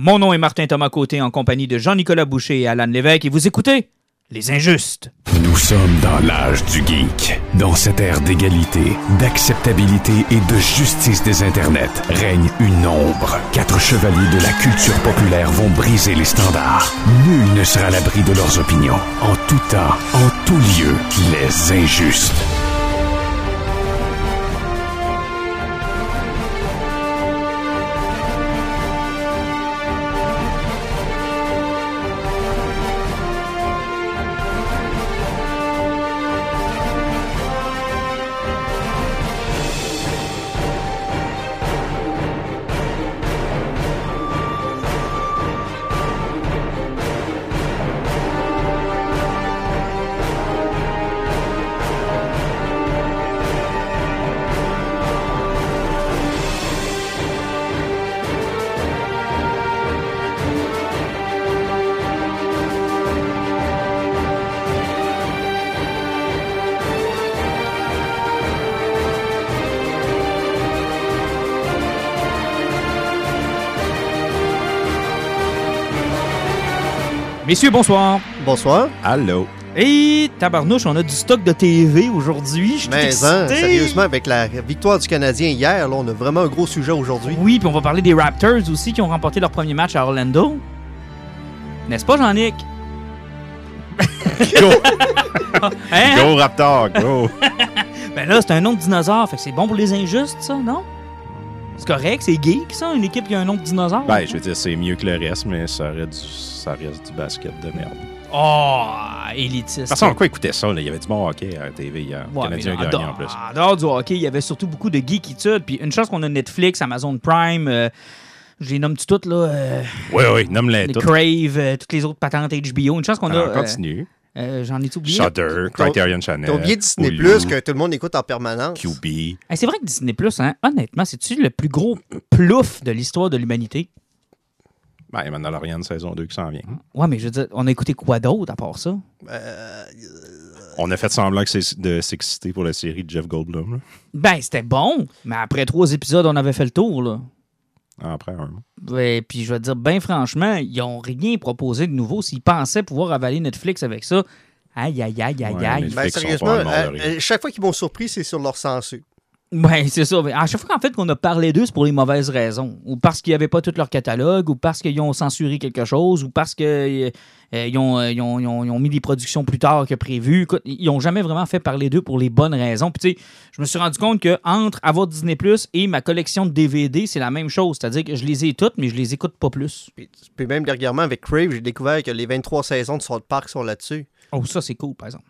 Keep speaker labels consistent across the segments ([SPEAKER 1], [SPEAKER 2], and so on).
[SPEAKER 1] Mon nom est Martin Thomas Côté en compagnie de Jean-Nicolas Boucher et Alan Lévesque et vous écoutez Les Injustes.
[SPEAKER 2] Nous sommes dans l'âge du geek. Dans cette ère d'égalité, d'acceptabilité et de justice des internets, règne une ombre. Quatre chevaliers de la culture populaire vont briser les standards. Nul ne sera à l'abri de leurs opinions. En tout temps, en tout lieu, les injustes.
[SPEAKER 1] Messieurs, bonsoir.
[SPEAKER 3] Bonsoir.
[SPEAKER 4] Allô.
[SPEAKER 1] Et tabarnouche, on a du stock de TV aujourd'hui. Je
[SPEAKER 3] Mais hein, sérieusement, avec la victoire du Canadien hier, là, on a vraiment un gros sujet aujourd'hui.
[SPEAKER 1] Oui, puis on va parler des Raptors aussi qui ont remporté leur premier match à Orlando. N'est-ce pas, Jean-Nic?
[SPEAKER 4] Go,
[SPEAKER 1] Hein?
[SPEAKER 4] go Raptor, go.
[SPEAKER 1] Ben là, c'est un nom de dinosaure, fait que c'est bon pour les injustes, ça, non? C'est correct, c'est geek, ça, une équipe qui a un nom de dinosaure?
[SPEAKER 4] ben, je veux dire, c'est mieux que le reste, mais ça, reste du, ça reste du basket de merde.
[SPEAKER 1] Oh, élitiste.
[SPEAKER 4] Personne, quoi écoutait ça? Là? Il y avait du bon hockey à la TV hier.
[SPEAKER 1] Ouais,
[SPEAKER 4] Canadien
[SPEAKER 1] mais
[SPEAKER 4] a
[SPEAKER 1] en
[SPEAKER 4] plus.
[SPEAKER 1] En dehors du hockey, il y avait surtout beaucoup de geekitude. Puis une chose qu'on a Netflix, Amazon Prime, euh, je les nomme toutes, là. euh,
[SPEAKER 4] Oui, oui, nomme-les
[SPEAKER 1] les
[SPEAKER 4] toutes.
[SPEAKER 1] Crave, euh, toutes les autres patentes HBO. Une chance qu'on a.
[SPEAKER 4] Continue.
[SPEAKER 1] Euh, J'en ai oublié?
[SPEAKER 4] Shudder, Criterion Channel.
[SPEAKER 3] T'as oublié Disney
[SPEAKER 4] Hulu,
[SPEAKER 3] Plus que tout le monde écoute en permanence?
[SPEAKER 4] QB.
[SPEAKER 1] Hey, c'est vrai que Disney Plus, hein, honnêtement, c'est-tu le plus gros plouf de l'histoire de l'humanité?
[SPEAKER 4] Ben, il y a Mandalorian saison 2 qui s'en vient.
[SPEAKER 1] Ouais, mais je veux dire, on a écouté quoi d'autre à part ça?
[SPEAKER 3] Euh,
[SPEAKER 4] On a fait semblant que c'est de s'exciter pour la série de Jeff Goldblum. là.
[SPEAKER 1] Ben, c'était bon, mais après trois épisodes, on avait fait le tour, là.
[SPEAKER 4] Après un.
[SPEAKER 1] Ouais, puis je vais te dire, ben franchement, ils ont rien proposé de nouveau. S'ils pensaient pouvoir avaler Netflix avec ça, aïe, aïe, aïe, aïe,
[SPEAKER 4] Ouais,
[SPEAKER 1] aïe.
[SPEAKER 4] mais-
[SPEAKER 3] ben, sérieusement, euh, euh, chaque fois qu'ils m'ont surpris, c'est sur leur censure.
[SPEAKER 1] Ouais, c'est ça. À chaque fois qu'en fait qu'on a parlé d'eux, c'est pour les mauvaises raisons. Ou parce qu'ils n'avaient pas tout leur catalogue, ou parce qu'ils ont censuré quelque chose, ou parce qu'ils ont, euh, ils ont, mis des productions plus tard que prévu. Écoute, ils n'ont jamais vraiment fait parler d'eux pour les bonnes raisons. Puis tu sais, je me suis rendu compte que entre avoir Disney Plus et ma collection de DVD, c'est la même chose. C'est-à-dire que je les ai toutes, mais je les écoute pas plus.
[SPEAKER 3] Puis, puis même dernièrement, avec Crave, j'ai découvert que les 23 saisons de South Park sont là-dessus.
[SPEAKER 1] Oh, ça, c'est cool, par exemple.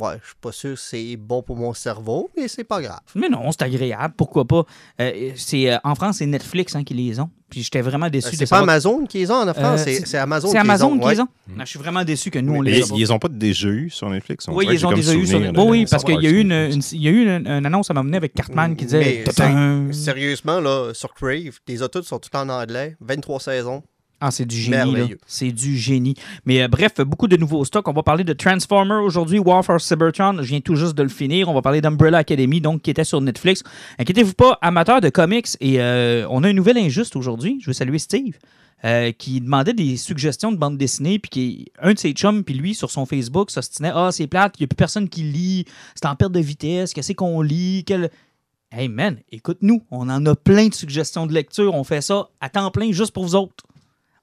[SPEAKER 3] Ouais, je suis pas sûr que c'est bon pour mon cerveau, mais c'est pas grave.
[SPEAKER 1] Mais non, c'est agréable. Pourquoi pas? Euh, c'est, euh, en France, c'est Netflix hein, qui les ont. Puis j'étais vraiment déçu
[SPEAKER 3] Euh, C'est pas
[SPEAKER 1] savoir-
[SPEAKER 3] Amazon qui les ont en France,
[SPEAKER 1] Euh,
[SPEAKER 3] c'est Amazon
[SPEAKER 1] C'est
[SPEAKER 3] qui
[SPEAKER 1] Amazon
[SPEAKER 3] les
[SPEAKER 1] qui
[SPEAKER 3] ont.
[SPEAKER 1] les
[SPEAKER 3] ouais.
[SPEAKER 1] ont? Je suis vraiment déçu que nous, on les a
[SPEAKER 4] ils,
[SPEAKER 1] pas.
[SPEAKER 4] ils ont pas déjà eu sur Netflix? On
[SPEAKER 1] Oui, ils ont déjà eu sur
[SPEAKER 4] souvenir
[SPEAKER 1] Oui, parce qu'il y a eu une, une- il y a eu une, une annonce à m'amener avec Cartman qui disait
[SPEAKER 3] Mais! Sérieusement, là, sur Crave, les autos sont tout en anglais, 23 saisons.
[SPEAKER 1] Ah, c'est du génie. C'est du génie. Mais euh, bref, beaucoup de nouveaux stocks. On va parler de Transformer aujourd'hui, War for Cybertron. Je viens tout juste de le finir. On va parler d'Umbrella Academy, donc qui était sur Netflix. Inquiétez-vous pas, amateurs de comics. Et euh, on a un nouvel injuste aujourd'hui. Je veux saluer Steve. euh, qui demandait des suggestions de bande dessinée, puis qui un de ses chums, puis lui, sur son Facebook, s'ostinait Ah, c'est plate, il n'y a plus personne qui lit, c'est en perte de vitesse, qu'est-ce qu'on lit? Quel... Hey man, écoute-nous, on en a plein de suggestions de lecture, on fait ça à temps plein juste pour vous autres.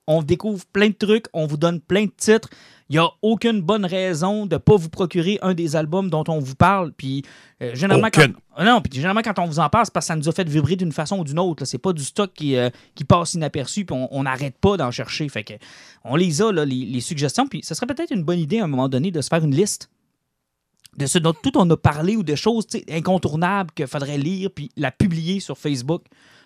[SPEAKER 1] On découvre plein de trucs, on vous donne plein de titres. Il n'y a aucune bonne raison de ne pas vous procurer un des albums dont on vous parle. Puis, euh, généralement, quand,
[SPEAKER 4] Aucune.
[SPEAKER 1] Ah non, puis généralement, quand on vous en passe, c'est parce que ça nous a fait vibrer d'une façon ou d'une autre. là. C'est pas du stock qui, euh, qui passe inaperçu, puis on n'arrête pas d'en chercher. Fait que on les a, là, les, les suggestions. Puis, ce serait peut-être une bonne idée à un moment donné de se faire une liste de ce dont tout on a parlé ou de choses incontournables qu'il faudrait lire, puis la publier sur Facebook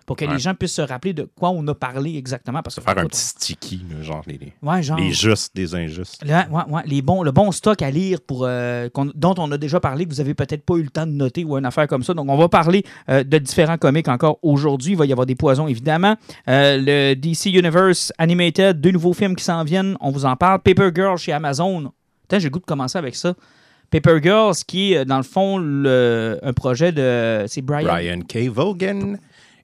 [SPEAKER 1] pour que
[SPEAKER 4] Ouais.
[SPEAKER 1] les gens puissent se rappeler de quoi on a parlé exactement. Parce que
[SPEAKER 4] Faire un
[SPEAKER 1] écoute,
[SPEAKER 4] petit sticky, genre les, les,
[SPEAKER 1] Ouais, genre.
[SPEAKER 4] les justes des injustes.
[SPEAKER 1] Le, ouais, les bons, le bon stock à lire pour, euh, dont on a déjà parlé, que vous avez peut-être pas eu le temps de noter ou une affaire comme ça. Donc, on va parler euh, de différents comics encore aujourd'hui. Il va y avoir des poisons, évidemment. Euh, le DC Universe Animated, deux nouveaux films qui s'en viennent. On vous en parle. Paper Girl chez Amazon. Putain, j'ai le goût de commencer avec ça. Paper Girls, qui est, dans le fond, le- un projet de. C'est Brian,
[SPEAKER 4] Brian K. Vaughan.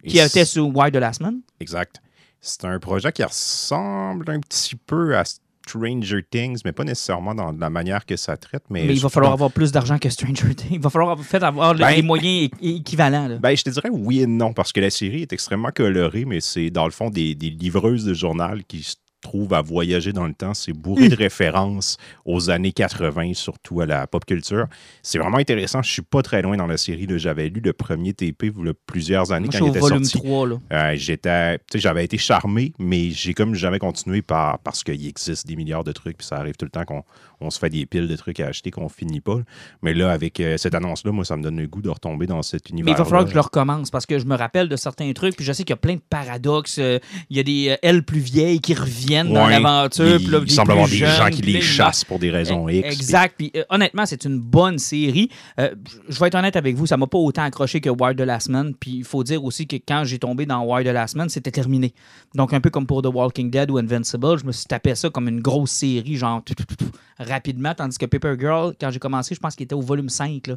[SPEAKER 1] Qui était sur Why the Last Man.
[SPEAKER 4] Exact. C'est un projet qui ressemble un petit peu à Stranger Things, mais pas nécessairement dans la manière que ça traite. Mais,
[SPEAKER 1] Mais il va falloir
[SPEAKER 4] pense-
[SPEAKER 1] avoir plus d'argent que Stranger Things. Il va falloir en fait avoir
[SPEAKER 4] Ben-
[SPEAKER 1] les moyens équivalents. là.
[SPEAKER 4] Ben, je te dirais oui et non, parce que la série est extrêmement colorée, mais c'est dans le fond des, des livreuses de journal qui se trouvent à voyager dans le temps. C'est bourré de références aux années 80, surtout à la pop culture. C'est vraiment intéressant. Je suis pas très loin dans la série. J'avais lu le premier TP il y a plusieurs années
[SPEAKER 1] Moi,
[SPEAKER 4] quand il
[SPEAKER 1] au
[SPEAKER 4] était
[SPEAKER 1] volume
[SPEAKER 4] sorti.
[SPEAKER 1] 3. Là.
[SPEAKER 4] Euh, j'étais, j'avais été charmé, mais j'ai comme jamais continué par, parce qu'il existe des milliards de trucs, puis ça arrive tout le temps qu'on on se fait des piles de trucs à acheter qu'on finit pas. Mais là, avec euh, cette annonce-là, moi, ça me donne le goût de retomber dans cet univers.
[SPEAKER 1] Mais il va falloir que je le recommence parce que je me rappelle de certains trucs. Puis je sais qu'il y a plein de paradoxes. Euh, Il y a des euh, ailes plus vieilles qui reviennent dans l'aventure.
[SPEAKER 4] Il, semble avoir des
[SPEAKER 1] jeunes,
[SPEAKER 4] gens qui les chassent pour des raisons X. puis-
[SPEAKER 1] Exact. Puis, euh, honnêtement, c'est une bonne série. Euh, je vais être honnête avec vous, ça m'a pas autant accroché que Wire the Last Man. Puis il faut dire aussi que quand j'ai tombé dans Wire the Last Man, c'était terminé. Donc un peu comme pour The Walking Dead ou Invincible, je me suis tapé ça comme une grosse série, genre tout, tout, tout, tout, rapidement. Tandis que Paper Girl, quand j'ai commencé, je pense qu'il était au volume 5. Là,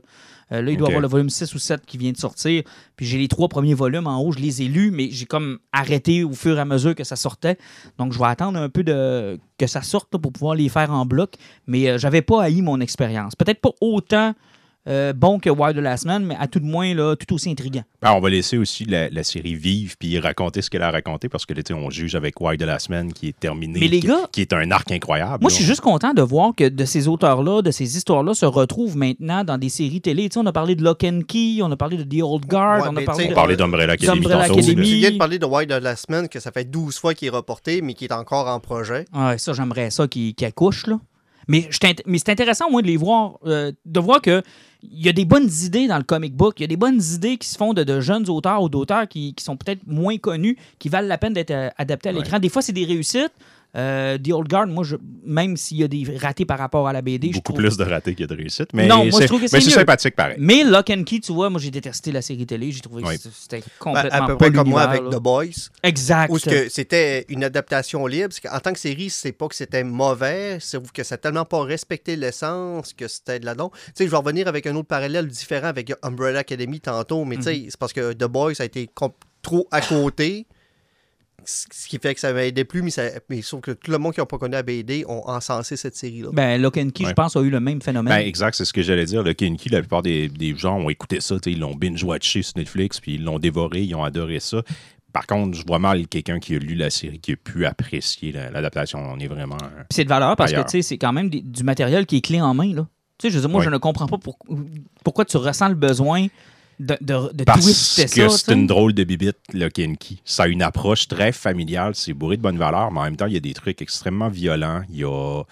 [SPEAKER 1] Euh, là il doit
[SPEAKER 4] Ok.
[SPEAKER 1] avoir le volume 6 ou 7 qui vient de sortir. Puis j'ai les trois premiers volumes en haut, je les ai lus, mais j'ai comme arrêté au fur et à mesure que ça sortait. Donc je vais attendre un peu de que ça sorte pour pouvoir les faire en bloc. Mais euh, j'avais pas haï mon expérience. Peut-être pas autant euh, bon que Wild the Last Man, mais à tout de moins là, tout aussi intriguant.
[SPEAKER 4] Ben, on va laisser aussi la, la série vivre puis raconter ce qu'elle a raconté parce que là, on juge avec Why de la semaine qui est terminé.
[SPEAKER 1] Mais les
[SPEAKER 4] qui,
[SPEAKER 1] gars-
[SPEAKER 4] qui est un arc incroyable.
[SPEAKER 1] Moi, je suis juste content de voir que de ces auteurs-là, de ces histoires-là, se retrouvent maintenant dans des séries télé. Tu sais, on a parlé de Lock and Key, on a parlé de The Old Guard,
[SPEAKER 3] Ouais,
[SPEAKER 1] on a parlé de...
[SPEAKER 4] On parlait d'Umbrella Academy.
[SPEAKER 3] Tu viens de parler de Wild de la semaine, que ça fait 12 fois qu'il est reporté, mais qui est encore en projet.
[SPEAKER 1] Ouais, ça, j'aimerais ça qui, qui accouche, là. Mais, c'est intéressant, au moins, de les voir, euh, de voir que il y a des bonnes idées dans le comic book, il y a des bonnes idées qui se font de, de jeunes auteurs ou d'auteurs qui, qui sont peut-être moins connus, qui valent la peine d'être euh, adaptés à l'écran. Des fois, c'est des réussites. Euh, The Old Guard, moi, je, même s'il y a des ratés par rapport à la BD, je
[SPEAKER 4] Beaucoup
[SPEAKER 1] trouve...
[SPEAKER 4] plus de ratés que de réussites. Mais
[SPEAKER 1] Non, moi, je
[SPEAKER 4] c'est-
[SPEAKER 1] trouve que
[SPEAKER 4] mais
[SPEAKER 1] c'est
[SPEAKER 4] sympathique pareil.
[SPEAKER 1] Mais Lock and Key, tu vois, moi, j'ai détesté la série télé. J'ai trouvé
[SPEAKER 4] Oui.
[SPEAKER 1] que c'était
[SPEAKER 3] Ben,
[SPEAKER 1] complètement
[SPEAKER 3] à peu
[SPEAKER 1] pas
[SPEAKER 3] près comme moi avec
[SPEAKER 1] là.
[SPEAKER 3] The Boys.
[SPEAKER 1] Exact.
[SPEAKER 3] Où c'était une adaptation libre. parce qu'en tant que série, c'est pas que c'était mauvais, c'est que ça n'a tellement pas respecté l'essence que c'était de la don. Tu sais, je vais revenir avec un autre parallèle différent avec Umbrella Academy tantôt, mais tu sais, c'est parce que The Boys a été trop à côté. Ce qui fait que ça m'a aidé plus, mais, ça, mais sauf que tout le monde qui n'a pas connu la BD ont encensé cette série-là.
[SPEAKER 1] Ben, Lock and Key, je pense, a eu le même phénomène.
[SPEAKER 4] Ben, exact, c'est ce que j'allais dire. Le Kinky, la plupart des, des gens ont écouté ça, ils l'ont binge-watché sur Netflix, puis ils l'ont dévoré, ils ont adoré ça. Par contre, je vois mal quelqu'un qui a lu la série qui a pu apprécier la- l'adaptation. On est vraiment. euh,
[SPEAKER 1] c'est de valeur parce
[SPEAKER 4] Ailleurs.
[SPEAKER 1] que tu sais, c'est quand même des- du matériel qui est clé en main. Là. Tu sais, je veux dire, moi, je ne comprends pas pour- pourquoi tu ressens le besoin de, de, de
[SPEAKER 4] Parce que c'est une drôle de bibite, le Kinky. Ça a une approche très familiale, c'est bourré de bonnes valeurs, mais en même temps, il y a des trucs extrêmement violents. Il y a.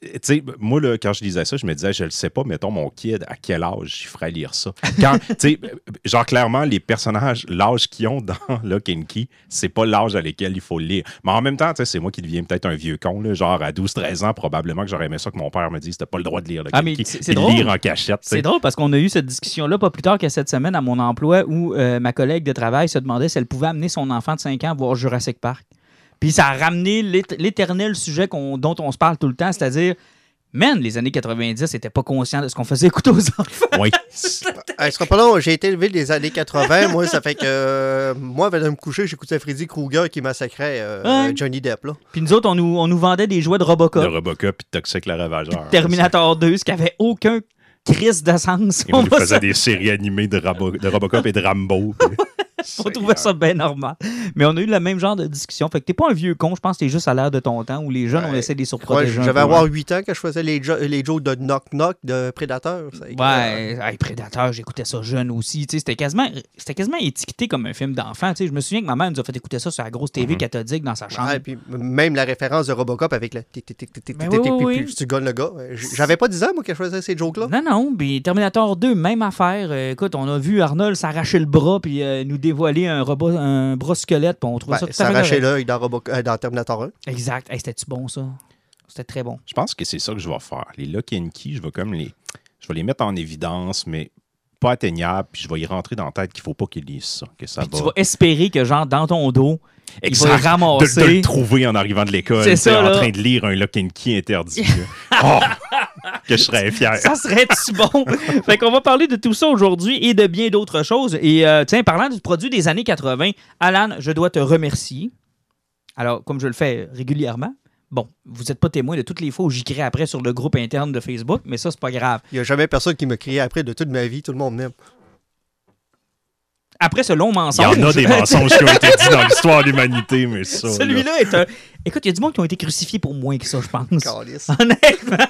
[SPEAKER 4] Tu sais, moi, là, quand je lisais ça, je me disais, je le sais pas, mettons mon kid, à quel âge il ferait lire ça? Quand, tu sais, genre, clairement, les personnages, l'âge qu'ils ont dans Lock and Key, c'est pas l'âge à lequel il faut le lire. Mais en même temps, tu sais, c'est moi qui deviens peut-être un vieux con, là, genre à 12-13 ans, probablement que j'aurais aimé ça que mon père me dise, t'as pas le droit de lire Lock
[SPEAKER 1] Ah,
[SPEAKER 4] and Key.
[SPEAKER 1] c'est- drôle.
[SPEAKER 4] lire en cachette.
[SPEAKER 1] C'est drôle parce qu'on a eu cette discussion-là pas plus tard que cette semaine à mon emploi où euh, ma collègue de travail se demandait si elle pouvait amener son enfant de 5 ans voir Jurassic Park. Puis ça a ramené l'ét- l'éternel sujet dont on se parle tout le temps, c'est-à-dire, man, les années 90 n'étaient pas conscients de ce qu'on faisait écouter aux enfants.
[SPEAKER 4] Oui.
[SPEAKER 3] Elle sera pas long, j'ai été élevé des années 80. moi, ça fait que euh, moi, avant de me coucher, j'écoutais Freddy Krueger qui massacrait euh,
[SPEAKER 1] Ouais.
[SPEAKER 3] Johnny Depp. Là.
[SPEAKER 1] Puis nous autres, on nous, on nous vendait des jouets de Robocop.
[SPEAKER 4] De Robocop puis de Toxic le Ravageur.
[SPEAKER 1] Terminator 2, ce qui avait aucun crise d'essence.
[SPEAKER 4] Et on
[SPEAKER 1] On,
[SPEAKER 4] nous faisait
[SPEAKER 1] ça-
[SPEAKER 4] des séries animées de, de Robocop et de Rambo.
[SPEAKER 1] on trouvait ça bien normal. Mais on a eu le même genre de discussion. Fait que t'es pas un vieux con, je pense que t'es juste à l'air de ton temps où les jeunes, on
[SPEAKER 3] Ouais.
[SPEAKER 1] essaie de les surprotéger.
[SPEAKER 3] J'avais avoir 8 ans quand je faisais les, jo- les jokes de Knock Knock de Predator.
[SPEAKER 1] Ouais, hey, Prédateur, j'écoutais ça jeune aussi. C'était quasiment, quasiment étiqueté comme un film d'enfant. Je me souviens que ma mère nous a fait écouter ça sur la grosse TV cathodique dans sa chambre.
[SPEAKER 3] Ouais, puis même la référence de Robocop avec le tu gonnes le gars. J'avais pas 10 ans, moi, quand je faisais ces jokes-là.
[SPEAKER 1] Non, non, puis Terminator 2, même affaire. Euh, écoute, on a vu Arnold s'arracher le bras puis euh, nous dévoiler un, robot, un bras squelette, puis on trouvait
[SPEAKER 3] Ouais,
[SPEAKER 1] ça tout
[SPEAKER 3] arrachait l'œil dans, euh, dans Terminator 1.
[SPEAKER 1] Exact. Hey, C'était-tu bon, ça? C'était très bon.
[SPEAKER 4] Je pense que c'est ça que je vais faire. Les Lock and Key, je vais comme les. Je vais les mettre en évidence, mais pas atteignables, puis je vais y rentrer dans la tête qu'il faut pas qu'ils lisent ça. Que ça
[SPEAKER 1] Puis
[SPEAKER 4] va.
[SPEAKER 1] tu vas espérer que, genre, dans ton dos, il va
[SPEAKER 4] Exact.
[SPEAKER 1] les ramasser.
[SPEAKER 4] De, de le trouver en arrivant de l'école, en
[SPEAKER 1] là.
[SPEAKER 4] train de lire un Lock and Key interdit. oh, que je serais fier.
[SPEAKER 1] Ça serait-tu bon? fait qu'on va parler de tout ça aujourd'hui et de bien d'autres choses. Et euh, tiens, parlant du produit des années 80, Alan, je dois te remercier. Alors, comme je le fais régulièrement, bon, vous n'êtes pas témoin de toutes les fois où j'y crée après sur le groupe interne de Facebook, mais ça, c'est pas grave.
[SPEAKER 3] Il n'y a jamais personne qui me crié après de toute ma vie. Tout le monde m'aime.
[SPEAKER 1] Après ce long
[SPEAKER 4] Il y
[SPEAKER 1] mensonge.
[SPEAKER 4] en a des mensonges qui ont été dits dans l'histoire de l'humanité, mais ça. là.
[SPEAKER 1] Celui-là est un. Écoute, il y a du monde qui ont été crucifiés pour moins que ça, je pense. Honnêtement.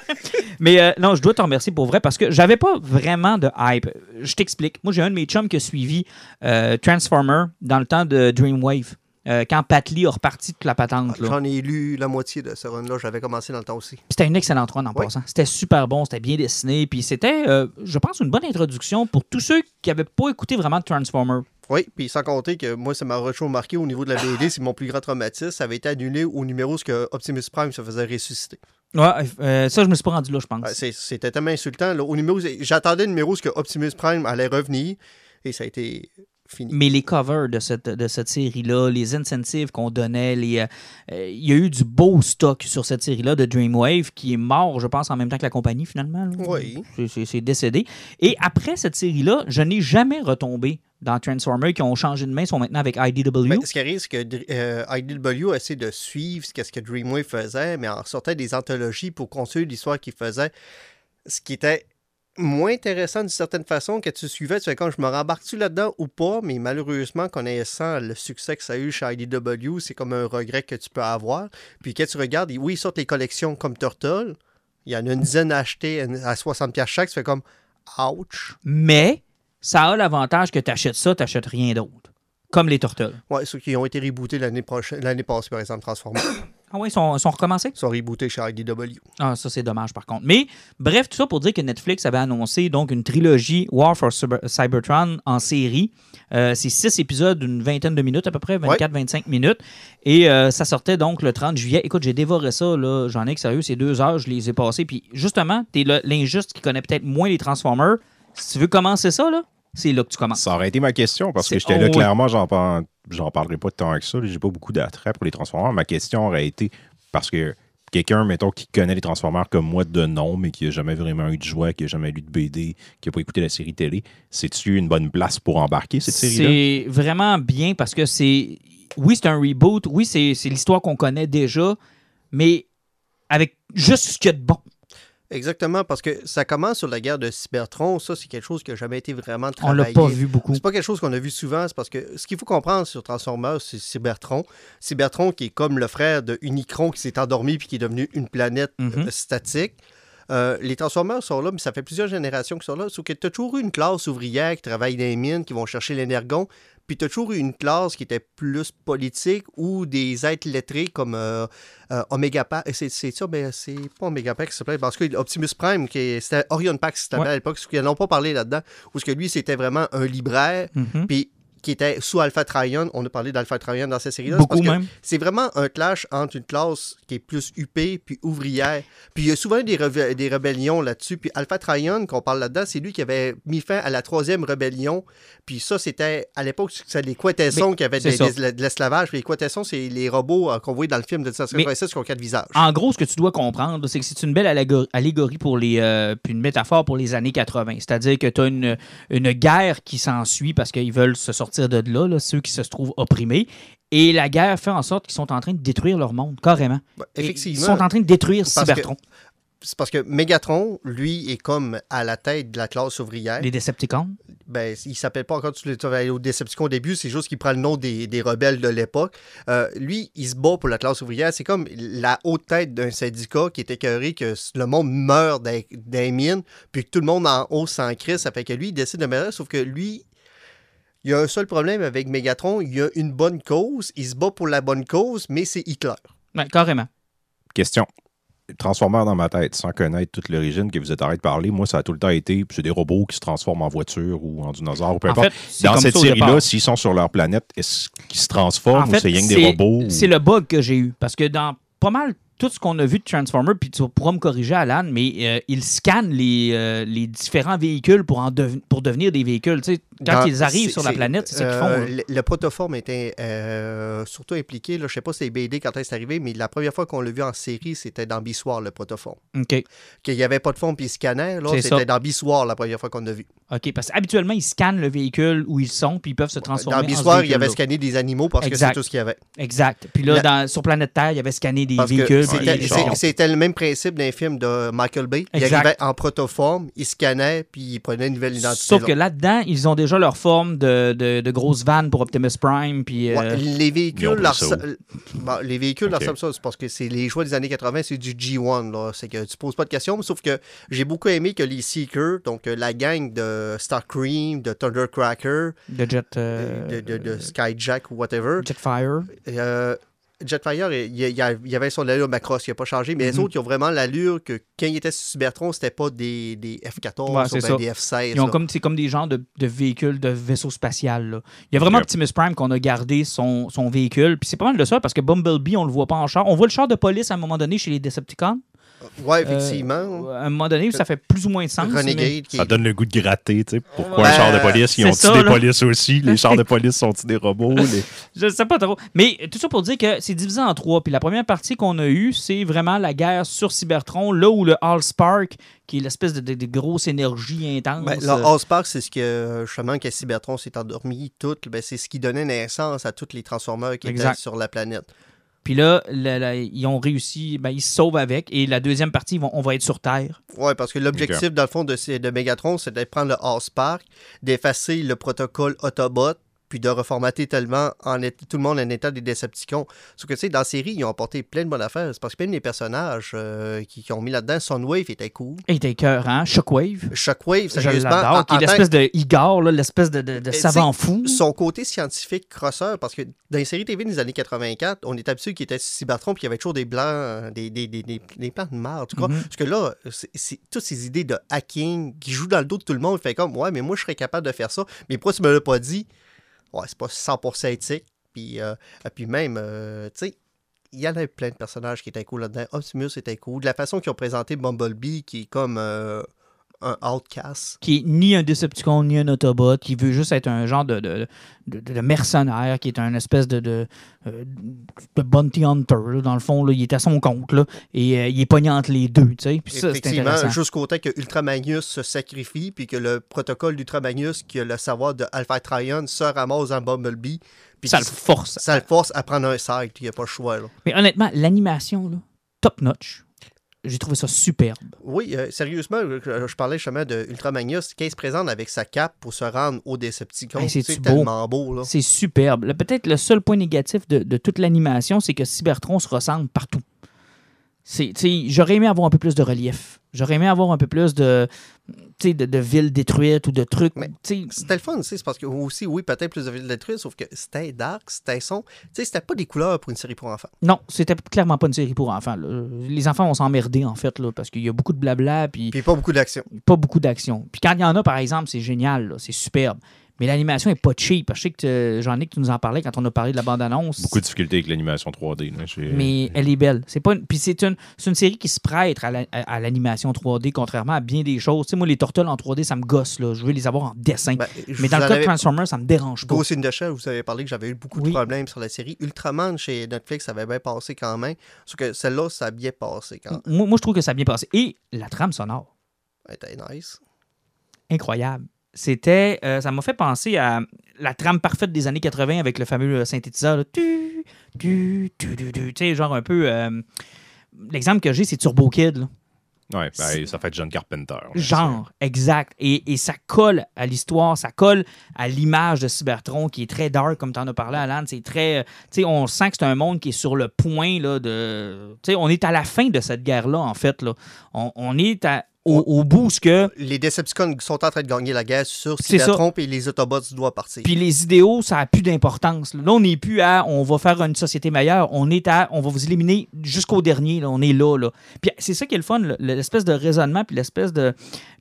[SPEAKER 1] Mais euh, non, je dois te remercier pour vrai parce que j'avais pas vraiment de hype. Je t'explique. Moi, j'ai un de mes chums qui a suivi euh, Transformer dans le temps de Dreamwave. Euh, quand Pat Lee a reparti toute la patente. là.
[SPEAKER 3] J'en ai lu la moitié de ce run-là. J'avais commencé dans le temps aussi.
[SPEAKER 1] C'était une excellente run en
[SPEAKER 3] Oui.
[SPEAKER 1] passant. C'était super bon, c'était bien dessiné. Puis c'était, euh, je pense, une bonne introduction pour tous ceux qui n'avaient pas écouté vraiment de Transformer.
[SPEAKER 3] Oui, puis sans compter que moi, ça m'a rechaud marqué au niveau de la BD, c'est mon plus grand traumatisme. Ça avait été annulé au numéro où ce que Optimus Prime se faisait ressusciter.
[SPEAKER 1] Ouais, euh, ça, je me suis pas rendu là, je pense.
[SPEAKER 3] Ouais, C'était tellement insultant. là. Au numéro, j'attendais le numéro où ce que Optimus Prime allait revenir et ça a été fini.
[SPEAKER 1] Mais les covers de cette, de cette série-là, les incentives qu'on donnait, les, euh, il y a eu du beau stock sur cette série-là de Dreamwave qui est mort, je pense, en même temps que la compagnie, finalement. là.
[SPEAKER 3] Oui.
[SPEAKER 1] C'est- décédé. Et après cette série-là, je n'ai jamais retombé dans Transformers qui ont changé de main, sont maintenant avec IDW.
[SPEAKER 3] Ben, ce qui arrive, c'est que euh, IDW a essayé de suivre ce que, ce que Dreamwave faisait, mais en sortait des anthologies pour construire l'histoire qu'il faisait. Ce qui était moins intéressant d'une certaine façon que tu suivais. Tu fais quand je me rembarque-tu là-dedans ou pas, mais malheureusement, connaissant le succès que ça a eu chez IDW, c'est comme un regret que tu peux avoir. Puis quand tu regardes, oui, ils sortent les collections comme Turtle. Il y en a une dizaine achetées à 60$ chaque. Tu fais comme ouch.
[SPEAKER 1] Mais ça a l'avantage que tu achètes ça, tu n'achètes rien d'autre. Comme les Turtles.
[SPEAKER 3] Ouais, ceux qui ont été rebootés l'année prochaine, l'année passée, par exemple, Transformers.
[SPEAKER 1] Ah oui, ils sont, recommencés?
[SPEAKER 3] Ils sont rebootés chez IDW.
[SPEAKER 1] Ah, ça, c'est dommage, par contre. Mais, bref, tout ça pour dire que Netflix avait annoncé donc une trilogie War for Cyber- Cybertron en série. Euh, c'est six épisodes d'une vingtaine de minutes à peu près, 24-25 minutes. Et euh, ça sortait donc le 30 juillet. Écoute, j'ai dévoré ça, là. J'en ai que sérieux, c'est deux heures, je les ai passés. Puis, justement, t'es l'injuste qui connaît peut-être moins les Transformers. Si tu veux commencer ça, là, c'est là que tu commences.
[SPEAKER 4] Ça aurait été ma question parce que j'étais là, clairement, j'en par- j'en parlerai pas tant que ça. J'ai pas beaucoup d'attrait pour les Transformers. Ma question aurait été parce que quelqu'un, mettons, qui connaît les Transformers comme moi de nom, mais qui a jamais vraiment eu de joie, qui a jamais lu de BD, qui a pas écouté la série télé, c'est-tu une bonne place pour embarquer cette série-là?
[SPEAKER 1] C'est vraiment bien parce que c'est. Oui, c'est un reboot. Oui, c'est c'est l'histoire qu'on connaît déjà, mais avec juste ce qu'il y a de bon.
[SPEAKER 3] Exactement, parce que ça commence sur la guerre de Cybertron. Ça, c'est quelque chose qui n'a jamais été vraiment
[SPEAKER 1] On l'a
[SPEAKER 3] travaillé.
[SPEAKER 1] pas vu beaucoup.
[SPEAKER 3] C'est pas quelque chose qu'on a vu souvent, c'est parce que ce qu'il faut comprendre sur Transformers, c'est Cybertron. Cybertron qui est comme le frère de Unicron qui s'est endormi puis qui est devenu une planète
[SPEAKER 1] Mhm.
[SPEAKER 3] euh, statique. Euh, les Transformers sont là, mais ça fait plusieurs générations qu'ils sont là. Sauf que tu as toujours eu une classe ouvrière qui travaille dans les mines, qui vont chercher l'énergon. Puis tu as toujours eu une classe qui était plus politique ou des êtres lettrés comme euh, euh, Omega Pax. C'est c'est ça, mais c'est pas Omega Pax, s'il te plaît. Parce que Optimus Prime, qui c'était Orion Pax, c'était
[SPEAKER 1] Ouais.
[SPEAKER 3] à l'époque, ils n'ont pas parlé là-dedans. Où ce que lui, c'était vraiment un libraire
[SPEAKER 1] Mhm.
[SPEAKER 3] puis qui était sous Alpha Trion. On a parlé d'Alpha Trion dans cette série-là.
[SPEAKER 1] Beaucoup
[SPEAKER 3] parce
[SPEAKER 1] même.
[SPEAKER 3] C'est vraiment un clash entre une classe qui est plus huppée puis ouvrière. Puis il y a souvent des, reve- des rébellions là-dessus. Puis Alpha Trion, qu'on parle là-dedans, c'est lui qui avait mis fin à la troisième rébellion. Puis ça, c'était à l'époque, c'est les Quintessons qui avaient des- des- de l'esclavage. Puis les Quintessons, c'est les robots euh, qu'on voyait dans le film de 1986 qui ont quatre visages.
[SPEAKER 1] En gros, ce que tu dois comprendre, c'est que c'est une belle allégor- allégorie pour les, euh, puis une métaphore pour les années 80. C'est-à-dire que tu as une, une guerre qui s'ensuit parce qu'ils veulent se sortir de là, là, ceux qui se trouvent opprimés. Et la guerre fait en sorte qu'ils sont en train de détruire leur monde, carrément. Et
[SPEAKER 3] effectivement.
[SPEAKER 1] Ils sont en train de détruire
[SPEAKER 3] Parce que-
[SPEAKER 1] Cybertron.
[SPEAKER 3] C'est parce que Megatron, lui, est comme à la tête de la classe ouvrière.
[SPEAKER 1] Les Decepticons.
[SPEAKER 3] Ben, il s'appelle pas encore vas aller au début, c'est juste qu'il prend le nom des, des rebelles de l'époque. Euh, lui, il se bat pour la classe ouvrière. C'est comme la haute tête d'un syndicat qui est écœuré que le monde meurt dans les mines, puis que tout le monde en haut s'en crise. Ça fait que lui, il décide de mourir, sauf que lui, il y a un seul problème avec Megatron, il y a une bonne cause, il se bat pour la bonne cause, mais c'est Hitler.
[SPEAKER 1] Ouais, carrément.
[SPEAKER 4] Question. Transformers dans ma tête, sans connaître toute l'origine que vous êtes arrêté de parler, moi, ça a tout le temps été, c'est des robots qui se transforment en voiture ou en dinosaure ou peu importe. dans cette série-là, s'ils sont sur leur planète, est-ce qu'ils se transforment
[SPEAKER 1] En fait,
[SPEAKER 4] ou c'est rien que des
[SPEAKER 1] c'est-
[SPEAKER 4] robots? ou-
[SPEAKER 1] C'est le bug que j'ai eu. Parce que dans pas mal tout ce qu'on a vu de Transformer, puis tu pourras me corriger, Alan, mais euh, ils scannent les, euh, les différents véhicules pour, en dev- pour devenir des véhicules. Tu sais, quand
[SPEAKER 3] Dans-
[SPEAKER 1] ils arrivent
[SPEAKER 3] c'est-
[SPEAKER 1] sur la
[SPEAKER 3] c'est-
[SPEAKER 1] planète, c'est ça qu'ils
[SPEAKER 3] euh,
[SPEAKER 1] font. là.
[SPEAKER 3] le, le protoforme était euh, surtout impliqué. Là, je sais pas si c'est BD quand est-ce arrivé, mais la première fois qu'on l'a vu en série, c'était dans Bissoir, le protoforme.
[SPEAKER 1] OK.
[SPEAKER 3] Qu'il n'y avait pas de forme puis il scannait, là,
[SPEAKER 1] C'est
[SPEAKER 3] c'était
[SPEAKER 1] ça.
[SPEAKER 3] dans Bissoir la première fois qu'on l'a vu.
[SPEAKER 1] OK. Parce qu'habituellement, ils scannent le véhicule où ils sont, puis ils peuvent se transformer.
[SPEAKER 3] Dans
[SPEAKER 1] en ce
[SPEAKER 3] Bissoir, il y avait
[SPEAKER 1] véhicule-là.
[SPEAKER 3] scanné des animaux parce que
[SPEAKER 1] Exact.
[SPEAKER 3] c'est tout ce qu'il y avait.
[SPEAKER 1] Exact. Puis là,
[SPEAKER 3] La-
[SPEAKER 1] dans- sur Planète Terre, il y avait scanné des
[SPEAKER 3] Parce que
[SPEAKER 1] véhicules.
[SPEAKER 3] C'était- le même principe d'un film de Michael Bay. Il
[SPEAKER 1] Exact.
[SPEAKER 3] arrivait en protoforme, il scannait, puis il prenait une nouvelle identité.
[SPEAKER 1] Sauf que
[SPEAKER 3] là.
[SPEAKER 1] là-dedans, ils ont déjà leur forme de, de, de grosse vanne pour Optimus Prime. Puis, euh,
[SPEAKER 3] Ouais, les véhicules, leur bon, les véhicules, leur parce que c'est les choix des années 80, c'est du G1. Là. C'est que tu poses pas de questions, sauf que j'ai beaucoup aimé que les Seekers, donc euh, la gang de Starcream, de Thundercracker,
[SPEAKER 1] de Jet, euh,
[SPEAKER 3] de, de, de Skyjack ou whatever,
[SPEAKER 1] Jetfire.
[SPEAKER 3] euh, Jetfire, il y, a- il y avait son allure Macross qui n'a pas changé, mais les
[SPEAKER 1] Mhm.
[SPEAKER 3] autres, ils ont vraiment l'allure que quand ils étaient sur Cybertron, c'était pas des, des F-14
[SPEAKER 1] Ouais,
[SPEAKER 3] ou ben des F-16.
[SPEAKER 1] Ils ont
[SPEAKER 3] là.
[SPEAKER 1] comme, c'est comme des genres de, de véhicules, de vaisseaux spatial. là. Il y a vraiment
[SPEAKER 4] Yep.
[SPEAKER 1] Optimus Prime qu'on a gardé son, son véhicule. Puis c'est pas mal de ça parce que Bumblebee, on le voit pas en char. On voit le char de police à un moment donné chez les Decepticons.
[SPEAKER 3] Ouais, effectivement.
[SPEAKER 1] Euh, à un moment donné, ça fait plus ou moins de sens. mais-
[SPEAKER 3] Renegade. Qui...
[SPEAKER 4] Ça donne le goût de gratter, tu sais. Pourquoi
[SPEAKER 3] Ouais,
[SPEAKER 4] un char de police? Ils
[SPEAKER 1] c'est
[SPEAKER 4] ont
[SPEAKER 1] ça,
[SPEAKER 4] des
[SPEAKER 1] là.
[SPEAKER 4] polices aussi? Les chars de police sont-ils des robots? Les-
[SPEAKER 1] Je sais pas trop. Mais tout ça pour dire que c'est divisé en trois. Puis la première partie qu'on a eue, c'est vraiment la guerre sur Cybertron, là où le Allspark, qui est l'espèce de, de- de grosse énergie intense.
[SPEAKER 3] Ben, le Allspark, c'est ce que justement que Cybertron s'est endormi, tout, ben, c'est ce qui donnait naissance à tous les Transformers qui
[SPEAKER 1] Exact.
[SPEAKER 3] étaient sur la planète.
[SPEAKER 1] Puis là, ils ont réussi, ben, ils se sauvent avec. Et la deuxième partie, ils vont- on va être sur Terre.
[SPEAKER 3] Ouais, parce que l'objectif, dans le fond, de, ces- de Megatron, c'est de prendre le Allspark, d'effacer le protocole Autobot, puis de reformater tellement en est- tout le monde en état des Decepticons. Sauf que, tu sais, dans la série, ils ont apporté plein de bonnes affaires. C'est parce que même les personnages euh, qui, qui ont mis là-dedans, Sunwave était cool.
[SPEAKER 1] Et était cœur, hein? Shockwave?
[SPEAKER 3] Shockwave,
[SPEAKER 1] Je
[SPEAKER 3] sérieusement, en-
[SPEAKER 1] Qui est l'espèce de Igor, l'espèce de, de- de
[SPEAKER 3] Et
[SPEAKER 1] savant fou.
[SPEAKER 3] son côté scientifique crosseur, parce que dans les séries TV des années 84, on est habitué qu'il était Cybertron puis il y avait toujours des blancs, euh, des, des, des, des, plans de marre, tu crois?
[SPEAKER 1] Mhm.
[SPEAKER 3] Parce que là, c'est toutes ces idées de hacking qui jouent dans le dos de tout le monde. Il fait comme, ouais, mais moi, je serais capable de faire ça. Mais pourquoi tu me l'as pas dit? Ouais, c'est pas 100% éthique. Puis, euh, et puis même, euh, tu sais, il y en a plein de personnages qui étaient cool là-dedans. Optimus était cool. De la façon qu'ils ont présenté Bumblebee, qui est comme euh, un outcast.
[SPEAKER 1] qui est ni un Decepticon ni un Autobot, qui veut juste être un genre de, de, de- de mercenaire, qui est un espèce de, de, euh, de bounty hunter. là. Dans le fond, là, il est à son compte là, et euh, il est pogné entre les deux. Puis
[SPEAKER 3] Effectivement, jusqu'au temps que Ultramagnus se sacrifie, puis que le protocole d'Ultramagnus, qui a le savoir de Alpha Trion, se ramasse en Bumblebee. Puis
[SPEAKER 1] Ça le force.
[SPEAKER 3] ça le force à prendre un side, il n'y a pas le choix. Là.
[SPEAKER 1] Mais honnêtement, l'animation, top notch. J'ai trouvé ça superbe.
[SPEAKER 3] Oui, euh, sérieusement, je, je parlais justement de Ultramagnus, qui se présente avec sa cape pour se rendre au Decepticon.
[SPEAKER 1] Hey,
[SPEAKER 3] c'est tellement beau?
[SPEAKER 1] C'est superbe. Peut-être le seul point négatif de, de toute l'animation, c'est que Cybertron se ressemble partout. J'aurais aimé avoir un peu plus de relief. J'aurais aimé avoir un peu plus de, de, de villes détruites ou de trucs.
[SPEAKER 3] C'était le fun, c'est parce que aussi, oui, peut-être plus de villes détruites, sauf que c'était dark, c'était son. Tu sais, c'était pas des couleurs pour une série pour enfants.
[SPEAKER 1] Non, c'était clairement pas une série pour enfants. là. Les enfants vont s'emmerder, en fait, là, parce qu'il y a beaucoup de blabla, puis
[SPEAKER 3] Puis pas beaucoup d'action.
[SPEAKER 1] pas beaucoup d'action. Puis quand il y en a, par exemple, c'est génial, là, c'est superbe. Mais l'animation est pas cheap. Je sais que euh, j'en ai que tu nous en parlais quand on a parlé de la bande-annonce.
[SPEAKER 4] Beaucoup de difficultés avec l'animation 3D. là.
[SPEAKER 1] Mais elle est belle. C'est pas une- Puis c'est une, c'est une série qui se prête à la- à- à l'animation 3D, contrairement à bien des choses. Tu sais, moi, les tortelles en 3D, ça me gosse. Là. Je veux les avoir en dessin.
[SPEAKER 3] Ben,
[SPEAKER 1] Mais dans le cas de Transformers, ça me dérange pas.
[SPEAKER 3] Ghost in the Shell, vous avez parlé que j'avais eu beaucoup
[SPEAKER 1] Oui.
[SPEAKER 3] de problèmes sur la série. Ultraman chez Netflix, ça avait bien passé quand même. Sauf que celle-là, ça a bien passé quand même.
[SPEAKER 1] Moi, moi, je trouve que ça a bien passé. Et la trame sonore.
[SPEAKER 3] Elle était nice.
[SPEAKER 1] incroyable. C'était, euh, ça m'a fait penser à la trame parfaite des années 80 avec le fameux euh, synthétiseur. là. Tu, tu, tu, tu, tu. Tu sais, genre un peu. euh, L'exemple que j'ai, c'est Turbo Kid. là.
[SPEAKER 4] Ouais, ben, ça fait John Carpenter.
[SPEAKER 1] Genre, exact. Et, et ça colle à l'histoire, ça colle à l'image de Cybertron qui est très dark, comme tu en as parlé, Alan. C'est très. Tu sais, on sent que c'est un monde qui est sur le point là, de. Tu sais, on est à la fin de cette guerre-là, en fait. Là. On, on est à- au, au bout ce que
[SPEAKER 3] Les Decepticons sont en train de gagner la guerre sur. Cybertron et les Autobots doivent partir.
[SPEAKER 1] Puis les idéaux, ça a plus d'importance. Là, on n'est plus à on va faire une société meilleure. On est à on va vous éliminer jusqu'au dernier. là. On est là. là. Puis c'est ça qui est le fun, le- l'espèce de raisonnement, puis l'espèce de.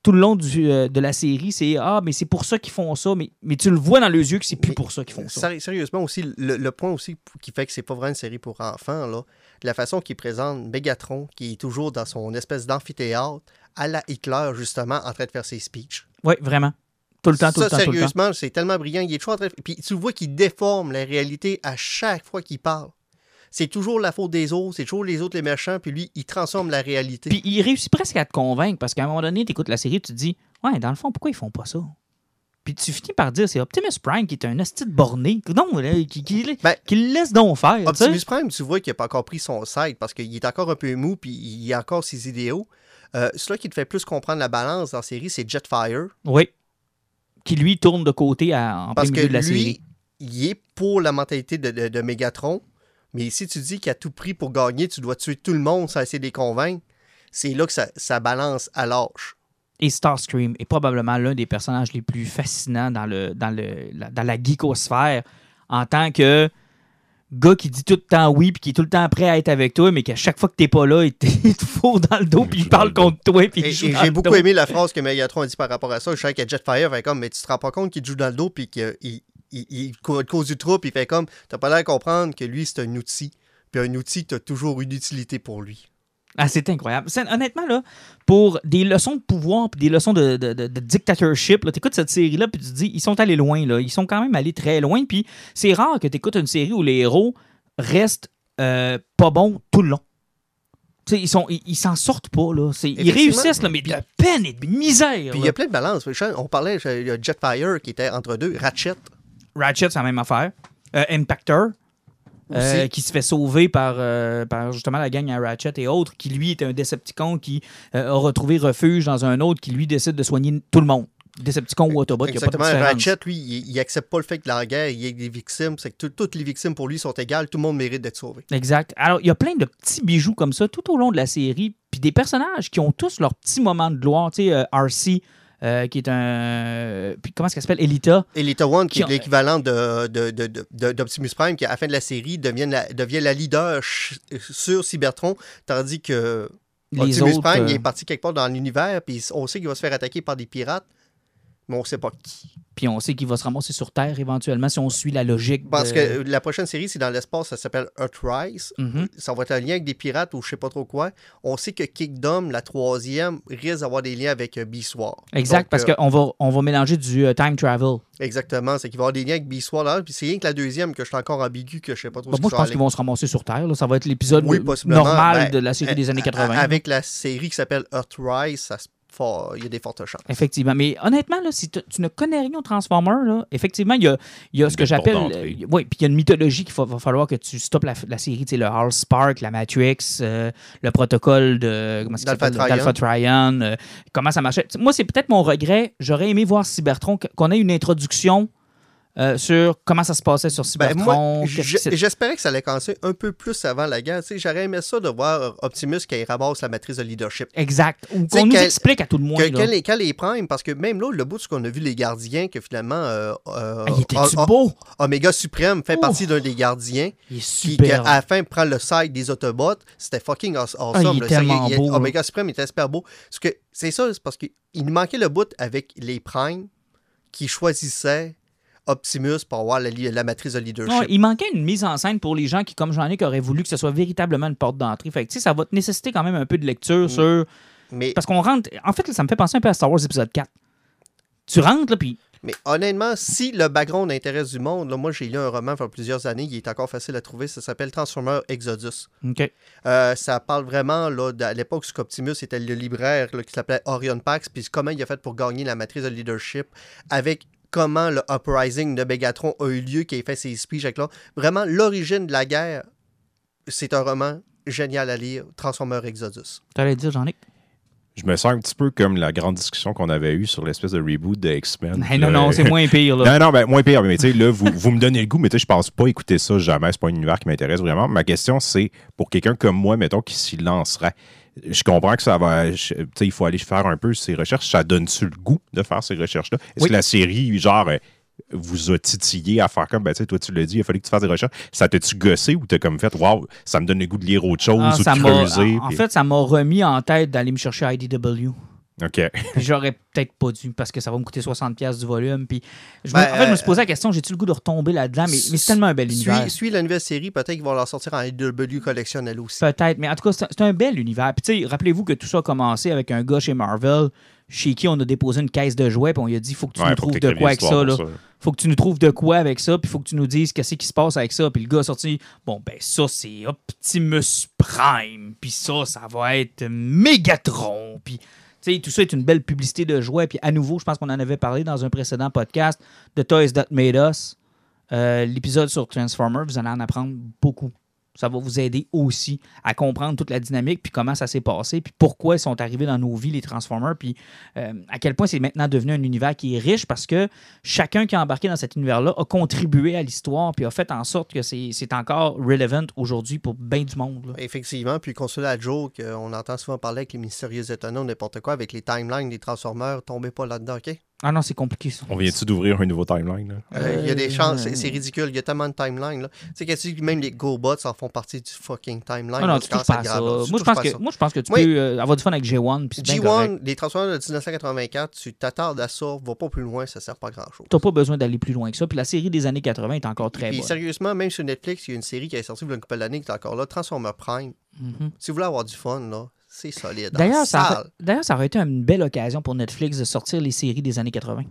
[SPEAKER 1] Tout le long du, euh, de la série, c'est Ah, mais c'est pour ça qu'ils font ça. Mais, mais tu le vois dans les yeux que c'est plus
[SPEAKER 3] Mais
[SPEAKER 1] pour ça qu'ils font ça.
[SPEAKER 3] Séri- Sérieusement aussi, le, le point aussi qui fait que c'est pas vraiment une série pour enfants, là, la façon qu'il présente Megatron, qui est toujours dans son espèce d'amphithéâtre, à la Hitler, justement, en train de faire ses speeches.
[SPEAKER 1] Oui, vraiment. Tout le temps, tout
[SPEAKER 3] ça,
[SPEAKER 1] le temps,
[SPEAKER 3] sérieusement, c'est tellement brillant. Il est toujours en train de- Puis tu vois qu'il déforme la réalité à chaque fois qu'il parle. C'est toujours la faute des autres, c'est toujours les autres les méchants, puis lui, il transforme la réalité.
[SPEAKER 1] Puis il réussit presque à te convaincre parce qu'à un moment donné, tu écoutes la série, tu te dis Ouais, dans le fond, pourquoi ils font pas ça Puis tu finis par dire c'est Optimus Prime qui est un asti de borné. Non, là, qui, qui,
[SPEAKER 3] Ben,
[SPEAKER 1] qui le laisse donc faire.
[SPEAKER 3] Optimus Prime, tu vois qu'il n'a pas encore pris son side parce qu'il est encore un peu mou puis il a encore ses idéaux. Euh, cela qui te fait plus comprendre la balance dans la série, c'est Jetfire.
[SPEAKER 1] Oui. Qui lui tourne de côté à, en
[SPEAKER 3] Parce
[SPEAKER 1] plein
[SPEAKER 3] que
[SPEAKER 1] de la
[SPEAKER 3] lui,
[SPEAKER 1] série.
[SPEAKER 3] il est pour la mentalité de, de- de Megatron. Mais si tu dis qu'à tout prix pour gagner, tu dois tuer tout le monde sans essayer de les convaincre, c'est là que ça, ça balance à l'âge.
[SPEAKER 1] Et Starscream est probablement l'un des personnages les plus fascinants dans, le, dans, le, la, dans la geekosphère en tant que gars qui dit tout le temps oui puis qui est tout le temps prêt à être avec toi, mais qu'à chaque fois que t'es pas là, il te, il te fourre dans le dos puis il parle contre toi puis
[SPEAKER 3] Et, et j'ai beaucoup
[SPEAKER 1] dos.
[SPEAKER 3] aimé la phrase que Megatron a dit par rapport à ça. Je sais que Jetfire fait comme, mais tu te rends pas compte qu'il te joue dans le dos puis qu'il il, il, il cause cause du trouble, il fait comme, t'as pas l'air de comprendre que lui, c'est un outil. Puis un outil, t'as toujours une utilité pour lui.
[SPEAKER 1] Ah, c'est incroyable. Honnêtement, là, pour des leçons de pouvoir puis des leçons de, de, de- de dictatorship, là, t'écoutes cette série-là puis tu te dis, ils sont allés loin, là. Ils sont quand même allés très loin. Puis c'est rare que t'écoutes une série où les héros restent euh, pas bons tout le long. Tu ils sont, ils s'en sortent pas, là. Ils réussissent, là, mais de peine et de misère.
[SPEAKER 3] Puis il y a plein de balances. On parlait, il y a Jetfire qui était entre deux, Ratchet.
[SPEAKER 1] Ratchet, c'est la même affaire. Euh, Impactor, euh, qui se fait sauver par, euh, par justement la gang à Ratchet et autres, qui lui est un Decepticon qui euh, a retrouvé refuge dans un autre qui lui décide de soigner tout le monde. Decepticon ou Autobot, il n'y a pas de différence.
[SPEAKER 3] Ratchet, lui, il, il accepte pas le fait que la guerre, il y ait des victimes. C'est que tout- toutes les victimes pour lui sont égales. Tout le monde mérite d'être sauvé.
[SPEAKER 1] Exact. Alors, il y a plein de petits bijoux comme ça tout au long de la série, puis des personnages qui ont tous leur petit moment de gloire. Tu sais, RC, euh, qui est un... Puis comment est-ce qu'elle s'appelle? Elita.
[SPEAKER 3] Elita One, qui
[SPEAKER 1] Qui
[SPEAKER 3] est l'équivalent de, de- de- de- de- d'Optimus Prime, qui à la fin de la série devient la, devient la leader sur Cybertron, tandis que
[SPEAKER 1] Les
[SPEAKER 3] Optimus
[SPEAKER 1] autres...
[SPEAKER 3] Prime
[SPEAKER 1] euh,
[SPEAKER 3] il est parti quelque part dans l'univers, puis on sait qu'il va se faire attaquer par des pirates, mais on sait pas qui.
[SPEAKER 1] Puis on sait qu'il va se ramasser sur Terre éventuellement si on suit la logique.
[SPEAKER 3] Parce que euh, la prochaine série, c'est dans l'espace, ça s'appelle Earthrise.
[SPEAKER 1] Mhm.
[SPEAKER 3] Ça va être un lien avec des pirates ou je sais pas trop quoi. On sait que Kingdom, la troisième, risque d'avoir des liens avec euh, Beast War.
[SPEAKER 1] Exact,
[SPEAKER 3] Donc,
[SPEAKER 1] parce
[SPEAKER 3] euh,
[SPEAKER 1] qu'on va, on va mélanger du euh, time travel.
[SPEAKER 3] Exactement, c'est qu'il va y avoir des liens avec War là, puis c'est rien que la deuxième que je suis encore ambigu, que je sais pas trop
[SPEAKER 1] Bah,
[SPEAKER 3] ce
[SPEAKER 1] moi, je pense qu'ils vont se ramasser sur Terre. là. Ça va être l'épisode
[SPEAKER 3] Oui,
[SPEAKER 1] normal
[SPEAKER 3] Ben,
[SPEAKER 1] de la série des années
[SPEAKER 3] A-
[SPEAKER 1] 80. là.
[SPEAKER 3] Avec la série qui s'appelle Earthrise, ça se il y a des fortes chances.
[SPEAKER 1] Effectivement. Mais honnêtement, là, si tu ne connais rien aux Transformers, là, effectivement, il y a, il y a ce que j'appelle. euh, oui, puis il y a une mythologie qu'il va, va falloir que tu stoppes la, la série. Tu sais, le Hall Spark, la Matrix, euh, le protocole de. Comment ça
[SPEAKER 3] D'Alpha
[SPEAKER 1] s'appelle?
[SPEAKER 3] Trion.
[SPEAKER 1] Euh, comment ça marchait? Moi, c'est peut-être mon regret. J'aurais aimé voir Cybertron, qu- qu'on ait une introduction. Euh, sur comment ça se passait sur
[SPEAKER 3] Ben,
[SPEAKER 1] Cybertron. qui
[SPEAKER 3] j'espérais que ça allait commencer un peu plus avant la guerre. J'aurais aimé ça de voir Optimus qui ramasse la matrice de leadership.
[SPEAKER 1] Exact. Ou qu'on nous explique à tout le monde.
[SPEAKER 3] Que-
[SPEAKER 1] là.
[SPEAKER 3] Quand les, quand les primes, parce que même là, le bout de ce qu'on a vu, les gardiens, que finalement, euh, euh,
[SPEAKER 1] Ah, il
[SPEAKER 3] O- O-
[SPEAKER 1] beau?
[SPEAKER 3] Omega Suprême fait partie d'un des gardiens.
[SPEAKER 1] Il est
[SPEAKER 3] Qui,
[SPEAKER 1] super.
[SPEAKER 3] à la fin, prend le side des Autobots. C'était fucking aw- awesome.
[SPEAKER 1] Ah, il est
[SPEAKER 3] là.
[SPEAKER 1] tellement
[SPEAKER 3] il- il-
[SPEAKER 1] beau.
[SPEAKER 3] Omega Supreme était super beau. Parce que c'est ça, c'est parce qu'il nous manquait le bout avec les primes qui choisissaient Optimus pour avoir la, matrice de leadership.
[SPEAKER 1] Non, il manquait une mise en scène pour les gens qui, comme qui auraient voulu que ce soit véritablement une porte d'entrée. Fait que, ça va te nécessiter quand même un peu de lecture
[SPEAKER 3] Mm.
[SPEAKER 1] sur.
[SPEAKER 3] Mais,
[SPEAKER 1] Parce qu'on rentre. En fait, ça me fait penser un peu à Star Wars épisode 4. Tu rentres, là, puis.
[SPEAKER 3] mais honnêtement, si le background intéresse du monde, là, moi j'ai lu un roman il y a plusieurs années, il est encore facile à trouver, ça s'appelle Transformer Exodus. Euh, ça parle vraiment là, de- à l'époque où Optimus était le libraire là, qui s'appelait Orion Pax, puis comment il a fait pour gagner la matrice de leadership, avec comment le uprising de Megatron a eu lieu, qui a fait ses speeches avec là. Vraiment, l'origine de la guerre, c'est un roman génial à lire, Transformer Exodus.
[SPEAKER 1] T'allais dire, Jean-Nic?
[SPEAKER 4] Je me sens un petit peu comme la grande discussion qu'on avait eue sur l'espèce de reboot de X-Men.
[SPEAKER 1] Hey, non, non, c'est moins pire. Là.
[SPEAKER 4] Non, non, ben, moins pire. Mais tu sais, là, vous, vous me donnez le goût, mais tu sais, je pense pas écouter ça jamais. C'est pas un univers qui m'intéresse vraiment. Ma question, c'est pour quelqu'un comme moi, mettons, qui s'y lancerait. Je comprends que ça va. je- Tu sais, il faut aller faire un peu ses recherches. Ça donne-tu le goût de faire ces recherches-là? Est-ce
[SPEAKER 1] Oui.
[SPEAKER 4] que la série, genre, euh, vous a titillé à faire comme, ben, tu sais, toi, tu l'as dit, il a fallu que tu fasses des recherches. Ça t'a-tu gossé ou t'as comme fait, waouh, ça me donne le goût de lire autre chose
[SPEAKER 1] Ah,
[SPEAKER 4] ou
[SPEAKER 1] ça
[SPEAKER 4] de
[SPEAKER 1] m'a-
[SPEAKER 4] creuser?
[SPEAKER 1] en
[SPEAKER 4] puis-
[SPEAKER 1] fait, ça m'a remis en tête d'aller me chercher IDW.
[SPEAKER 4] OK.
[SPEAKER 1] Puis j'aurais peut-être pas dû parce que ça va me coûter 60$ du volume. Puis je me-
[SPEAKER 3] Ben,
[SPEAKER 1] en fait, je me suis
[SPEAKER 3] euh,
[SPEAKER 1] posé la question j'ai-tu le goût de retomber là-dedans? Mais, mais c'est tellement un bel univers.
[SPEAKER 3] Suis, suis la nouvelle série, peut-être qu'ils vont leur sortir en AW collectionnel aussi.
[SPEAKER 1] Peut-être, mais en tout cas, c'est un bel univers. Puis tu sais, rappelez-vous que tout ça a commencé avec un gars chez Marvel chez qui on a déposé une caisse de jouets puis on lui a dit faut que tu
[SPEAKER 4] Ouais,
[SPEAKER 1] nous
[SPEAKER 4] faut
[SPEAKER 1] trouves
[SPEAKER 4] que
[SPEAKER 1] de quoi avec ça là.
[SPEAKER 4] pour
[SPEAKER 1] Faut que tu nous trouves de quoi avec ça puis faut que tu nous dises qu'est-ce qui se passe avec ça. Puis le gars a sorti bon ben ça c'est Optimus Prime puis ça ça va être Megatron puis tout ça est une belle publicité de jouets. Puis à nouveau, je pense qu'on en avait parlé dans un précédent podcast de Toys That Made Us. Euh, L'épisode sur Transformers, vous allez en apprendre beaucoup. Ça va vous aider aussi à comprendre toute la dynamique, puis comment ça s'est passé, puis pourquoi ils sont arrivés dans nos vies, les Transformers, puis euh, à quel point c'est maintenant devenu un univers qui est riche parce que chacun qui a embarqué dans cet univers-là a contribué à l'histoire, puis a fait en sorte que c'est encore relevant aujourd'hui pour bien du monde.
[SPEAKER 3] Effectivement, puis consuler à Joe, qu'on entend souvent parler avec les mystérieux étonnants, n'importe quoi, avec les timelines des Transformers, tombez pas là-dedans, OK?
[SPEAKER 1] Ah non, c'est compliqué ça.
[SPEAKER 4] On vient-tu d'ouvrir un nouveau timeline?
[SPEAKER 3] Euh, Il y a des
[SPEAKER 1] Euh,
[SPEAKER 3] chances, c'est- ridicule, il y a tellement de timelines. là. Tu sais, que tu- même les GoBots en font partie du fucking timeline.
[SPEAKER 1] Ah non,
[SPEAKER 3] là,
[SPEAKER 1] tu touches pas ça.
[SPEAKER 3] Tu
[SPEAKER 1] Moi je, pense que,
[SPEAKER 3] ça.
[SPEAKER 1] moi, je pense que tu
[SPEAKER 3] Oui.
[SPEAKER 1] peux euh, avoir du fun avec G1, puis c'est bien correct.
[SPEAKER 3] G1, les Transformers de 1984, tu t'attardes à ça, va pas plus loin, ça sert pas à grand-chose.
[SPEAKER 1] T'as pas besoin d'aller plus loin que ça. Puis la série des années 80 est encore très
[SPEAKER 3] Puis
[SPEAKER 1] bonne.
[SPEAKER 3] sérieusement, même sur Netflix, il y a une série qui est sortie il y a une couple d'années qui est encore là, Transformers Prime.
[SPEAKER 1] Mhm.
[SPEAKER 3] Si vous voulez avoir du fun, là, c'est solide.
[SPEAKER 1] D'ailleurs, ça, d'ailleurs, ça aurait été une belle occasion pour Netflix de sortir les séries des années 80.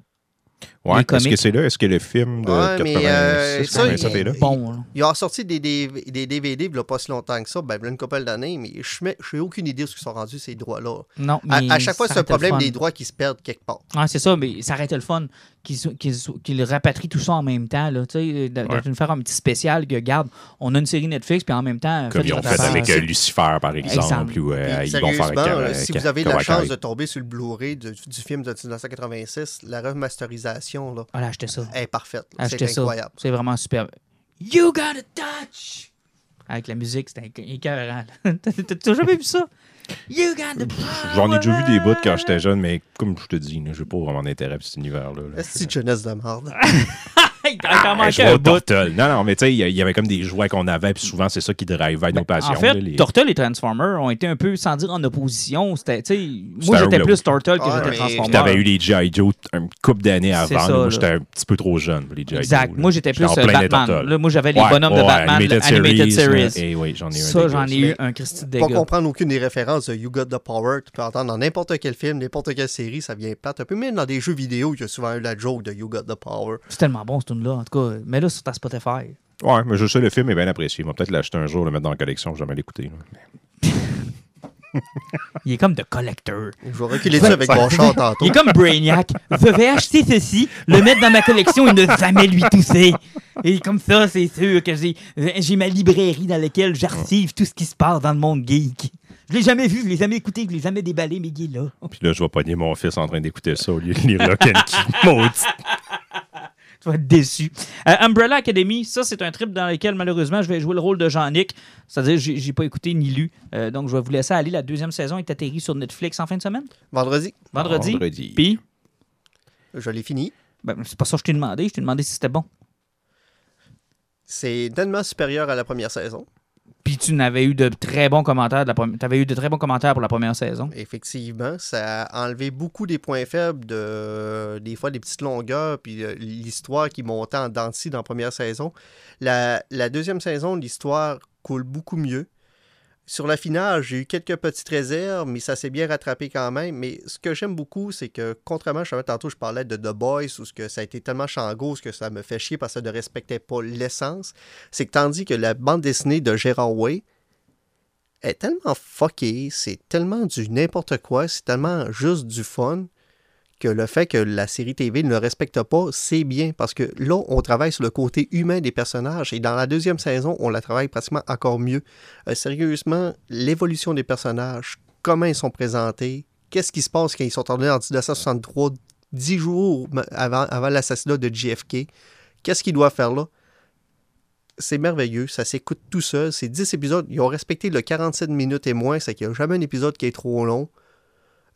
[SPEAKER 4] Ouais, est-ce que c'est là? Est-ce que le film de
[SPEAKER 3] Ouais, mais, euh,
[SPEAKER 4] 86,
[SPEAKER 3] ça,
[SPEAKER 4] combien
[SPEAKER 3] il-
[SPEAKER 4] ça fait là?
[SPEAKER 1] Bon, là.
[SPEAKER 3] Il a sorti des, des, des DVD il n'y a pas si longtemps que ça, ben, il y a une couple d'années, mais je n'ai aucune idée de ce qu'ils sont rendus, ces droits-là.
[SPEAKER 1] Non,
[SPEAKER 3] À,
[SPEAKER 1] mais
[SPEAKER 3] à chaque fois, c'est un problème des droits qui se perdent quelque part.
[SPEAKER 1] Ouais, c'est ça, mais ça aurait été le fun qu'ils qu'ils rapatrient tout ça en même temps. Là, tu sais, de, de
[SPEAKER 4] Ouais.
[SPEAKER 1] faire un petit spécial que, regarde, on a une série Netflix, puis en même temps.
[SPEAKER 4] Comme ils ont fait avec euh, Lucifer, par exemple,
[SPEAKER 1] Exemple.
[SPEAKER 4] ou euh, ils vont faire avec euh,
[SPEAKER 3] si vous avez la chance de tomber sur le Blu-ray du film de 1986, la remasterisation là,
[SPEAKER 1] Voilà, achetez ça.
[SPEAKER 3] est parfaite.
[SPEAKER 1] Achetez
[SPEAKER 3] C'est
[SPEAKER 1] ça.
[SPEAKER 3] incroyable.
[SPEAKER 1] C'est vraiment super. You got a touch! Avec la musique, c'était éc- écœurant. T'as jamais vu ça? You got the
[SPEAKER 4] J'en ai déjà vu des bouts quand j'étais jeune, mais comme je te dis, j'ai pas vraiment d'intérêt pour cet univers-là. là.
[SPEAKER 3] Jeunesse de merde?
[SPEAKER 1] Hey,
[SPEAKER 4] Ah,
[SPEAKER 1] manqué
[SPEAKER 4] je
[SPEAKER 1] un
[SPEAKER 4] vois
[SPEAKER 1] bout.
[SPEAKER 4] Turtle. Non, non, mais tu sais, il y avait comme des jouets qu'on avait, puis souvent, c'est ça qui drivait nos passions.
[SPEAKER 1] Ben, En fait,
[SPEAKER 4] là, les-
[SPEAKER 1] Turtle et Transformers ont été un peu, sans dire en opposition, c'était, tu sais,
[SPEAKER 4] C'était
[SPEAKER 1] moi
[SPEAKER 4] un
[SPEAKER 1] j'étais plus. Turtle que j'étais.
[SPEAKER 4] Puis t'avais eu les G.I. Joe une couple d'années
[SPEAKER 1] C'est
[SPEAKER 4] avant.
[SPEAKER 1] ça.
[SPEAKER 4] Moi, j'étais un petit peu trop jeune pour les G.I.
[SPEAKER 1] Exact.
[SPEAKER 4] Joe,
[SPEAKER 1] Moi
[SPEAKER 4] là.
[SPEAKER 1] j'étais plus euh, Batman. Moi j'avais les
[SPEAKER 4] Ouais,
[SPEAKER 1] bonhommes de Batman,
[SPEAKER 4] Animated Series,
[SPEAKER 1] Series.
[SPEAKER 4] Et oui, j'en ai eu un
[SPEAKER 1] Ça,
[SPEAKER 4] des
[SPEAKER 1] j'en ai eu un Christy de
[SPEAKER 3] Pas comprendre aucune des références de You Got the Power. Tu peux entendre dans n'importe quel film, n'importe quelle série, ça vient plate. Un peu même dans des jeux vidéo, il y a souvent eu la joke de You Got the Power.
[SPEAKER 1] C'est tellement bon ce tune-là, en tout cas. Mais là, sur ta Spotify.
[SPEAKER 4] Ouais, mais je sais, le film est bien apprécié. On va peut-être l'acheter un jour, le mettre dans la collection, jamais l'écouter. là.
[SPEAKER 1] Il est comme de collector.
[SPEAKER 3] Je vais reculer avec mon char tantôt.
[SPEAKER 1] Il est comme Brainiac. Je vais acheter ceci, le mettre dans ma collection et ne jamais lui tousser. Et comme ça, c'est sûr que j'ai j'ai ma librairie dans laquelle j'archive tout ce qui se passe dans le monde geek. Je l'ai jamais vu, je l'ai jamais écouté, je l'ai jamais déballé, mais il est là.
[SPEAKER 4] Puis là, je vais pogner mon fils en train d'écouter ça au lieu de lire Lock and Key. Maudit.
[SPEAKER 1] Tu vas être déçu. Euh, Umbrella Academy, ça, c'est un trip dans lequel, malheureusement, je vais jouer le rôle de Jean-Nic. C'est-à-dire, j'ai j'ai pas écouté ni lu. Euh, donc, je vais vous laisser aller. La deuxième saison est atterrie sur Netflix en fin de semaine.
[SPEAKER 3] Vendredi,
[SPEAKER 1] Vendredi.
[SPEAKER 4] Vendredi.
[SPEAKER 1] Puis,
[SPEAKER 3] je l'ai fini.
[SPEAKER 1] ben, c'est pas ça que je t'ai demandé. Je t'ai demandé si c'était bon.
[SPEAKER 3] C'est tellement supérieur à la première saison.
[SPEAKER 1] Puis tu n'avais eu de très bons commentaires. Pour la première saison.
[SPEAKER 3] Effectivement, ça a enlevé beaucoup des points faibles, de, des fois des petites longueurs, puis euh, l'histoire qui montait en dents dans la première saison. La deuxième saison, l'histoire coule beaucoup mieux. Sur la finale, j'ai eu quelques petites réserves, mais ça s'est bien rattrapé quand même. Mais ce que j'aime beaucoup, c'est que, contrairement, je savais tantôt, je parlais de The Boys, où ce que ça a été tellement changos que ça me fait chier parce que ça ne respectait pas l'essence, c'est que tandis que la bande dessinée de Gérard Way, est tellement fucké, c'est tellement du n'importe quoi, c'est tellement juste du fun que le fait que la série TV ne le respecte pas, c'est bien parce que là, on travaille sur le côté humain des personnages et dans la deuxième saison, on la travaille pratiquement encore mieux. Euh, sérieusement, l'évolution des personnages, comment ils sont présentés, qu'est-ce qui se passe quand ils sont tournés en 1963, dix jours avant, l'assassinat de JFK. Qu'est-ce qu'ils doivent faire là? C'est merveilleux, ça s'écoute tout seul. C'est 10 épisodes. Ils ont respecté le 47 minutes et moins, c'est qu'il n'y a jamais un épisode qui est trop long.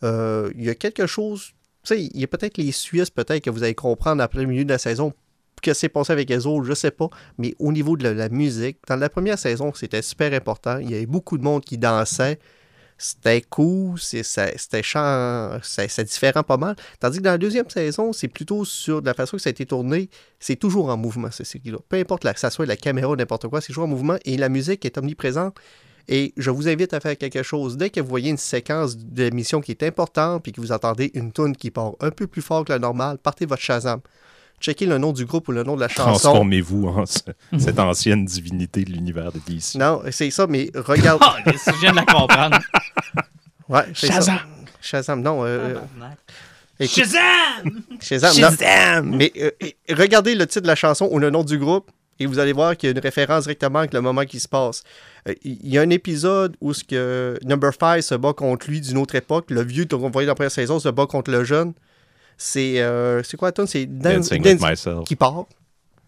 [SPEAKER 3] Euh, il y a quelque chose. Sais, il y a peut-être les Suisses, peut-être que vous allez comprendre après le milieu de la saison que c'est passé avec les autres, je sais pas. Mais au niveau de la, musique, dans la première saison, c'était super important. Il y avait beaucoup de monde qui dansait c'était cool, c'était chant, c'est différent pas mal. Tandis que dans la deuxième saison, c'est plutôt sur la façon que ça a été tourné, c'est toujours en mouvement, ce là Peu importe que ça soit la caméra ou n'importe quoi, c'est toujours en mouvement et la musique est omniprésente. Et je vous invite à faire quelque chose. Dès que vous voyez une séquence d'émission qui est importante puis que vous entendez une tune qui part un peu plus fort que la normale, partez votre Shazam checkez le nom du groupe ou le nom de la chanson.
[SPEAKER 4] Transformez-vous en cette ancienne divinité de l'univers de DC.
[SPEAKER 3] Non, c'est ça, mais regarde.
[SPEAKER 1] oh, je viens de la comprendre.
[SPEAKER 3] ouais,
[SPEAKER 1] Shazam. Ça.
[SPEAKER 3] Shazam, non. Euh,
[SPEAKER 1] écoute, Shazam!
[SPEAKER 3] Shazam! Shazam! Mais euh, regardez le titre de la chanson ou le nom du groupe et vous allez voir qu'il y a une référence directement avec le moment qui se passe. Euh, il y a un épisode où ce que Number 5 se bat contre lui d'une autre époque. Le vieux qu'on voyait dans la première saison se bat contre le jeune. C'est euh, c'est quoi tune? C'est
[SPEAKER 4] Dancing with Myself.
[SPEAKER 3] qui part.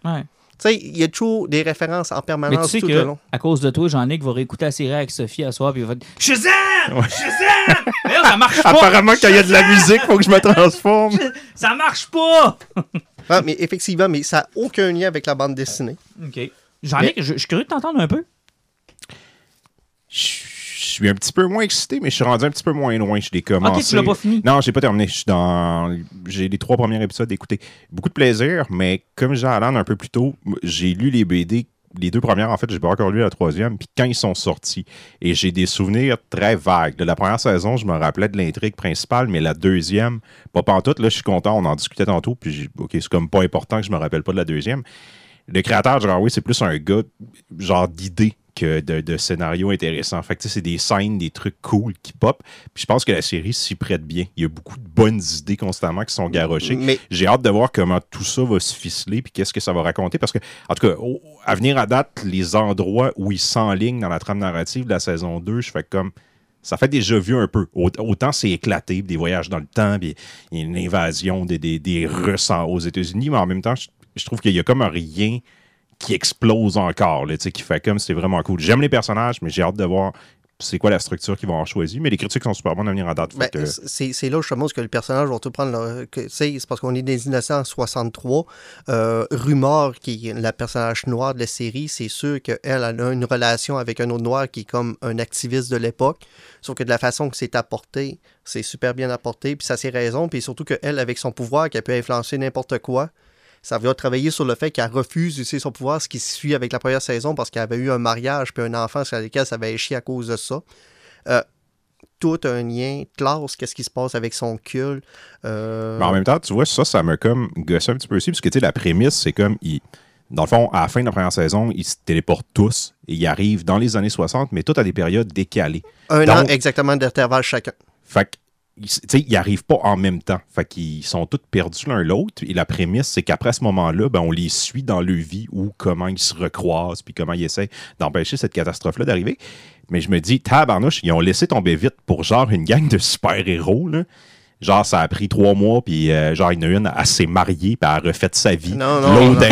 [SPEAKER 1] Ouais.
[SPEAKER 3] Tu sais, il y a toujours des références en permanence
[SPEAKER 1] Mais tu sais
[SPEAKER 3] tout
[SPEAKER 1] que,
[SPEAKER 3] le long.
[SPEAKER 1] À cause de toi, Jean-Nic va réécouter la série avec Sophie à soir puis il va dire Shazam! Shazam! Mais là, ça marche pas!
[SPEAKER 4] Apparemment, quand il y a de la musique, faut que je me transforme.
[SPEAKER 1] ça marche pas!
[SPEAKER 3] ah, mais effectivement, mais ça n'a aucun lien avec la bande dessinée.
[SPEAKER 1] OK. Jean-Nic, je, je suis curieux de t'entendre un peu.
[SPEAKER 4] Je je suis un petit peu moins excité, mais je suis rendu un petit peu moins loin. Je l'ai commencé.
[SPEAKER 1] Ok, tu l'as pas fini.
[SPEAKER 4] Non, j'ai pas terminé. Je suis dans. J'ai les trois premiers épisodes d'écouter. Beaucoup de plaisir, mais comme j'ai Alan un peu plus tôt, j'ai lu les BD. Les deux premières, en fait, j'ai pas encore lu la troisième, puis quand ils sont sortis. Et j'ai des souvenirs très vagues. De la première saison, je me rappelais de l'intrigue principale, mais la deuxième, pas pantoute, là, je suis content, on en discutait tantôt, puis OK, c'est comme pas important que je me rappelle pas de la deuxième. Le créateur, genre, oui, c'est plus un gars, genre, d'idées que de, scénarios intéressants. Fait que c'est des scènes, des trucs cool qui pop. Puis je pense que la série s'y prête bien. Il y a beaucoup de bonnes idées constamment qui sont garochées. Mais... J'ai hâte de voir comment tout ça va se ficeler puis qu'est-ce que ça va raconter. Parce que, en tout cas, à venir à date, les endroits où ils s'enlignent dans la trame narrative de la saison 2, je fais comme ça fait déjà vu un peu. Autant c'est éclaté, des voyages dans le temps, puis une invasion des, des, des Russes aux États-Unis, mais en même temps, je, je trouve qu'il y a comme un rien qui explose encore, là, qui fait comme c'est vraiment cool. J'aime les personnages, mais j'ai hâte de voir c'est quoi la structure qu'ils vont avoir choisie. Mais les critiques sont super bonnes à venir en date.
[SPEAKER 3] Ben, c'est là justement que le personnage va tout prendre. C'est parce qu'on est dans les 1963. Euh, Rumor, qui est la personnage noir de la série, c'est sûr qu'elle elle a une relation avec un autre noir qui est comme un activiste de l'époque. Sauf que de la façon que c'est apporté, c'est super bien apporté. Puis ça, c'est raison. Puis surtout qu'elle, avec son pouvoir, qu'elle peut influencer n'importe quoi ça va travailler sur le fait qu'elle refuse d'utiliser son pouvoir, ce qui suit avec la première saison parce qu'elle avait eu un mariage puis un enfant sur lequel ça avait échoué à cause de ça. Euh, tout un lien, classe, qu'est-ce qui se passe avec son culte. Euh,
[SPEAKER 4] Mais en même temps, tu vois, ça, ça me comme gossé un petit peu aussi, parce que tu sais, la prémisse, c'est comme, il, dans le fond, à la fin de la première saison, ils se téléportent tous et ils arrivent dans les années 60, mais tout à des périodes décalées.
[SPEAKER 3] Un an exactement d'intervalle chacun.
[SPEAKER 4] Fait que ils n'arrivent pas en même temps. Fait qu'ils sont tous perdus l'un l'autre. Et la prémisse, c'est qu'après ce moment-là, ben, on les suit dans leur vie ou comment ils se recroisent, puis comment ils essaient d'empêcher cette catastrophe-là d'arriver. Mais je me dis, tabarnouche, ils ont laissé tomber vite pour genre une gang de super-héros. Genre, ça a pris trois mois, puis euh, genre, il y en a une, elle s'est mariée, puis elle a refait sa vie.
[SPEAKER 3] Non, non.
[SPEAKER 4] Tu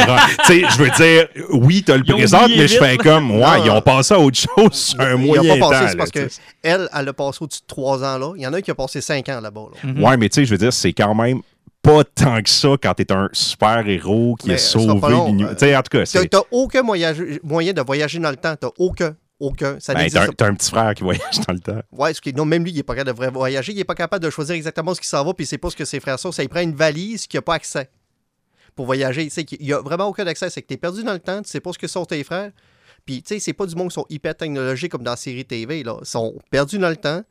[SPEAKER 4] sais, je veux dire, oui, t'as le présent, mais je fais comme, ouais, ils ont passé à autre chose un mois. Ils n'ont pas passé,
[SPEAKER 3] c'est parce qu'elle, elle, a passé au-dessus de trois ans là. Il y en a qui ont passé cinq ans là-bas. Là.
[SPEAKER 4] Ouais, mais tu sais, je veux dire, c'est quand même pas tant que ça quand t'es un super-héros qui est sauvé. Tu sais, en tout cas,
[SPEAKER 3] c'est... T'as aucun moyen, moyen de voyager dans le temps. T'as aucun. Aucun.
[SPEAKER 4] Ça ben, t'as, un, un petit frère qui voyage dans le temps.
[SPEAKER 3] Ouais, ce qui, non, même lui, il n'est pas capable de voyager. Il n'est pas capable de choisir exactement ce qui s'en va, puis sait pas ce que ses frères sont. Ça, il prend une valise qui n'a pas accès pour voyager. Il n'y a vraiment aucun accès. C'est que tu es perdu dans le temps, tu sais pas ce que sont tes frères. Puis, tu sais, c'est pas du monde qui sont hyper technologiques comme dans la série TV. Là. Ils sont perdus dans le temps.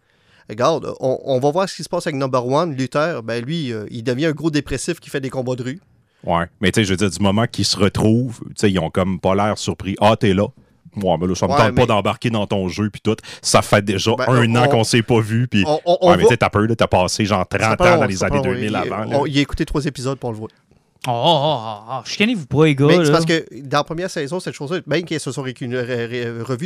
[SPEAKER 3] Regarde, on, va voir ce qui se passe avec Number One, Luther. Ben, lui, euh, il devient un gros dépressif qui fait des combats de rue.
[SPEAKER 4] Ouais, mais tu sais, je veux dire, du moment qu'ils se retrouvent, tu sais, ils ont comme pas l'air surpris. Ah, t'es là. Moi, mais là, ça me tente pas d'embarquer dans ton jeu, puis tout. Ça fait déjà ben, un an qu'on s'est pas vu, puis. ouais, mais t'as peur, t'as passé genre 30 ans dans les années 2000 avant.
[SPEAKER 3] il a écouté trois épisodes pour le voir.
[SPEAKER 1] Oh, oh, oh, oh, chicanez-vous pas, les gars.
[SPEAKER 3] Mais c'est parce que dans la première saison, cette chose-là, même qu'ils se sont revus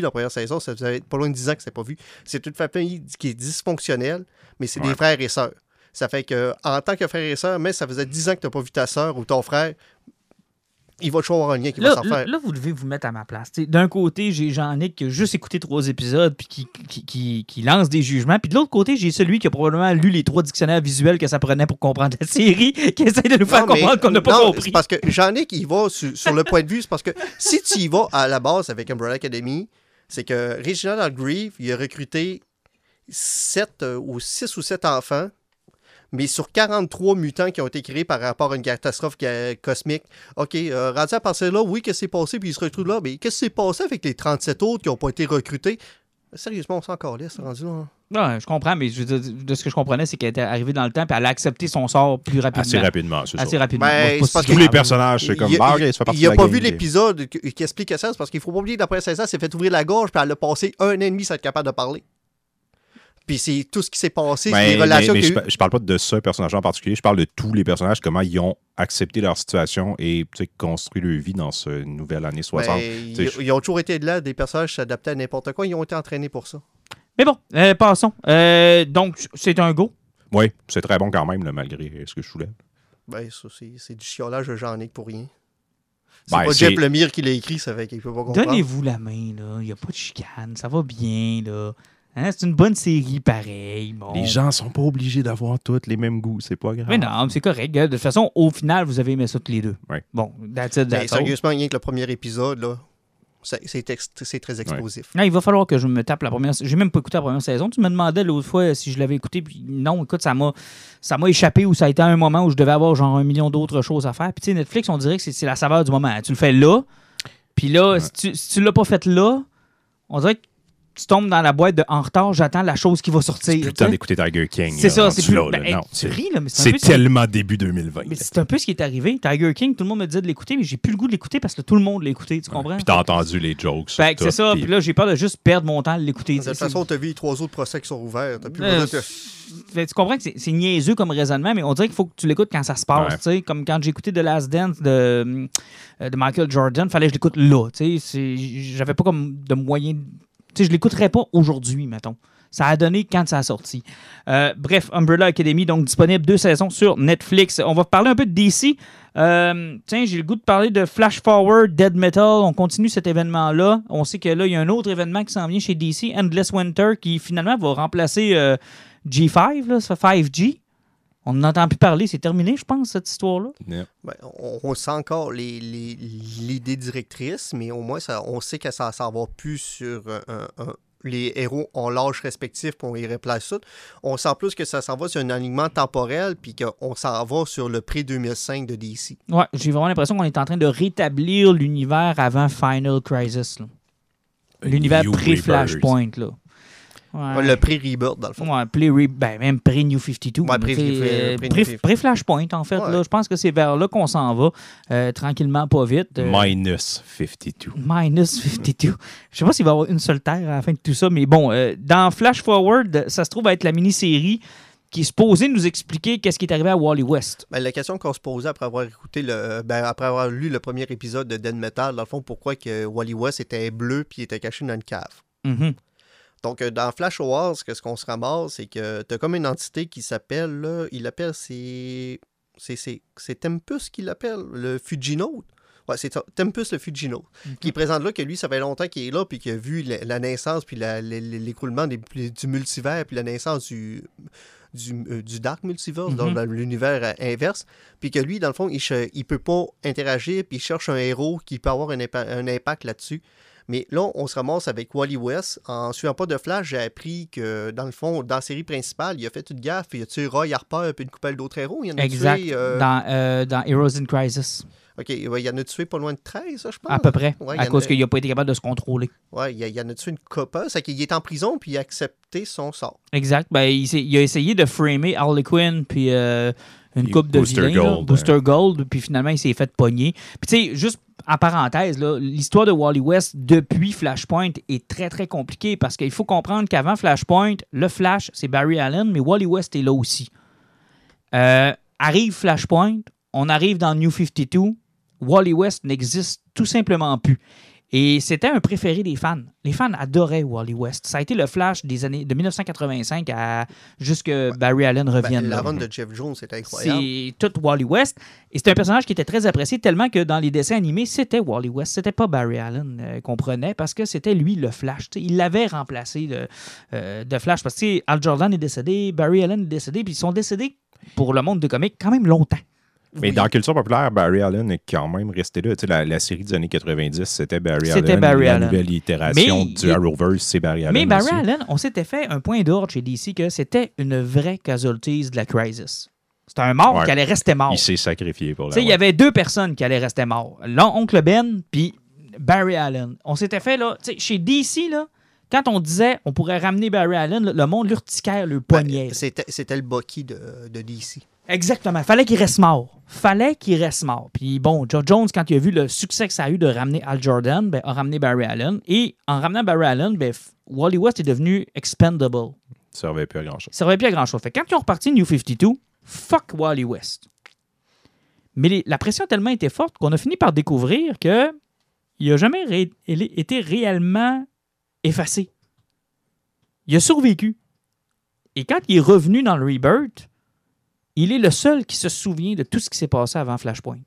[SPEAKER 3] dans la première saison, ça faisait pas loin de 10 ans que c'était pas vu. C'est une famille qui est dysfonctionnelle, mais c'est des
[SPEAKER 4] Ouais.
[SPEAKER 3] frères et sœurs. Ça fait que, en tant que frère et sœur, mais ça faisait 10 ans que tu n'as pas vu ta sœur ou ton frère, il va toujours avoir un lien qui va
[SPEAKER 1] Là,
[SPEAKER 3] s'en
[SPEAKER 1] là,
[SPEAKER 3] faire.
[SPEAKER 1] là, vous devez vous mettre à ma place. D'un côté, j'ai Jean-Nic qui a juste écouté trois épisodes puis qui, qui, qui- qui lance des jugements. Puis de l'autre côté, j'ai celui qui a probablement lu les trois dictionnaires visuels que ça prenait pour comprendre la série, qui essaie de nous faire
[SPEAKER 3] Non,
[SPEAKER 1] comprendre qu'on n'a pas
[SPEAKER 3] non,
[SPEAKER 1] compris.
[SPEAKER 3] c'est parce que Jean-Nic, il va sur, sur le point de vue, c'est parce que si tu y vas à la base avec Umbrella Academy, c'est que Reginald Algrieve, il a recruté 7 ou 6 ou 7 enfants, mais sur 43 mutants qui ont été créés par rapport à une catastrophe ca- cosmique. OK, euh, rendu à partir de là, oui, qu'est-ce qui s'est passé, puis il se retrouve là, mais qu'est-ce qui s'est passé avec les 37 autres qui n'ont pas été recrutés? Sérieusement, on s'en encore là, c'est rendu là. hein.
[SPEAKER 1] Ouais, je comprends, mais je de ce que je comprenais, c'est qu'elle était arrivée dans le temps puis elle a accepté son sort plus rapidement.
[SPEAKER 4] Assez rapidement, c'est ça.
[SPEAKER 1] Assez rapidement.
[SPEAKER 3] Ben,
[SPEAKER 1] Moi, si
[SPEAKER 4] Tous les personnages, c'est comme,
[SPEAKER 3] Il- il-
[SPEAKER 4] ok, ça fait partie
[SPEAKER 3] Il
[SPEAKER 4] de
[SPEAKER 3] n'a pas
[SPEAKER 4] gang.
[SPEAKER 3] vu l'épisode qui, explique ça, c'est parce qu'il faut pas oublier que d'après 16 ans, c'est fait ouvrir la gorge, puis elle a passé un an et demi sans être capable de parler. Puis c'est tout ce qui s'est passé, les relations
[SPEAKER 4] mais- mais je, je parle pas de ce personnage en particulier, je parle de tous les personnages, comment ils ont accepté leur situation et construit leur vie dans cette nouvelle année 60.
[SPEAKER 3] Ben, ils, ont toujours été de là, des personnages s'adaptaient à n'importe quoi, ils ont été entraînés pour ça.
[SPEAKER 1] Mais bon, euh, passons. Euh, donc, c'est un go?
[SPEAKER 4] Oui, c'est très bon quand même, là, malgré ce que je soulève.
[SPEAKER 3] Ben, ça, c'est c'est du chiolage de Jean-Nic pour rien. C'est
[SPEAKER 4] Ben,
[SPEAKER 3] pas Jeff Lemire qui l'a écrit, ça fait qu'il peut pas comprendre.
[SPEAKER 1] Donnez-vous la main, là. Il n'y a pas de chicane. Ça va bien, là. Hein, C'est une bonne série, pareil. Bon.
[SPEAKER 4] Les gens sont pas obligés d'avoir tous les mêmes goûts, c'est pas grave.
[SPEAKER 1] Mais non, mais c'est correct. De toute façon, au final, vous avez aimé ça tous les deux.
[SPEAKER 4] Ouais.
[SPEAKER 1] Bon, that's it,
[SPEAKER 3] Ben,
[SPEAKER 1] that's
[SPEAKER 3] sérieusement, rien que le premier épisode, là, c'est très explosif.
[SPEAKER 1] Non, il va falloir que je me tape la première. J'ai même pas écouté la première saison. Tu me demandais l'autre fois si je l'avais écouté, puis non, écoute, ça m'a, ça m'a échappé ou ça a été un moment où je devais avoir genre un million d'autres choses à faire. Puis tu sais, Netflix, on dirait que c'est, la saveur du moment. Tu le fais là, puis là, si tu, si tu l'as pas fait là, on dirait que tu tombes dans la boîte de en retard, j'attends la chose qui va sortir.
[SPEAKER 4] C'est temps d'écouter Tiger King.
[SPEAKER 1] C'est ça, c'est plus.
[SPEAKER 4] là,
[SPEAKER 1] ben, hey,
[SPEAKER 4] non,
[SPEAKER 1] tu
[SPEAKER 4] c'est
[SPEAKER 1] ris, là, mais c'est, peu ce-
[SPEAKER 4] tellement début 2020.
[SPEAKER 1] mais c'est un peu ce qui est arrivé. Tiger King, tout le monde me disait de l'écouter, mais j'ai plus le goût de l'écouter parce que tout le monde l'a écouté, tu comprends?
[SPEAKER 4] Puis t'as entendu les jokes.
[SPEAKER 1] Fait que
[SPEAKER 4] tout,
[SPEAKER 1] c'est ça,
[SPEAKER 4] puis-
[SPEAKER 1] puis là, j'ai peur de juste perdre mon temps à l'écouter.
[SPEAKER 3] De toute façon, tu as vu les trois autres procès qui sont ouverts. T'as plus
[SPEAKER 1] Euh,
[SPEAKER 3] de...
[SPEAKER 1] Fait, tu comprends que c'est, niaiseux comme raisonnement, mais on dirait qu'il faut que tu l'écoutes quand ça se passe.
[SPEAKER 4] Ouais.
[SPEAKER 1] tu sais, Comme quand j'ai écouté The Last Dance de, euh, de Michael Jordan, fallait que je l'écoute là. tu sais, c'est- J'avais pas comme de moyen. Sais, Je l'écouterais pas aujourd'hui, mettons. Ça a donné quand ça a sorti. Euh, bref, Umbrella Academy, donc disponible deux saisons sur Netflix. On va parler un peu de DC. Euh, tiens, j'ai le goût de parler de Flash Forward, Dead Metal. On continue cet événement-là. On sait que là, il y a un autre événement qui s'en vient chez DC, Endless Winter, qui finalement va remplacer euh, G5, là, ça fait 5G. On n'entend plus parler, c'est terminé, je pense, cette histoire-là.
[SPEAKER 4] Yeah.
[SPEAKER 3] Ben, on, on sent encore les- les- l'idée directrice, mais au moins, ça, on sait que ça s'en va plus sur un- un- les héros ont l'âge respectif, puis on les replace tout. On sent plus que ça s'en va sur un alignement temporel, puis qu'on s'en va sur le pré-2005 de DC.
[SPEAKER 1] Ouais, j'ai vraiment l'impression qu'on est en train de rétablir l'univers avant Final Crisis. L'univers pré-Flashpoint, là. Ouais.
[SPEAKER 3] Le pré-rebirth, dans le fond.
[SPEAKER 1] Ouais, pré -re ben, même pré-New 52.
[SPEAKER 3] Ouais, pré-
[SPEAKER 1] Tu sais,
[SPEAKER 3] pré-
[SPEAKER 1] euh,
[SPEAKER 3] pré-
[SPEAKER 1] pré-
[SPEAKER 3] pré-
[SPEAKER 1] Pré-Flashpoint, en fait. Là, je pense que c'est vers là qu'on s'en va, euh, tranquillement, pas vite. euh,
[SPEAKER 4] Minus 52.
[SPEAKER 1] Minus 52. Je sais pas s'il va y avoir une seule terre à la fin de tout ça, mais bon, euh, dans Flash Forward, ça se trouve être la mini-série qui est supposée nous expliquer qu'est-ce qui est arrivé à Wally West.
[SPEAKER 3] Ben, la question qu'on se posait après avoir écouté le, ben, après avoir lu le premier épisode de Dead Metal, dans le fond, pourquoi que Wally West était bleu puis était caché dans une cave?
[SPEAKER 1] Mhm.
[SPEAKER 3] Donc, euh, dans Flash Wars, ce qu'on se ramasse, c'est que tu as comme une entité qui s'appelle, là, il l'appelle, c'est. C'est, Tempus qui l'appelle, le Fujinote. Ouais, c'est Tempus le Fujinote. Qui présente là que lui, ça fait longtemps qu'il est là, puis qu'il a vu la, la naissance, puis des- du multivers, puis la naissance du, du, euh, du Dark Multiverse,
[SPEAKER 1] Mhm.
[SPEAKER 3] dans, dans l'univers euh, inverse. Puis que lui, dans le fond, il, il peut pas interagir, puis il cherche un héros qui peut avoir un, impa- un impact là-dessus. Mais là, on se ramasse avec Wally West. En suivant pas de Flash, j'ai appris que, dans le fond, dans la série principale, il a fait une gaffe. Il a tué Roy Harper puis une couple d'autres héros? Il en a
[SPEAKER 1] Exact.
[SPEAKER 3] tué... euh,
[SPEAKER 1] Dans, euh, dans Heroes in Crisis,
[SPEAKER 3] OK, ouais, il en a tué pas loin de 13, ça, je pense?
[SPEAKER 1] à peu près,
[SPEAKER 3] Ouais,
[SPEAKER 1] à
[SPEAKER 3] y en
[SPEAKER 1] cause
[SPEAKER 3] a-
[SPEAKER 1] qu'il n'a pas été capable de se contrôler.
[SPEAKER 3] Ouais, il, y en a tué une couple. C'est qu'il est en prison puis il a accepté son sort.
[SPEAKER 1] Exact. Ben, il, a essayé de framer Harley Quinn puis euh, une
[SPEAKER 4] Et
[SPEAKER 1] coupe de
[SPEAKER 4] Booster
[SPEAKER 1] vilains, Booster Gold, puis finalement, il s'est fait pogner. Puis tu sais, juste en parenthèse, l'histoire de Wally West depuis Flashpoint est très, très compliquée parce qu'il faut comprendre qu'avant Flashpoint, le Flash, c'est Barry Allen, mais Wally West est là aussi. Euh, arrive Flashpoint, on arrive dans New 52, Wally West n'existe tout simplement plus. Et c'était un préféré des fans. Les fans adoraient Wally West. Ça a été le flash des années de 1985 à jusque Barry Allen
[SPEAKER 3] Ben,
[SPEAKER 1] revienne.
[SPEAKER 3] la run de Jeff Jones, c'était incroyable.
[SPEAKER 1] C'est tout Wally West. Et c'est un personnage qui était très apprécié tellement que dans les dessins animés, c'était Wally West. C'était pas Barry Allen euh, qu'on prenait parce que c'était lui le Flash. Il l'avait remplacé de, euh, de Flash parce que Al Jordan est décédé, Barry Allen est décédé, puis ils sont décédés pour le monde de comics quand même longtemps.
[SPEAKER 4] Mais
[SPEAKER 3] Oui.
[SPEAKER 4] dans la culture populaire, Barry Allen est quand même resté là. Tu sais, la, la série des années 90, c'était Barry Allen.
[SPEAKER 1] C'était Barry
[SPEAKER 4] la
[SPEAKER 1] Allen.
[SPEAKER 4] nouvelle itération
[SPEAKER 1] Mais
[SPEAKER 4] du
[SPEAKER 1] il-
[SPEAKER 4] Arrowverse, c'est Barry Allen.
[SPEAKER 1] Mais Barry
[SPEAKER 4] aussi.
[SPEAKER 1] Allen, on s'était fait un point d'ordre chez DC que c'était une vraie casualties de la crisis. C'était un mort
[SPEAKER 4] Ouais.
[SPEAKER 1] qui allait rester mort.
[SPEAKER 4] Il s'est sacrifié pour
[SPEAKER 1] Tu sais,
[SPEAKER 4] la
[SPEAKER 1] il y avait deux personnes qui allaient rester morts. L'oncle Ben, puis Barry Allen. On s'était fait, là, tu sais, chez DC, là, quand on disait on pourrait ramener Barry Allen, le- le monde l'urticaire, le poignet.
[SPEAKER 3] Ben, C'était c'était le Bucky de, de DC.
[SPEAKER 1] Exactement. Fallait qu'il reste mort. Fallait qu'il reste mort. Puis bon, Joe Jones, quand il a vu le succès que ça a eu de ramener Al Jordan, ben, a ramené Barry Allen. Et en ramenant Barry Allen, ben, Wally West est devenu expendable.
[SPEAKER 4] Ça servait plus à grand-chose.
[SPEAKER 1] Ça servait plus à grand chose. Fait que quand ils ont reparti New 52, fuck Wally West. Mais les- la pression a tellement été forte qu'on a fini par découvrir que il n'a jamais ré- été réellement effacé. Il a survécu. Et quand il est revenu dans le Rebirth, il est le seul qui se souvient de tout ce qui s'est passé avant Flashpoint.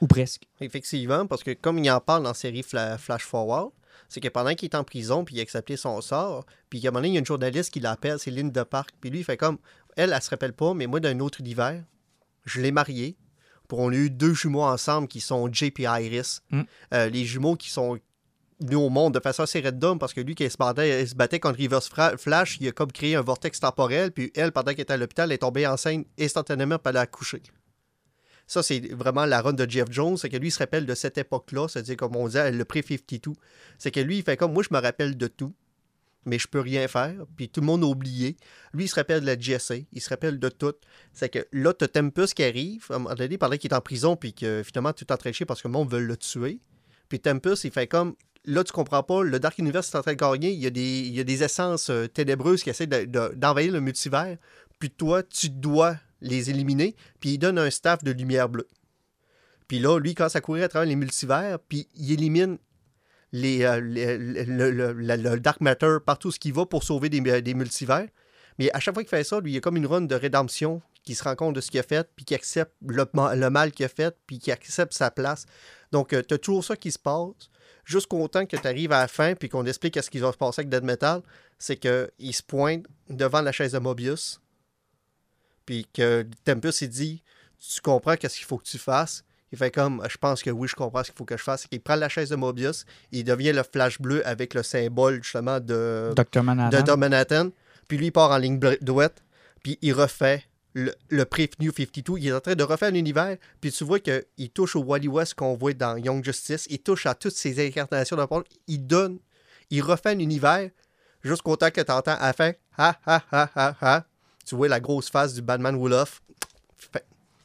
[SPEAKER 1] Ou presque.
[SPEAKER 3] Effectivement, parce que comme il en parle dans la série Fla- Flash Forward, c'est que pendant qu'il est en prison, puis il a accepté son sort, puis à un moment donné, il y a une journaliste qui l'appelle, c'est Linda Park, puis lui, il fait comme, elle, elle se rappelle pas, mais moi, d'un autre univers, je l'ai mariée, puis on a eu deux jumeaux ensemble qui sont JP Iris.
[SPEAKER 1] Mm.
[SPEAKER 3] Euh, les jumeaux qui sont venus au monde de façon assez random, parce que lui, qui se battait, se battait contre Reverse Flash, il a comme créé un vortex temporel, puis elle, pendant qu'elle était à l'hôpital, est tombée enceinte instantanément, puis elle a accouché. Ça, c'est vraiment la run de Jeff Jones. C'est que lui, il se rappelle de cette époque-là. C'est-à-dire, comme on disait, le pré-52. C'est que lui, il fait comme moi, je me rappelle de tout, mais je peux rien faire. Puis tout le monde a oublié. Lui, il se rappelle de la GSA. Il se rappelle de tout. C'est que là, tu as Tempest qui arrive. À un moment pendant qu'il est en prison, puis que finalement, tout est entraîché parce que le monde veut le tuer. Puis Tempest, il fait comme. Là, tu comprends pas, le Dark Universe est en train de gagner. Il y a des, essences euh, ténébreuses qui essaient de- de- d'envahir le multivers. Puis toi, tu dois les éliminer. Puis il donne un staff de lumière bleue. Puis là, lui, il commence à courir à travers les multivers, puis il élimine les, euh, le, Dark Matter partout ce qu'il va pour sauver des, des multivers. Mais à chaque fois qu'il fait ça, lui, il y a comme une run de rédemption qui se rend compte de ce qu'il a fait, puis qui accepte le mal qu'il a fait, puis qui accepte sa place. Donc, tu as toujours ça qui se passe, jusqu'au temps que tu arrives à la fin, puis qu'on explique ce qui va se passer avec Dead Metal, c'est qu'il se pointe devant la chaise de Mobius, puis que Tempest, il dit Tu comprends qu'est-ce qu'il faut que tu fasses? Il fait comme Je pense que oui, je comprends ce qu'il faut que je fasse. Il prend la chaise de Mobius, il devient le flash bleu avec le symbole justement de,
[SPEAKER 1] Dr.
[SPEAKER 3] de
[SPEAKER 1] Manhattan.
[SPEAKER 3] Dr. Manhattan. Puis lui, il part en ligne douette, puis il refait le, le Pre-New 52. Il est en train de refaire l'univers, puis tu vois qu'il touche au Wally West qu'on voit dans Young Justice. Il touche à toutes ces incarnations de Paul. Il donne, il refait l'univers jusqu'au temps que tu entends à la fin, ha ha ha ha ha. Tu vois la grosse face du Batman Wolof.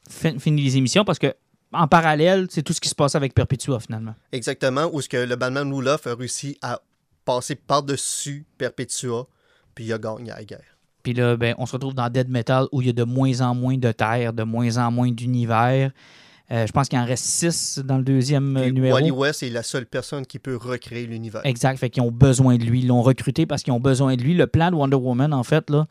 [SPEAKER 1] Fin- Fini les émissions parce que en parallèle, c'est tout ce qui se passe avec Perpetua finalement.
[SPEAKER 3] Exactement, où ce que le Batman Wolof a réussi à passer par-dessus Perpetua, puis il a gagné la guerre.
[SPEAKER 1] Puis là, ben, on se retrouve dans Dead Metal où il y a de moins en moins de terre, de moins en moins d'univers. Euh, je pense qu'il en reste six dans le deuxième euh,
[SPEAKER 3] Puis
[SPEAKER 1] numéro.
[SPEAKER 3] Wally West est la seule personne qui peut recréer l'univers.
[SPEAKER 1] Exact. Fait qu'ils ont besoin de lui. Ils l'ont recruté parce qu'ils ont besoin de lui. Le plan de Wonder Woman, en fait, là,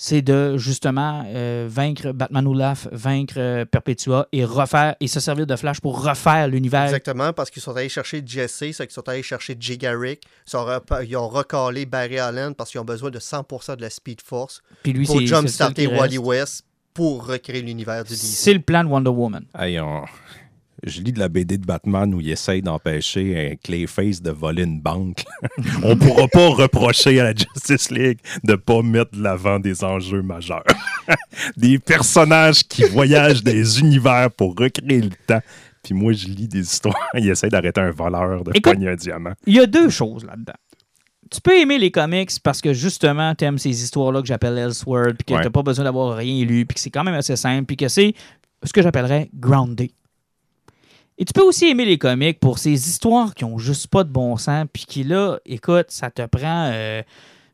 [SPEAKER 1] c'est de justement euh, vaincre Batman Olaf, vaincre euh, Perpetua et refaire et se servir de Flash pour refaire l'univers.
[SPEAKER 3] Exactement, parce qu'ils sont allés chercher Jesse, c'est qu'ils sont allés chercher Jay Garrick, ils, sont repa- ils ont recalé Barry Allen parce qu'ils ont besoin de 100% de la Speed Force
[SPEAKER 1] Puis lui,
[SPEAKER 3] pour jumpstarter
[SPEAKER 1] qui
[SPEAKER 3] Wally. West pour recréer l'univers du DC.
[SPEAKER 1] C'est le plan de Wonder Woman.
[SPEAKER 4] On- Je lis de la BD de Batman où il essaye d'empêcher un Clayface de voler une banque. on pourra pas reprocher à la Justice League de pas mettre de l'avant des enjeux majeurs. des personnages qui voyagent des univers pour recréer le temps. Puis moi, je lis des histoires. Il essaie d'arrêter un voleur de
[SPEAKER 1] Écoute-
[SPEAKER 4] pogner un diamant.
[SPEAKER 1] Il y a deux choses là-dedans. Tu peux aimer les comics parce que justement, tu aimes ces histoires-là que j'appelle Elseworld, puis que
[SPEAKER 4] Ouais.
[SPEAKER 1] t'as pas besoin d'avoir rien lu, puis que c'est quand même assez simple, puis que c'est ce que j'appellerais grounded. Et tu peux aussi aimer les comics pour ces histoires qui ont juste pas de bon sens, puis qui là, écoute, ça te prend euh,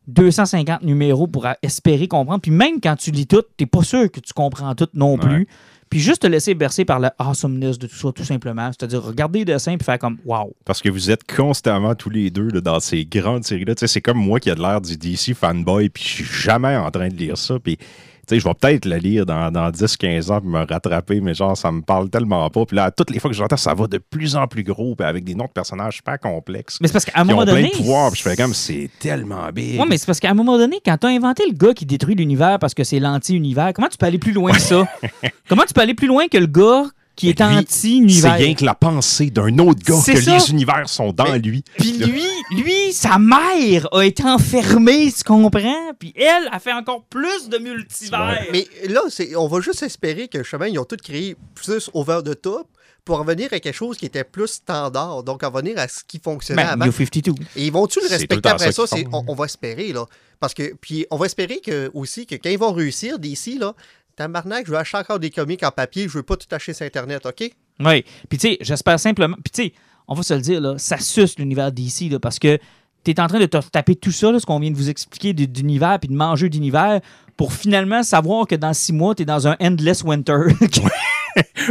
[SPEAKER 1] 250 numéros pour espérer comprendre. Puis même quand tu lis tout, t'es pas sûr que tu comprends tout non plus. Puis Puis juste te laisser bercer par le awesomeness de tout ça, tout simplement. C'est-à-dire regarder les dessins puis faire comme wow.
[SPEAKER 4] Parce que vous êtes constamment tous les deux là, dans ces grandes séries-là. C'est comme moi qui a de l'air du DC fanboy, puis je suis jamais en train de lire ça. Puis, sais, je vais peut-être le lire dans, dans 10-15 ans puis me rattraper, mais genre, ça me parle tellement pas. Puis là, toutes les fois que j'entends, ça va de plus en plus gros, puis avec des noms de personnages super complexes.
[SPEAKER 1] Mais c'est parce qu'à un moment
[SPEAKER 4] plein
[SPEAKER 1] donné.
[SPEAKER 4] de pouvoirs, puis je fais comme, c'est tellement big.
[SPEAKER 1] Ouais, mais c'est parce qu'à un moment donné, quand t'as inventé le gars qui détruit l'univers parce que c'est l'anti-univers, comment tu peux aller plus loin que ça? comment tu peux aller plus loin que le gars qui est
[SPEAKER 4] Lui, C'est
[SPEAKER 1] anti-univers?
[SPEAKER 4] rien que la pensée d'un autre gars
[SPEAKER 1] C'est
[SPEAKER 4] que
[SPEAKER 1] ça.
[SPEAKER 4] les univers sont dans
[SPEAKER 3] Mais-
[SPEAKER 4] lui.
[SPEAKER 1] Puis lui, lui, sa mère a été enfermée, tu comprends? Puis elle a fait encore plus de multivers.
[SPEAKER 3] Mais là, c'est, on va juste espérer que chemin, ils ont tout créé plus over the top pour revenir à quelque chose qui était plus standard. Donc, en revenir à ce qui fonctionnait
[SPEAKER 1] Ben,
[SPEAKER 3] avant.
[SPEAKER 1] New 52.
[SPEAKER 3] Et ils vont-tu le respecter après
[SPEAKER 4] ça
[SPEAKER 3] on va espérer, là. Parce que, puis on va espérer que, aussi que quand ils vont réussir d'ici, là, tabarnak, je veux acheter encore des comics en papier, je veux pas tout acheter sur Internet, OK?
[SPEAKER 1] Oui. Puis tu sais, j'espère simplement. Puis tu sais, on va se le dire, là, ça suce l'univers d'ici, parce que tu es en train de te taper tout ça, là, ce qu'on vient de vous expliquer d'univers, puis de manger d'univers, pour finalement savoir que dans six mois, tu es dans un endless winter.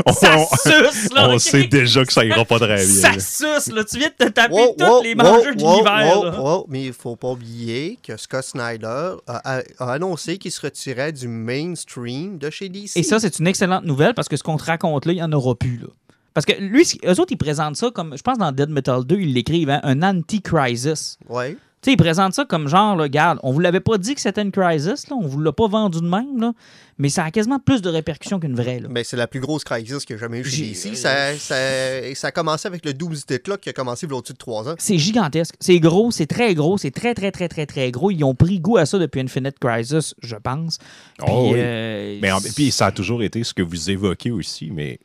[SPEAKER 4] On,
[SPEAKER 1] ça
[SPEAKER 4] on-
[SPEAKER 1] suce, là.
[SPEAKER 4] on sait déjà que ça ira pas très bien.
[SPEAKER 1] Ça
[SPEAKER 4] là.
[SPEAKER 1] suce, là. Tu viens de te taper
[SPEAKER 3] Wow,
[SPEAKER 1] tous
[SPEAKER 3] wow,
[SPEAKER 1] les mangeurs
[SPEAKER 3] wow,
[SPEAKER 1] d'univers,
[SPEAKER 3] wow,
[SPEAKER 1] là.
[SPEAKER 3] wow. Mais il faut pas oublier que Scott Snyder a, a- a annoncé qu'il se retirait du mainstream de chez DC.
[SPEAKER 1] Et ça, c'est une excellente nouvelle parce que ce qu'on te raconte là, il n'y en aura plus. Là. Parce que lui, eux autres, ils présentent ça comme, je pense dans Dead Metal 2, ils l'écrivent, hein, un anti-crisis.
[SPEAKER 3] Ouais.
[SPEAKER 1] Tu sais, ils présentent ça comme genre, là, regarde, on vous l'avait pas dit que c'était une crisis, là, on vous l'a pas vendu de même, là, mais ça a quasiment plus de répercussions qu'une vraie. Là.
[SPEAKER 3] Mais c'est la plus grosse crisis qu'il y a jamais eu chez DC. Ça, ça, ça a commencé avec le 12 Clock qui a commencé il y a au-dessus de 3 ans.
[SPEAKER 1] C'est gigantesque. C'est gros, c'est très gros, c'est très, très, très, très, très gros. Ils ont pris goût à ça depuis Infinite Crisis, je pense. Puis,
[SPEAKER 4] Oh oui.
[SPEAKER 1] euh,
[SPEAKER 4] Mais en- puis ça a toujours été ce que vous évoquez aussi, mais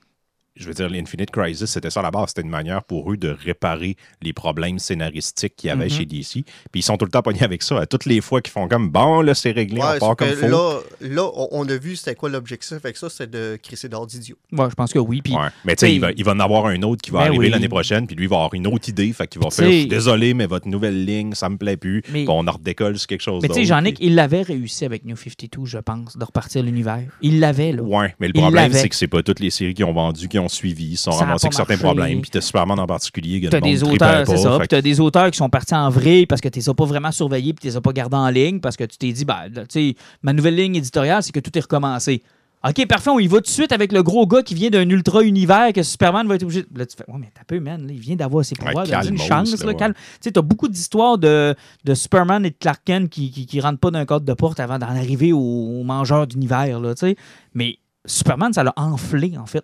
[SPEAKER 4] je veux dire, l'Infinite Crisis, c'était ça à la base. C'était une manière pour eux de réparer les problèmes scénaristiques qu'il y avait
[SPEAKER 1] Mhm.
[SPEAKER 4] chez DC. Puis ils sont tout le temps pognés avec ça. À toutes les fois qu'ils font comme bon, là, c'est réglé,
[SPEAKER 3] Ouais,
[SPEAKER 4] on part
[SPEAKER 3] sauf
[SPEAKER 4] comme faut.
[SPEAKER 3] là, là, on, a vu c'était quoi l'objectif avec ça, c'est de crisser d'or d'idiot.
[SPEAKER 1] ouais, je pense que oui.
[SPEAKER 4] Ouais. Mais tu sais, il va, il va en avoir un autre qui va
[SPEAKER 1] Ben
[SPEAKER 4] arriver
[SPEAKER 1] oui.
[SPEAKER 4] l'année prochaine, puis lui il va avoir une autre idée. Fait qu'il va faire
[SPEAKER 1] t'sais-
[SPEAKER 4] Je suis désolé, mais votre nouvelle ligne, ça me plaît plus.
[SPEAKER 1] Mais-
[SPEAKER 4] Puis on en redécolle sur quelque chose
[SPEAKER 1] Mais tu sais. Jean-Nic, il l'avait réussi avec New 52, je pense, de repartir l'univers. Il l'avait, là.
[SPEAKER 4] Ouais, mais le problème, c'est que c'est pas toutes les séries qui ont vendu, qui ont suivi. Sont
[SPEAKER 1] Ça
[SPEAKER 4] ramassés avec certains
[SPEAKER 1] marché.
[SPEAKER 4] problèmes. Puis t'as Superman en particulier,
[SPEAKER 1] T'as des auteurs, c'est ça. Puis t'as des auteurs qui sont partis en vrille parce que tu les as pas vraiment surveillés puis tu les as pas gardés en ligne parce que tu t'es dit, ben, tu sais, ma nouvelle ligne éditoriale, c'est que tout est recommencé. OK, parfait, on y va tout de suite avec le gros gars qui vient d'un ultra-univers que Superman va être obligé. Là, tu fais, ouais, mais t'as peu, man, là, il vient d'avoir ses pouvoirs,
[SPEAKER 4] Ouais,
[SPEAKER 1] une chance,
[SPEAKER 4] là,
[SPEAKER 1] là,
[SPEAKER 4] ouais.
[SPEAKER 1] calme. Tu sais, t'as beaucoup d'histoires de, de Superman et de Clark Kent qui, qui, qui rentrent pas d'un code de porte avant d'en arriver au, au mangeur d'univers, là, tu sais. Mais Superman, ça l'a enflé, en fait.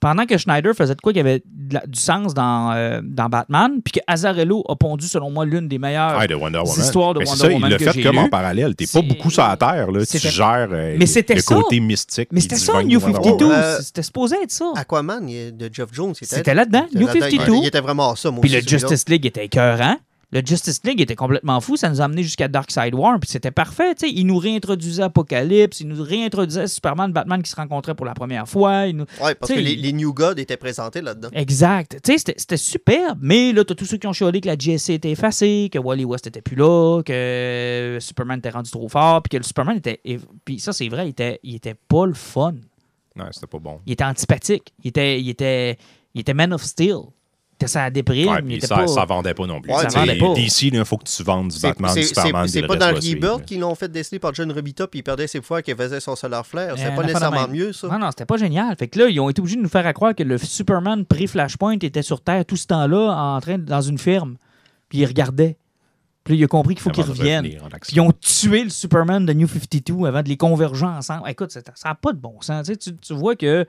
[SPEAKER 1] Pendant que Schneider faisait de quoi qui avait de la- du sens dans, euh, dans Batman, puis que Azarello a pondu, selon moi, l'une des meilleures.
[SPEAKER 4] Ouais, de Wonder Woman.
[SPEAKER 1] histoires de
[SPEAKER 4] Mais
[SPEAKER 1] Wonder
[SPEAKER 4] ça,
[SPEAKER 1] Woman
[SPEAKER 4] il l'a
[SPEAKER 1] que
[SPEAKER 4] fait
[SPEAKER 1] j'ai
[SPEAKER 4] comme en parallèle? T'es pas beaucoup sur la terre. Là. Tu gères euh,
[SPEAKER 1] Mais c'était
[SPEAKER 4] le
[SPEAKER 1] ça.
[SPEAKER 4] côté mystique.
[SPEAKER 1] Mais c'était ça, New
[SPEAKER 4] Wonder
[SPEAKER 1] 52.
[SPEAKER 4] Woman.
[SPEAKER 3] Euh,
[SPEAKER 1] C'était supposé être ça.
[SPEAKER 3] Aquaman de Jeff Jones, c'était
[SPEAKER 1] C'était là-dedans, New
[SPEAKER 3] là-dedans.
[SPEAKER 1] 52.
[SPEAKER 3] Il, était vraiment ça, moi
[SPEAKER 1] Puis le. Justice League était écœurant. Le Justice League était complètement fou. Ça nous a amené jusqu'à Darkseid War. Puis c'était parfait. tu sais. Il nous réintroduisait Apocalypse. Il nous réintroduisait Superman, Batman qui se rencontraient pour la première fois. Il nous-
[SPEAKER 3] Ouais, parce
[SPEAKER 1] T'sais,
[SPEAKER 3] que les, New Gods étaient présentés là-dedans.
[SPEAKER 1] Exact. Tu sais, c'était- c'était superbe. Mais là, t'as tous ceux qui ont chialé que la GSC était effacée, que Wally West était plus là, que Superman était rendu trop fort, puis que le Superman était. Puis ça, c'est vrai, il était, il était pas le fun.
[SPEAKER 4] Non, c'était pas bon.
[SPEAKER 1] Il était antipathique. Il était, il était, il était Man of Steel. Était ça déprime.
[SPEAKER 4] Ouais,
[SPEAKER 1] il
[SPEAKER 4] puis
[SPEAKER 1] était
[SPEAKER 4] ça,
[SPEAKER 1] pas...
[SPEAKER 4] ça vendait pas non plus.
[SPEAKER 3] Ouais,
[SPEAKER 1] ça vendait pas.
[SPEAKER 4] DC, il faut que tu vendes du
[SPEAKER 3] C'est-
[SPEAKER 4] Batman, du Superman.
[SPEAKER 3] c'est- pas dans le
[SPEAKER 4] là.
[SPEAKER 3] qu'ils l'ont fait dessiner par John Robita puis il perdait ses fois qu'il faisait son solar flare. C'est
[SPEAKER 1] Euh,
[SPEAKER 3] pas nécessairement mieux, ça.
[SPEAKER 1] Non, non, c'était pas génial. Fait que là, ils ont été obligés de nous faire croire que le Superman pré-Flashpoint était sur Terre tout ce temps-là, en train de- dans une ferme. Puis il regardait. Puis là, il a compris qu'il faut qu'il
[SPEAKER 4] Avant de
[SPEAKER 1] revienne.
[SPEAKER 4] revenir en action?
[SPEAKER 1] Puis ils ont tué le Superman de New 52 avant de les converger ensemble. Écoute, ça n'a pas de bon sens. Tu vois que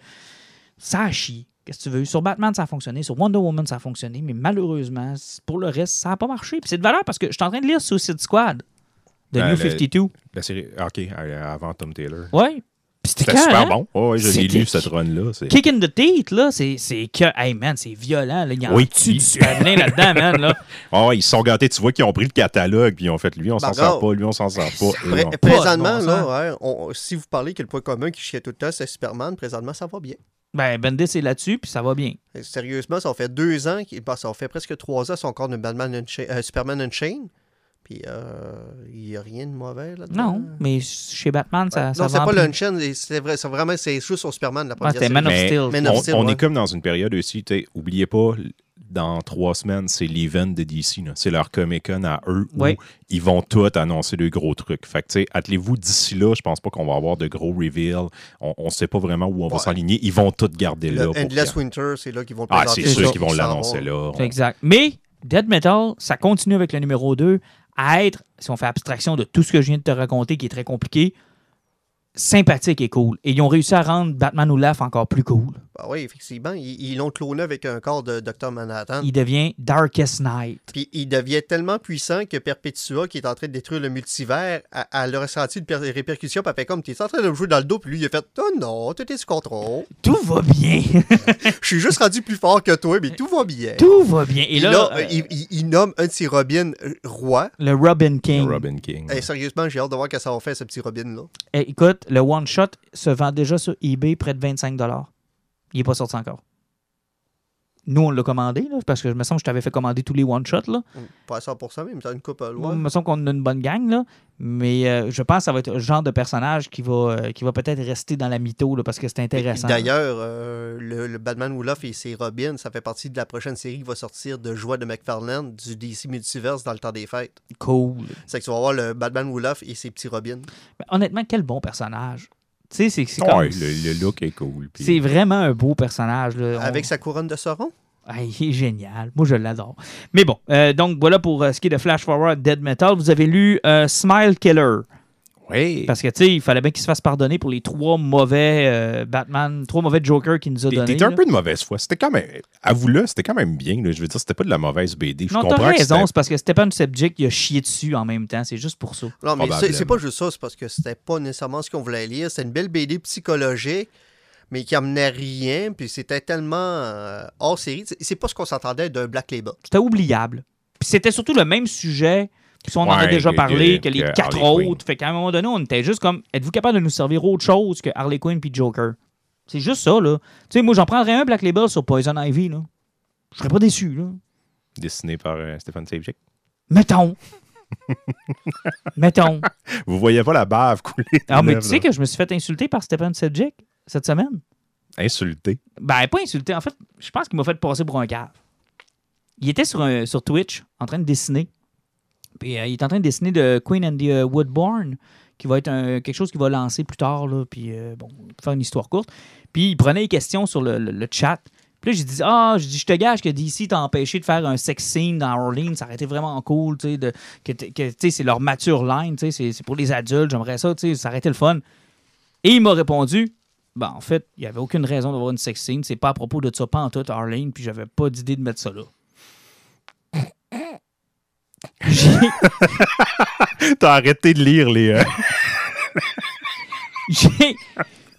[SPEAKER 1] ça a chié. Qu'est-ce que tu veux? Sur Batman, ça a fonctionné. Sur Wonder Woman, ça a fonctionné. Mais malheureusement, pour le reste, ça n'a pas marché. Puis c'est de valeur parce que je suis en train de lire Suicide Squad de
[SPEAKER 4] Ben,
[SPEAKER 1] New
[SPEAKER 4] le-
[SPEAKER 1] 52.
[SPEAKER 4] La série, OK, euh, avant Tom Taylor.
[SPEAKER 1] Ouais. Puis c'était
[SPEAKER 4] super
[SPEAKER 1] écœurant.
[SPEAKER 4] bon. Ouais, ouais, je l'ai lu, cette run-là. c'est-
[SPEAKER 1] Kick in the teeth, là, c'est c'est que. Hey, man, c'est violent. Là. Il y en
[SPEAKER 4] Oui.
[SPEAKER 1] tue du là-dedans, man. Là?
[SPEAKER 4] Ouais, ils se sont gâtés. Tu vois qu'ils ont pris le catalogue puis ils ont fait lui, on s'en sort pas, lui, on s'en sort pas.
[SPEAKER 3] Pré- présentement, là, ouais, on- si vous parlez que le point commun qui chiait tout le temps, c'est Superman, présentement, ça va bien.
[SPEAKER 1] Ben, Bendis est là-dessus, puis ça va bien.
[SPEAKER 3] Et Sérieusement, ça fait deux ans, qu'il- bah, ça fait presque trois ans son corps de Batman Uncha- euh, Superman Unchained. Puis euh, il n'y a rien de mauvais là-dedans.
[SPEAKER 1] Non, mais chez Batman, ça,
[SPEAKER 3] Ouais.
[SPEAKER 1] ça
[SPEAKER 3] non, c'est pas l'Unchained, c'est vrai, c'est vraiment, c'est juste au Superman la
[SPEAKER 1] Ah, c'était. Man of
[SPEAKER 4] Mais
[SPEAKER 1] Steel.
[SPEAKER 3] Man of
[SPEAKER 4] on,
[SPEAKER 3] Steel,
[SPEAKER 4] on
[SPEAKER 3] ouais.
[SPEAKER 4] est comme dans une période aussi, tu sais, oubliez pas, dans trois semaines, c'est l'event de DC. C'est leur Comic-Con à eux où ils vont tous annoncer de gros trucs. Fait que, tu sais, attelez-vous d'ici là, je pense pas qu'on va avoir de gros reveals. On, on sait pas vraiment où on va
[SPEAKER 3] Ouais.
[SPEAKER 4] s'enligner. Ils vont tout garder là.
[SPEAKER 3] Le Endless Winter, c'est là qu'ils vont le
[SPEAKER 4] Ah,
[SPEAKER 3] présenter.
[SPEAKER 4] c'est
[SPEAKER 1] C'est
[SPEAKER 4] sûr qu'ils vont l'annoncer là.
[SPEAKER 1] Exact. Mais Dead Metal, ça continue avec le numéro 2 à être, si on fait abstraction de tout ce que je viens de te raconter, qui est très compliqué, sympathique et cool. Et ils ont réussi à rendre Batman Oulaf encore plus cool.
[SPEAKER 3] Ah oui, effectivement. Ils ils l'ont cloné avec un corps de Dr. Manhattan.
[SPEAKER 1] Il devient Darkest Night.
[SPEAKER 3] Puis il devient tellement puissant que Perpetua, qui est en train de détruire le multivers, a- elle a ressenti une per- répercussion. Puis elle fait comme, t'es en train de me jouer dans le dos. Puis lui, il a fait, oh non, tout est sous contrôle.
[SPEAKER 1] Tout va bien.
[SPEAKER 3] Je suis juste rendu plus fort que toi, mais tout va bien.
[SPEAKER 1] tout va bien. Et
[SPEAKER 3] Et
[SPEAKER 1] là,
[SPEAKER 3] là,
[SPEAKER 1] euh,
[SPEAKER 3] il, il- il nomme un de ses Robins euh, roi.
[SPEAKER 1] le Robin King.
[SPEAKER 4] Robin King.
[SPEAKER 3] Et sérieusement, j'ai hâte de voir que ça va faire, ce petit Robin-là.
[SPEAKER 1] Eh, écoute, le one-shot se vend déjà sur eBay près de 25 Il n'est pas sorti encore. Nous, on l'a commandé, là, parce que je me semble que je t'avais fait commander tous les one-shots.
[SPEAKER 3] Pas à 100%, mais t'as une coupe à
[SPEAKER 1] Il
[SPEAKER 3] loin.
[SPEAKER 1] me semble qu'on a une bonne gang, là. mais euh, je pense que ça va être le genre de personnage qui va, euh, qui va peut-être rester dans la mytho là, parce que c'est intéressant.
[SPEAKER 3] D'ailleurs, euh, le, le Batman Olaf et ses Robins, ça fait partie de la prochaine série qui va sortir de Joie de McFarlane du DC Multiverse dans le temps des fêtes.
[SPEAKER 1] Cool.
[SPEAKER 3] C'est que tu vas voir le Batman Olaf et ses petits Robins.
[SPEAKER 1] Mais honnêtement, quel bon personnage. Tu sais, c'est
[SPEAKER 4] Ouais, le, le look est cool.
[SPEAKER 1] C'est vraiment un beau personnage. là. On-
[SPEAKER 3] Avec sa couronne de Sauron?
[SPEAKER 1] Ah, il est génial. Moi, je l'adore. Mais bon, euh, donc voilà pour euh, ce qui est de Flash Forward Dead Metal. Vous avez lu euh, Smile Killer.
[SPEAKER 4] Oui.
[SPEAKER 1] Parce que, tu sais, il fallait bien qu'il se fasse pardonner pour les trois mauvais euh, Batman, trois mauvais Joker qu'il nous a
[SPEAKER 4] T'es-
[SPEAKER 1] donnés.
[SPEAKER 4] T'étais un peu de mauvaise foi. C'était quand même. Avoue-le, c'était quand même bien. là. Je veux dire, c'était pas de la mauvaise BD. Je
[SPEAKER 1] Non, t'as
[SPEAKER 4] comprends que
[SPEAKER 1] raison,
[SPEAKER 4] c'était-
[SPEAKER 1] c'est parce que Stephen Subject, il a chié dessus en même temps. C'est juste pour ça.
[SPEAKER 3] Non, mais c'est- pas juste ça, c'est parce que c'était pas nécessairement ce qu'on voulait lire. C'était une belle BD psychologique, mais qui amenait rien, puis c'était tellement euh, hors série. C'est- C'est pas ce qu'on s'entendait d'un Black Label.
[SPEAKER 1] C'était oubliable. Puis c'était surtout le même sujet, puis on en a déjà parlé,
[SPEAKER 4] que-
[SPEAKER 1] les quatre autres. Fait qu'à un moment donné, on était juste comme, êtes-vous capable de nous servir autre chose que Harley Quinn puis Joker? C'est juste ça, là. Tu sais, moi, j'en prendrais un Black Label sur Poison Ivy, là. Je serais pas déçu, là.
[SPEAKER 4] Dessiné par euh, Stéphane Sajic.
[SPEAKER 1] Mettons. Mettons.
[SPEAKER 4] Vous voyez pas la bave couler.
[SPEAKER 1] Ah, mais tu sais que je me suis fait insulter par Stephen Sedgwick cette semaine?
[SPEAKER 4] Insulté.
[SPEAKER 1] Ben, pas insulté. En fait, je pense qu'il m'a fait passer pour un cave. Il était sur, un- sur Twitch en train de dessiner. Puis euh, il est en train de dessiner de Queen and the euh, Woodbourne, qui va être quelque chose qu'il va lancer plus tard. Là, puis euh, bon, pour faire une histoire courte. Puis il prenait les questions sur le, chat. Puis là, j'ai dit, ah, je te gage que DC t'a empêché de faire un sex scene dans Orleans. Ça aurait été vraiment cool, tu sais, que, c'est leur mature line, tu sais, c'est- c'est pour les adultes, j'aimerais ça, tu sais, ça aurait été le fun. Et il m'a répondu, ben, en fait, il n'y avait aucune raison d'avoir une sex scene. C'est pas à propos de ça, pas en tout, Arlene, puis j'avais pas d'idée de mettre ça là. J'ai-
[SPEAKER 4] T'as arrêté de lire les. euh,
[SPEAKER 1] J'ai.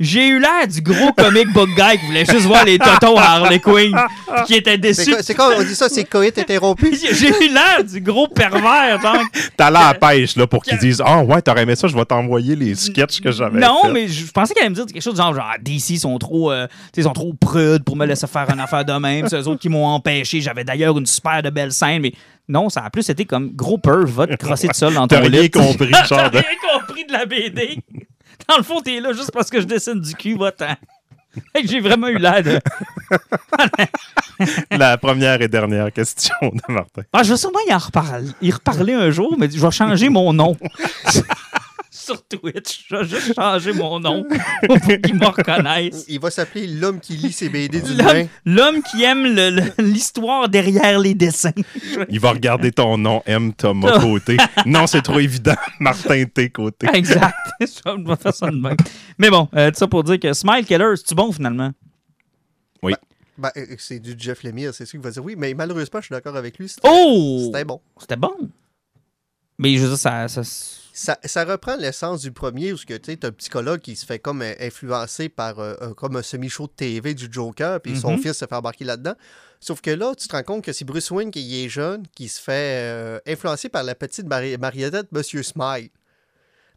[SPEAKER 1] J'ai eu l'air du gros comic book guy qui voulait juste voir les totons à Harley Quinn, qui était
[SPEAKER 3] C'est
[SPEAKER 1] déçu.
[SPEAKER 3] quoi- C'est quoi, on dit ça, c'est coït interrompu?
[SPEAKER 1] J'ai j'ai eu l'air du gros pervers, genre.
[SPEAKER 4] T'as l'air à la pêche, là, pour qu'ils disent Ah, ouais, t'aurais aimé ça, je vais t'envoyer les sketchs que j'avais.
[SPEAKER 1] Non, mais je pensais qu'elle allait me dire quelque chose du genre, genre DC sont trop, euh, tu sais, sont trop prudes pour me laisser faire une affaire de même. C'est eux autres qui m'ont empêché. J'avais d'ailleurs une super de belle scène, mais non, ça a plus été comme gros peur, va te crosser tout seul dans ton
[SPEAKER 4] T'as rien
[SPEAKER 1] lit.
[SPEAKER 4] compris,
[SPEAKER 1] T'as rien compris de la BD. Dans le fond, t'es là juste parce que je dessine du cul, va-t'en. J'ai vraiment eu l'air de.
[SPEAKER 4] La première et dernière question de Martin.
[SPEAKER 1] Ah, je vais sûrement y en reparler, y reparler un jour, mais je vais changer mon nom. Sur Twitch, je vais juste changer mon nom pour qu'ils me reconnaissent.
[SPEAKER 3] Il va s'appeler L'homme qui lit ses BD du main.
[SPEAKER 1] L'homme qui aime le- le- l'histoire derrière les dessins.
[SPEAKER 4] Il va regarder ton nom, M. Thomas Côté. Non, c'est trop évident. Martin T. Côté.
[SPEAKER 1] Exact. Je vais faire ça de même. Mais bon, euh, tout ça pour dire que Smile Killer, c'est-tu bon finalement?
[SPEAKER 3] Ben, euh, c'est du Jeff Lemire, c'est sûr qu'il va dire oui, mais malheureusement, je suis d'accord avec lui. C'était
[SPEAKER 1] Oh!
[SPEAKER 3] c'était bon.
[SPEAKER 1] C'était bon. Mais je veux dire, ça. ça-
[SPEAKER 3] Ça, ça reprend l'essence du premier où tu as un psychologue qui se fait comme euh, influencer par euh, un, comme un semi-show de TV du Joker, puis son
[SPEAKER 1] Mhm.
[SPEAKER 3] fils se fait embarquer là-dedans. Sauf que là, tu te rends compte que c'est Bruce Wayne qui est jeune, qui se fait euh, influencer par la petite mari- marionnette Monsieur Smile.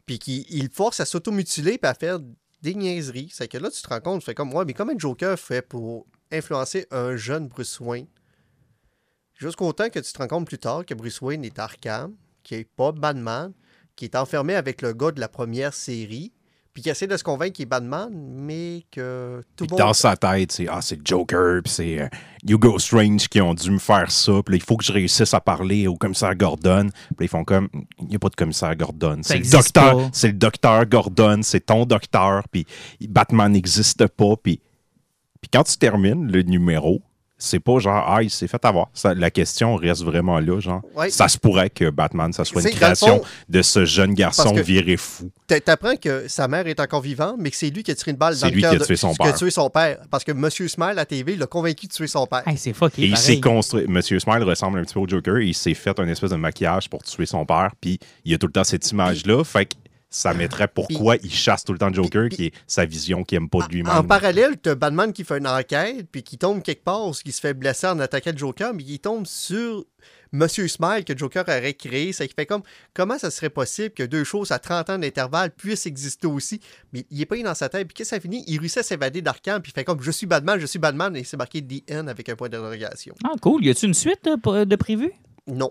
[SPEAKER 3] Puis qui il force à s'automutiler puis à faire des niaiseries. C'est que là, tu te rends compte, tu fais comme, ouais, mais comment un Joker fait pour influencer un jeune Bruce Wayne? Jusqu'au temps que tu te rends compte plus tard que Bruce Wayne est Arkham, qui est pas Batman, qui est enfermé avec le gars de la première série, puis qui essaie de se convaincre qu'il est Batman, mais que tout le
[SPEAKER 4] dans
[SPEAKER 3] monde.
[SPEAKER 4] sa tête, c'est ah, c'est Joker, puis c'est euh, Hugo Strange qui ont dû me faire ça, puis il faut que je réussisse à parler au commissaire Gordon. Puis ils font comme il n'y a pas de commissaire Gordon, c'est le docteur, c'est le docteur Gordon, c'est ton docteur, puis Batman n'existe pas, puis puis quand tu termines le numéro, c'est pas genre ah il s'est fait avoir. Ça- la question reste vraiment là, genre
[SPEAKER 3] Ouais.
[SPEAKER 4] ça se pourrait que Batman ça soit une
[SPEAKER 3] C'est,
[SPEAKER 4] création
[SPEAKER 3] fond,
[SPEAKER 4] de ce jeune garçon viré fou.
[SPEAKER 3] t'a- T'apprends que sa mère est encore vivante, mais que c'est lui qui a tiré une balle
[SPEAKER 4] C'est
[SPEAKER 3] dans le
[SPEAKER 4] lui qui
[SPEAKER 3] cœur
[SPEAKER 4] a tué son
[SPEAKER 3] qui a
[SPEAKER 4] père.
[SPEAKER 3] tué son père. Parce que Monsieur Smile, à la TV, l'a convaincu de tuer son père.
[SPEAKER 1] Hey, c'est fucké.
[SPEAKER 4] Et il s'est construit. Monsieur Smile ressemble un petit peu au Joker. Il s'est fait un espèce de maquillage pour tuer son père. Puis il y a tout le temps cette image-là. Fait que ça mettrait pourquoi il chasse tout le temps Joker,
[SPEAKER 3] puis-
[SPEAKER 4] qui est sa vision qu'il aime pas de
[SPEAKER 3] En
[SPEAKER 4] lui-même.
[SPEAKER 3] parallèle, t'as Batman qui fait une enquête, puis qui tombe quelque part, qui se fait blesser en attaquant Joker, mais il tombe sur Monsieur Smile que Joker aurait créé. Ça qui fait comme comment ça serait possible que deux choses à 30 ans d'intervalle puissent exister aussi? Mais il est pas dans sa tête. Puis qu'est-ce que ça finit? Il réussit à s'évader d'Arkham, puis il fait comme je suis Batman, je suis Batman, et c'est marqué End avec un point d'interrogation.
[SPEAKER 1] Ah, cool. Y a-tu une suite euh, pour- de prévu?
[SPEAKER 3] Non.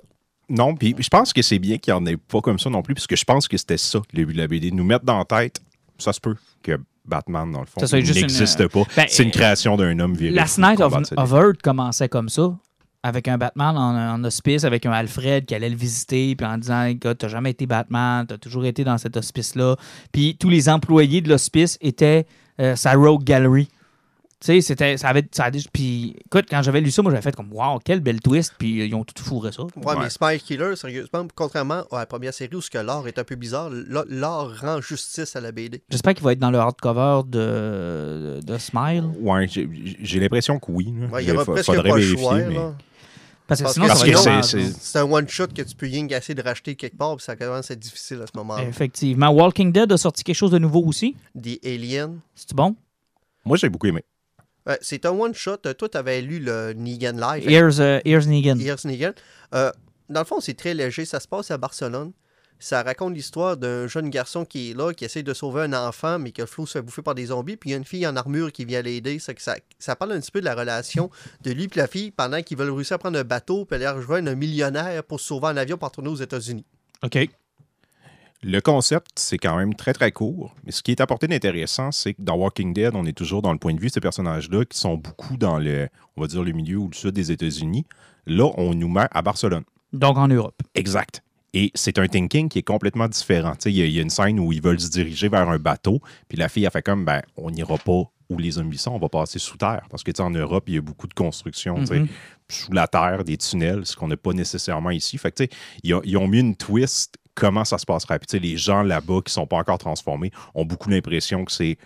[SPEAKER 4] Non, puis je pense que c'est bien qu'il n'y en ait pas comme ça non plus, puisque je pense que c'était ça, le but de la BD. Nous mettre dans la tête, ça se peut que Batman, dans le fond, n'existe
[SPEAKER 1] une-
[SPEAKER 4] pas.
[SPEAKER 1] Ben,
[SPEAKER 4] c'est une création d'un homme.
[SPEAKER 1] Last
[SPEAKER 4] fou
[SPEAKER 1] Night of, Earth commençait comme ça, avec un Batman en, en hospice, avec un Alfred qui allait le visiter, puis en disant Écoute, t'as jamais été Batman, t'as toujours été dans cet hospice-là. Puis tous les employés de l'hospice étaient euh, sa Rogue Gallery. Tu sais, c'était. Ça avait, ça avait- puis écoute, quand j'avais lu ça, moi j'avais fait comme Waouh, quelle belle twist, puis euh, ils ont tout fourré ça.
[SPEAKER 3] Ouais,
[SPEAKER 4] Ouais.
[SPEAKER 3] mais Smile Killer, sérieusement, contrairement à la première série où ce que l'art est un peu bizarre, l'art rend justice à la BD.
[SPEAKER 1] J'espère qu'il va être dans le hardcover de, de Smile.
[SPEAKER 4] Ouais, j'ai l'impression que oui. là.
[SPEAKER 3] Ouais, il y aura presque
[SPEAKER 4] faudrait
[SPEAKER 3] pas le
[SPEAKER 4] vérifier,
[SPEAKER 3] choix.
[SPEAKER 4] mais-
[SPEAKER 3] là.
[SPEAKER 1] Parce que sinon,
[SPEAKER 4] c'est-
[SPEAKER 3] un one-shot que tu peux gasser de racheter quelque part, puis ça commence à être difficile à ce moment-là.
[SPEAKER 1] Effectivement. Walking Dead a sorti quelque chose de nouveau aussi.
[SPEAKER 3] Des aliens.
[SPEAKER 1] C'est bon?
[SPEAKER 4] Moi, j'ai beaucoup aimé.
[SPEAKER 3] Ouais, c'est un one-shot. Euh, Toi, tu avais lu le Negan Live.
[SPEAKER 1] Ears, euh, Ears Negan.
[SPEAKER 3] Ears Negan. Euh, dans le fond, c'est très léger. Ça se passe à Barcelone. Ça raconte l'histoire d'un jeune garçon qui est là, qui essaie de sauver un enfant, mais que le flot se fait bouffer par des zombies. Puis il y a une fille en armure qui vient l'aider. Ça, ça, ça parle un petit peu de la relation de lui et la fille pendant qu'ils veulent réussir à prendre un bateau puis aller rejoindre un millionnaire pour se sauver en avion pour retourner aux États-Unis.
[SPEAKER 1] OK.
[SPEAKER 4] Le concept, c'est quand même très, très court. Mais ce qui est apporté d'intéressant, c'est que dans Walking Dead, on est toujours dans le point de vue de ces personnages-là qui sont beaucoup dans le, on va dire, le milieu ou le sud des États-Unis. Là, on nous met à Barcelone.
[SPEAKER 1] Donc en Europe.
[SPEAKER 4] Exact. Et c'est un thinking qui est complètement différent. Il y, a- il y a une scène où ils veulent se diriger vers un bateau, puis la fille a fait comme, ben, on n'ira pas où les zombies sont, on va passer sous terre. Parce que tu sais, en Europe, il y a beaucoup de constructions
[SPEAKER 1] Mhm.
[SPEAKER 4] sous la terre, des tunnels, ce qu'on n'a pas nécessairement ici. Fait que, tu sais, ils, ont, ils ont mis une twist comment ça se passerait. Puis, les gens là-bas qui sont pas encore transformés ont beaucoup l'impression que c'est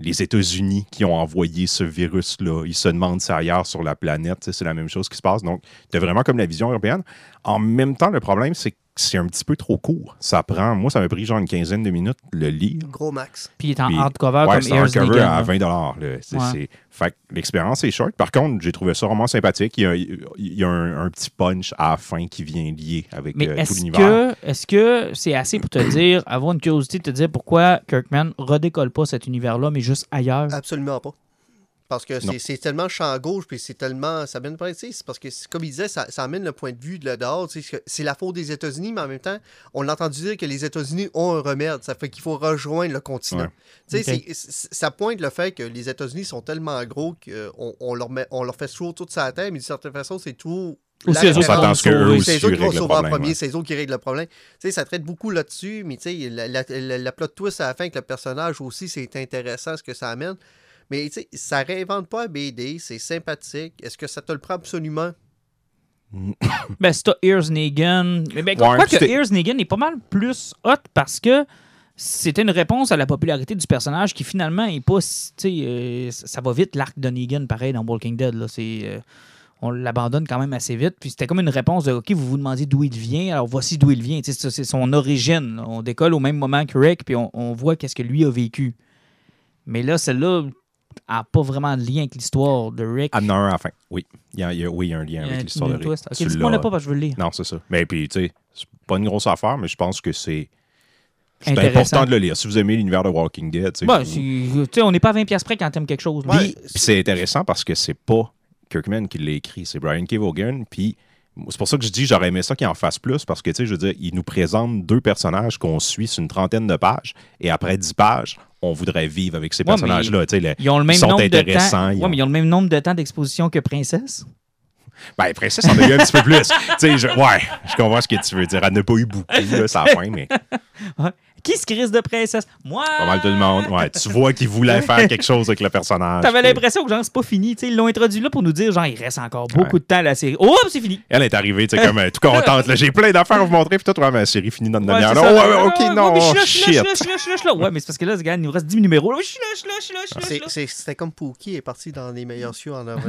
[SPEAKER 4] les États-Unis qui ont envoyé ce virus-là. Ils se demandent si ailleurs sur la planète, c'est la même chose qui se passe. Donc, tu vraiment comme la vision européenne. En même temps, le problème, c'est que c'est un petit peu trop court. Ça prend, moi, ça m'a pris genre une quinzaine de minutes le lire.
[SPEAKER 3] Gros max.
[SPEAKER 1] Puis il est en
[SPEAKER 4] Puis-
[SPEAKER 1] hardcover
[SPEAKER 4] Ouais,
[SPEAKER 1] comme
[SPEAKER 4] c'est un
[SPEAKER 1] Ears
[SPEAKER 4] cover
[SPEAKER 1] Negan.
[SPEAKER 4] à
[SPEAKER 1] là.
[SPEAKER 4] 20 là. C'est-
[SPEAKER 1] Ouais.
[SPEAKER 4] Fait que l'expérience est short. Par contre, j'ai trouvé ça vraiment sympathique. Il y a, il y a un, un petit punch à la fin qui vient lier avec
[SPEAKER 1] Mais
[SPEAKER 4] euh, tout
[SPEAKER 1] est-ce
[SPEAKER 4] l'univers.
[SPEAKER 1] que est-ce que c'est assez pour te dire, avoir une curiosité de te dire pourquoi Kirkman redécolle pas cet univers-là, mais juste ailleurs?
[SPEAKER 3] Absolument pas. Parce que c'est tellement champ gauche, puis c'est tellement. Ça amène pas. tu sais, C'est parce que, comme il disait, ça, ça amène le point de vue de là dehors. tu sais, que C'est la faute des États-Unis, mais en même temps, on a entendu dire que les États-Unis ont un remède. Ça fait qu'il faut rejoindre le continent.
[SPEAKER 4] Ouais.
[SPEAKER 3] Tu sais,
[SPEAKER 1] Ok.
[SPEAKER 3] c'est- c'est- ça pointe le fait que les États-Unis sont tellement gros qu'on on leur, met- on leur fait toujours tout ça à terre, mais d'une certaine façon, c'est tout. La C'est eux autres qui vont
[SPEAKER 4] le
[SPEAKER 3] sauver en
[SPEAKER 4] problème.
[SPEAKER 3] premier,
[SPEAKER 4] ouais.
[SPEAKER 3] c'est eux autres qui règlent le problème. Tu sais, ça traite beaucoup là-dessus, mais tu sais, la, la, la- la plot twist à la fin avec le personnage aussi, c'est intéressant ce que ça amène. Mais tu sais, ça réinvente pas un BD, c'est sympathique. Est-ce que ça te le prend absolument?
[SPEAKER 1] Ben, c'est t'as Ears Negan. Mais ben,
[SPEAKER 4] Ouais,
[SPEAKER 1] quoi que Ears Negan est pas mal plus hot parce que c'était une réponse à la popularité du personnage qui finalement est pas. si- Tu sais, euh, ça va vite l'arc de Negan, pareil, dans Walking Dead. Là, c'est. euh, on l'abandonne quand même assez vite. Puis c'était comme une réponse de OK, vous vous demandez d'où il vient, alors voici d'où il vient. Tu sais, ça, C'est son origine. là. On décolle au même moment que Rick, puis on, on voit qu'est-ce que lui a vécu. Mais là, celle-là n'a pas vraiment de lien avec l'histoire de Rick.
[SPEAKER 4] Ah, non, un à la fin. Oui. Il y a, il y a- oui, il y a un lien avec l'histoire de Rick.
[SPEAKER 1] twist. Ok, dis-moi le pas parce que je veux le lire.
[SPEAKER 4] Non, c'est ça. Mais puis, tu sais, c'est pas une grosse affaire, mais je pense que c'est. C'est
[SPEAKER 1] Intéressant.
[SPEAKER 4] important de le lire. Si vous aimez l'univers de Walking Dead, tu sais, vous-
[SPEAKER 1] c'est- tu sais, on n'est pas à 20$ piastres près quand t'aimes quelque chose. Puis
[SPEAKER 4] c'est intéressant parce que c'est pas Kirkman qui l'a écrit, c'est Brian K. Vaughan. Puis C'est pour ça que je dis j'aurais aimé ça qu'il en fasse plus parce que, tu sais, je veux dire, il nous présente deux personnages qu'on suit sur une trentaine de pages et après dix pages, on voudrait vivre avec ces
[SPEAKER 1] Ouais.
[SPEAKER 4] Tu sais, les-
[SPEAKER 1] Ils ont le même
[SPEAKER 4] sont
[SPEAKER 1] nombre de temps.
[SPEAKER 4] ils
[SPEAKER 1] Ouais,
[SPEAKER 4] ont-
[SPEAKER 1] mais ils ont le même nombre de temps d'exposition que Princesse?
[SPEAKER 4] Ben, Princesse en a eu un petit peu plus. Tu sais, je... ouais, je comprends ce que tu veux dire. Elle n'a pas eu beaucoup, là, ça a fin, mais
[SPEAKER 1] Qui se crise de Princesse? Moi!
[SPEAKER 4] pas mal tout le monde. Ouais, tu vois qu'il voulait faire quelque chose avec le personnage.
[SPEAKER 1] T'avais
[SPEAKER 4] puis
[SPEAKER 1] l'impression que genre c'est pas fini. Tu sais, ils l'ont introduit là pour nous dire genre il reste encore beaucoup de temps à la série. Oh, c'est fini.
[SPEAKER 4] Elle est arrivée, tu sais, comme euh, tout contente. là. J'ai plein d'affaires à vous montrer, puis toi, toi, ma série finit dans une
[SPEAKER 1] Ouais,
[SPEAKER 4] demi-heure. Ouais, ouais, ok,
[SPEAKER 1] Ouais,
[SPEAKER 4] non,
[SPEAKER 1] mais je suis là, je suis là,
[SPEAKER 4] shit.
[SPEAKER 1] Ouais, mais c'est parce que là, regarde, il nous reste 10 numéros. Je suis là, je suis là, je suis là, je suis là,
[SPEAKER 3] C'était comme Pookie est parti dans les meilleurs cieux en avant.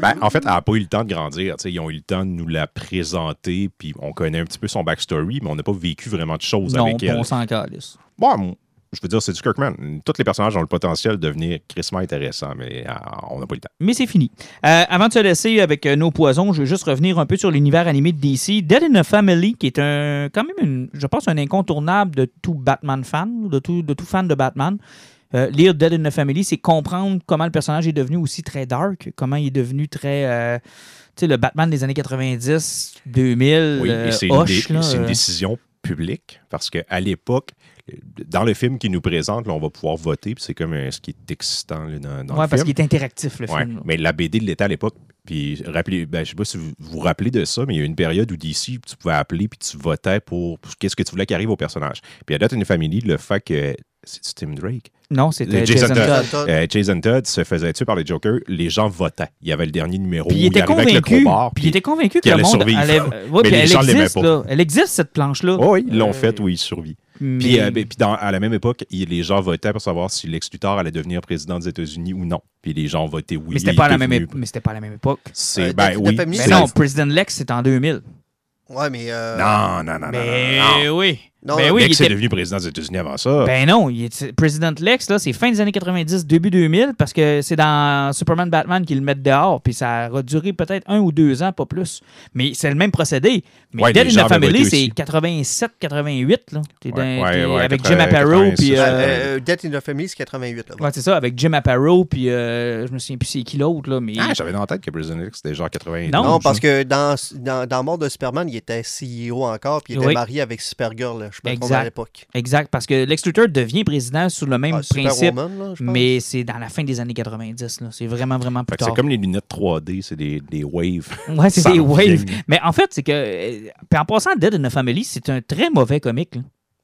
[SPEAKER 4] Ben, en fait, elle n'a pas eu le temps de grandir. tu sais, Ils ont eu le temps de nous la présenter, puis on connaît un petit peu son backstory, mais on n'a pas vécu vraiment de choses
[SPEAKER 1] Non,
[SPEAKER 4] avec elle.
[SPEAKER 1] On s'en calisse.
[SPEAKER 4] Bon, je veux dire, c'est du Kirkman. Tous les personnages ont le potentiel de devenir crissement intéressants, mais euh, on n'a pas le temps.
[SPEAKER 1] Mais c'est fini. Euh, avant de se laisser avec euh, nos poisons, je vais juste revenir un peu sur l'univers animé de DC. Dead in a Family, qui est un, quand même, une- je pense, un incontournable de tout Batman fan, de tout, de tout fan de Batman. Lire Dead in a Family, c'est comprendre comment le personnage est devenu aussi très dark, comment il est devenu très. tu sais, le Batman des années 90, 2000,
[SPEAKER 4] Oui, et c'est une, dé- décision publique, parce qu'à l'époque, dans le film qui nous présente, là, on va pouvoir voter, puis c'est comme euh, ce qui est excitant là, dans, dans
[SPEAKER 1] ouais,
[SPEAKER 4] le
[SPEAKER 1] parce
[SPEAKER 4] film.
[SPEAKER 1] qu'il est interactif, le
[SPEAKER 4] Ouais,
[SPEAKER 1] film. là.
[SPEAKER 4] mais la BD l'était à l'époque. Puis, rappelez, ben, je sais pas si vous vous rappelez de ça, mais il y a eu une période où DC, tu pouvais appeler puis tu votais pour, pour qu'est-ce que tu voulais qu'arrive au personnage. Puis à Death in the Family, le fait que. C'est Tim Drake?
[SPEAKER 1] Non, c'était
[SPEAKER 4] Jason
[SPEAKER 1] Jason
[SPEAKER 4] Todd.
[SPEAKER 1] Todd.
[SPEAKER 4] Euh, Jason Todd se faisait tuer par le Joker. Les gens votaient. Il y avait le dernier numéro
[SPEAKER 1] Puis il
[SPEAKER 4] où
[SPEAKER 1] était
[SPEAKER 4] arrivait avec le
[SPEAKER 1] convaincu, puis il était convaincu que
[SPEAKER 4] qu'il
[SPEAKER 1] le
[SPEAKER 4] allait
[SPEAKER 1] monde
[SPEAKER 4] survivre.
[SPEAKER 1] allait- ouais,
[SPEAKER 4] Mais
[SPEAKER 1] puis
[SPEAKER 4] les
[SPEAKER 1] elle
[SPEAKER 4] gens
[SPEAKER 1] existe,
[SPEAKER 4] pas.
[SPEAKER 1] là. Elle existe cette planche là.
[SPEAKER 4] Oh oui, ils l'ont
[SPEAKER 1] Euh,
[SPEAKER 4] fait, oui, il survit.
[SPEAKER 1] mais-
[SPEAKER 4] Puis, euh, ben, puis dans- à la même époque, il- les gens votaient pour savoir si Lex Luthor allait devenir président des États-Unis ou non. Puis les gens votaient oui.
[SPEAKER 1] mais c'était pas à la même époque. Mais c'était pas à la même époque.
[SPEAKER 4] C'est
[SPEAKER 3] Euh,
[SPEAKER 4] ben oui.
[SPEAKER 1] Mais non, President Lex c'est en 2000.
[SPEAKER 3] Ouais, mais. euh,
[SPEAKER 4] Non, non, non, non,
[SPEAKER 1] Mais
[SPEAKER 4] non, non.
[SPEAKER 1] oui.
[SPEAKER 3] Non,
[SPEAKER 1] ben oui, il
[SPEAKER 4] Lex
[SPEAKER 1] était-
[SPEAKER 4] est devenu président des États-Unis avant ça.
[SPEAKER 1] Ben non, il est... President Lex, là, c'est fin des années 90, début 2000, parce que c'est dans Superman Batman qu'ils le mettent dehors, puis ça a duré peut-être un ou deux ans, pas plus. Mais c'est le même procédé. Mais
[SPEAKER 4] Ouais,
[SPEAKER 1] Dead in the Family, c'est
[SPEAKER 4] aussi.
[SPEAKER 1] 87-88, là. T'es
[SPEAKER 4] Ouais,
[SPEAKER 1] dans-
[SPEAKER 4] ouais,
[SPEAKER 1] avec
[SPEAKER 4] 80,
[SPEAKER 1] Jim Aparo, puis...
[SPEAKER 4] 90.
[SPEAKER 1] euh,
[SPEAKER 3] euh, euh, Death in the Family, c'est 88. Là.
[SPEAKER 1] Ouais, c'est ça, avec Jim Aparo, puis euh, je me souviens plus c'est qui l'autre, là, mais...
[SPEAKER 4] Ah, j'avais dans la tête que President Lex c'était genre 80.
[SPEAKER 1] Non,
[SPEAKER 3] parce que dans, dans, dans Mort de Superman, il était CEO encore, puis il était
[SPEAKER 1] Oui.
[SPEAKER 3] marié avec Supergirl, là, je me trompe à l'époque.
[SPEAKER 1] Exact, parce que Lex Luthor devient président sous le même
[SPEAKER 3] Ah,
[SPEAKER 1] principe,
[SPEAKER 3] là,
[SPEAKER 1] mais c'est dans la fin des années 90, là. C'est vraiment, vraiment plus
[SPEAKER 4] c'est comme les lunettes 3D, c'est des, des waves.
[SPEAKER 1] Ouais, c'est des waves. Mais en fait, c'est que. euh, Puis en passant, Dead in the Family, c'est un très mauvais comique.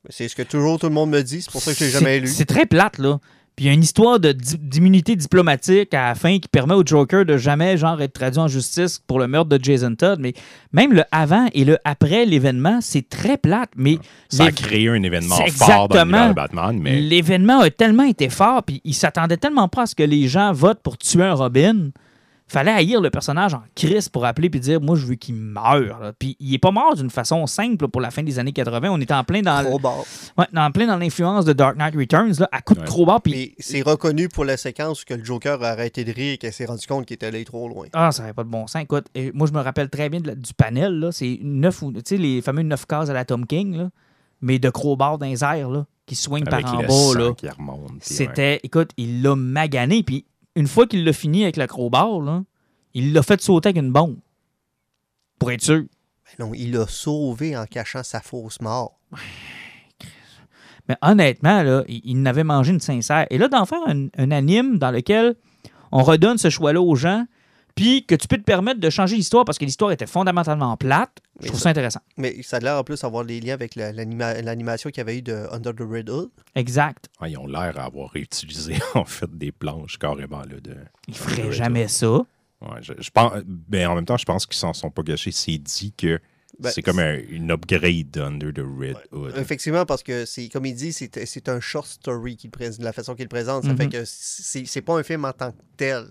[SPEAKER 3] C'est ce que toujours tout le monde me dit, c'est pour ça que je l'ai jamais lu.
[SPEAKER 1] C'est très plate, là. Puis il y a une histoire de di- d'immunité diplomatique à la fin qui permet au Joker de jamais genre être traduit en justice pour le meurtre de Jason Todd. Mais même le avant et le après l'événement, c'est très plate. Mais
[SPEAKER 4] Ça a créé un événement fort dans de Batman, mais
[SPEAKER 1] L'événement a tellement été fort, puis il s'attendait tellement pas à ce que les gens votent pour tuer un Robin. Fallait haïr le personnage en crise pour appeler puis dire moi je veux qu'il meure. là. Puis il est pas mort d'une façon simple là, pour la fin des années 80. On était en plein dans, le-
[SPEAKER 3] Trop bas.
[SPEAKER 1] ouais, en plein dans l'influence de Dark Knight Returns là, à coup de
[SPEAKER 4] Ouais.
[SPEAKER 1] crowbar. Puis
[SPEAKER 3] Mais c'est reconnu pour la séquence où que le Joker a arrêté de rire et qu'il s'est rendu compte qu'il était allé trop loin.
[SPEAKER 1] ah ça n'avait pas de bon sens. Écoute, moi je me rappelle très bien de la- du panel là. C'est neuf ou tu sais les fameux neuf cases à la Tom King là, mais de crowbar dans les airs là, qui soignent
[SPEAKER 4] avec
[SPEAKER 1] par en bas là. C'était, écoute, il l'a magané, puis une fois qu'il l'a fini avec le crowbar, là, il l'a fait sauter avec une bombe. Pour être sûr.
[SPEAKER 3] Ben non, il l'a sauvé en cachant sa fausse mort.
[SPEAKER 1] Mais honnêtement, là, il, il n'avait mangé une sincère. Et là, d'en faire un, un anime dans lequel on redonne ce choix-là aux gens, puis que tu peux te permettre de changer l'histoire parce que l'histoire était fondamentalement plate, je
[SPEAKER 3] Mais
[SPEAKER 1] trouve
[SPEAKER 3] ça-
[SPEAKER 1] ça intéressant.
[SPEAKER 3] Mais ça a l'air en plus d'avoir des liens avec la- l'anima- l'animation qu'il y avait eu de Under the Red Hood.
[SPEAKER 1] Exact.
[SPEAKER 4] Ouais, ils ont l'air d'avoir réutilisé en fait des planches carrément là, de.
[SPEAKER 1] Il ferait
[SPEAKER 4] de-
[SPEAKER 1] jamais ça.
[SPEAKER 4] Ouais, je, je pense, ben, en même temps, je pense qu'ils s'en sont pas gâchés. C'est dit que
[SPEAKER 3] Ben,
[SPEAKER 4] c'est comme un- une upgrade de Under the Red Hood.
[SPEAKER 3] Effectivement, parce que c'est comme il dit, c'est c'est un short story qu'il présente, la façon qu'il présente. Ça
[SPEAKER 1] Mhm.
[SPEAKER 3] fait que c'est c'est pas un film en tant que tel.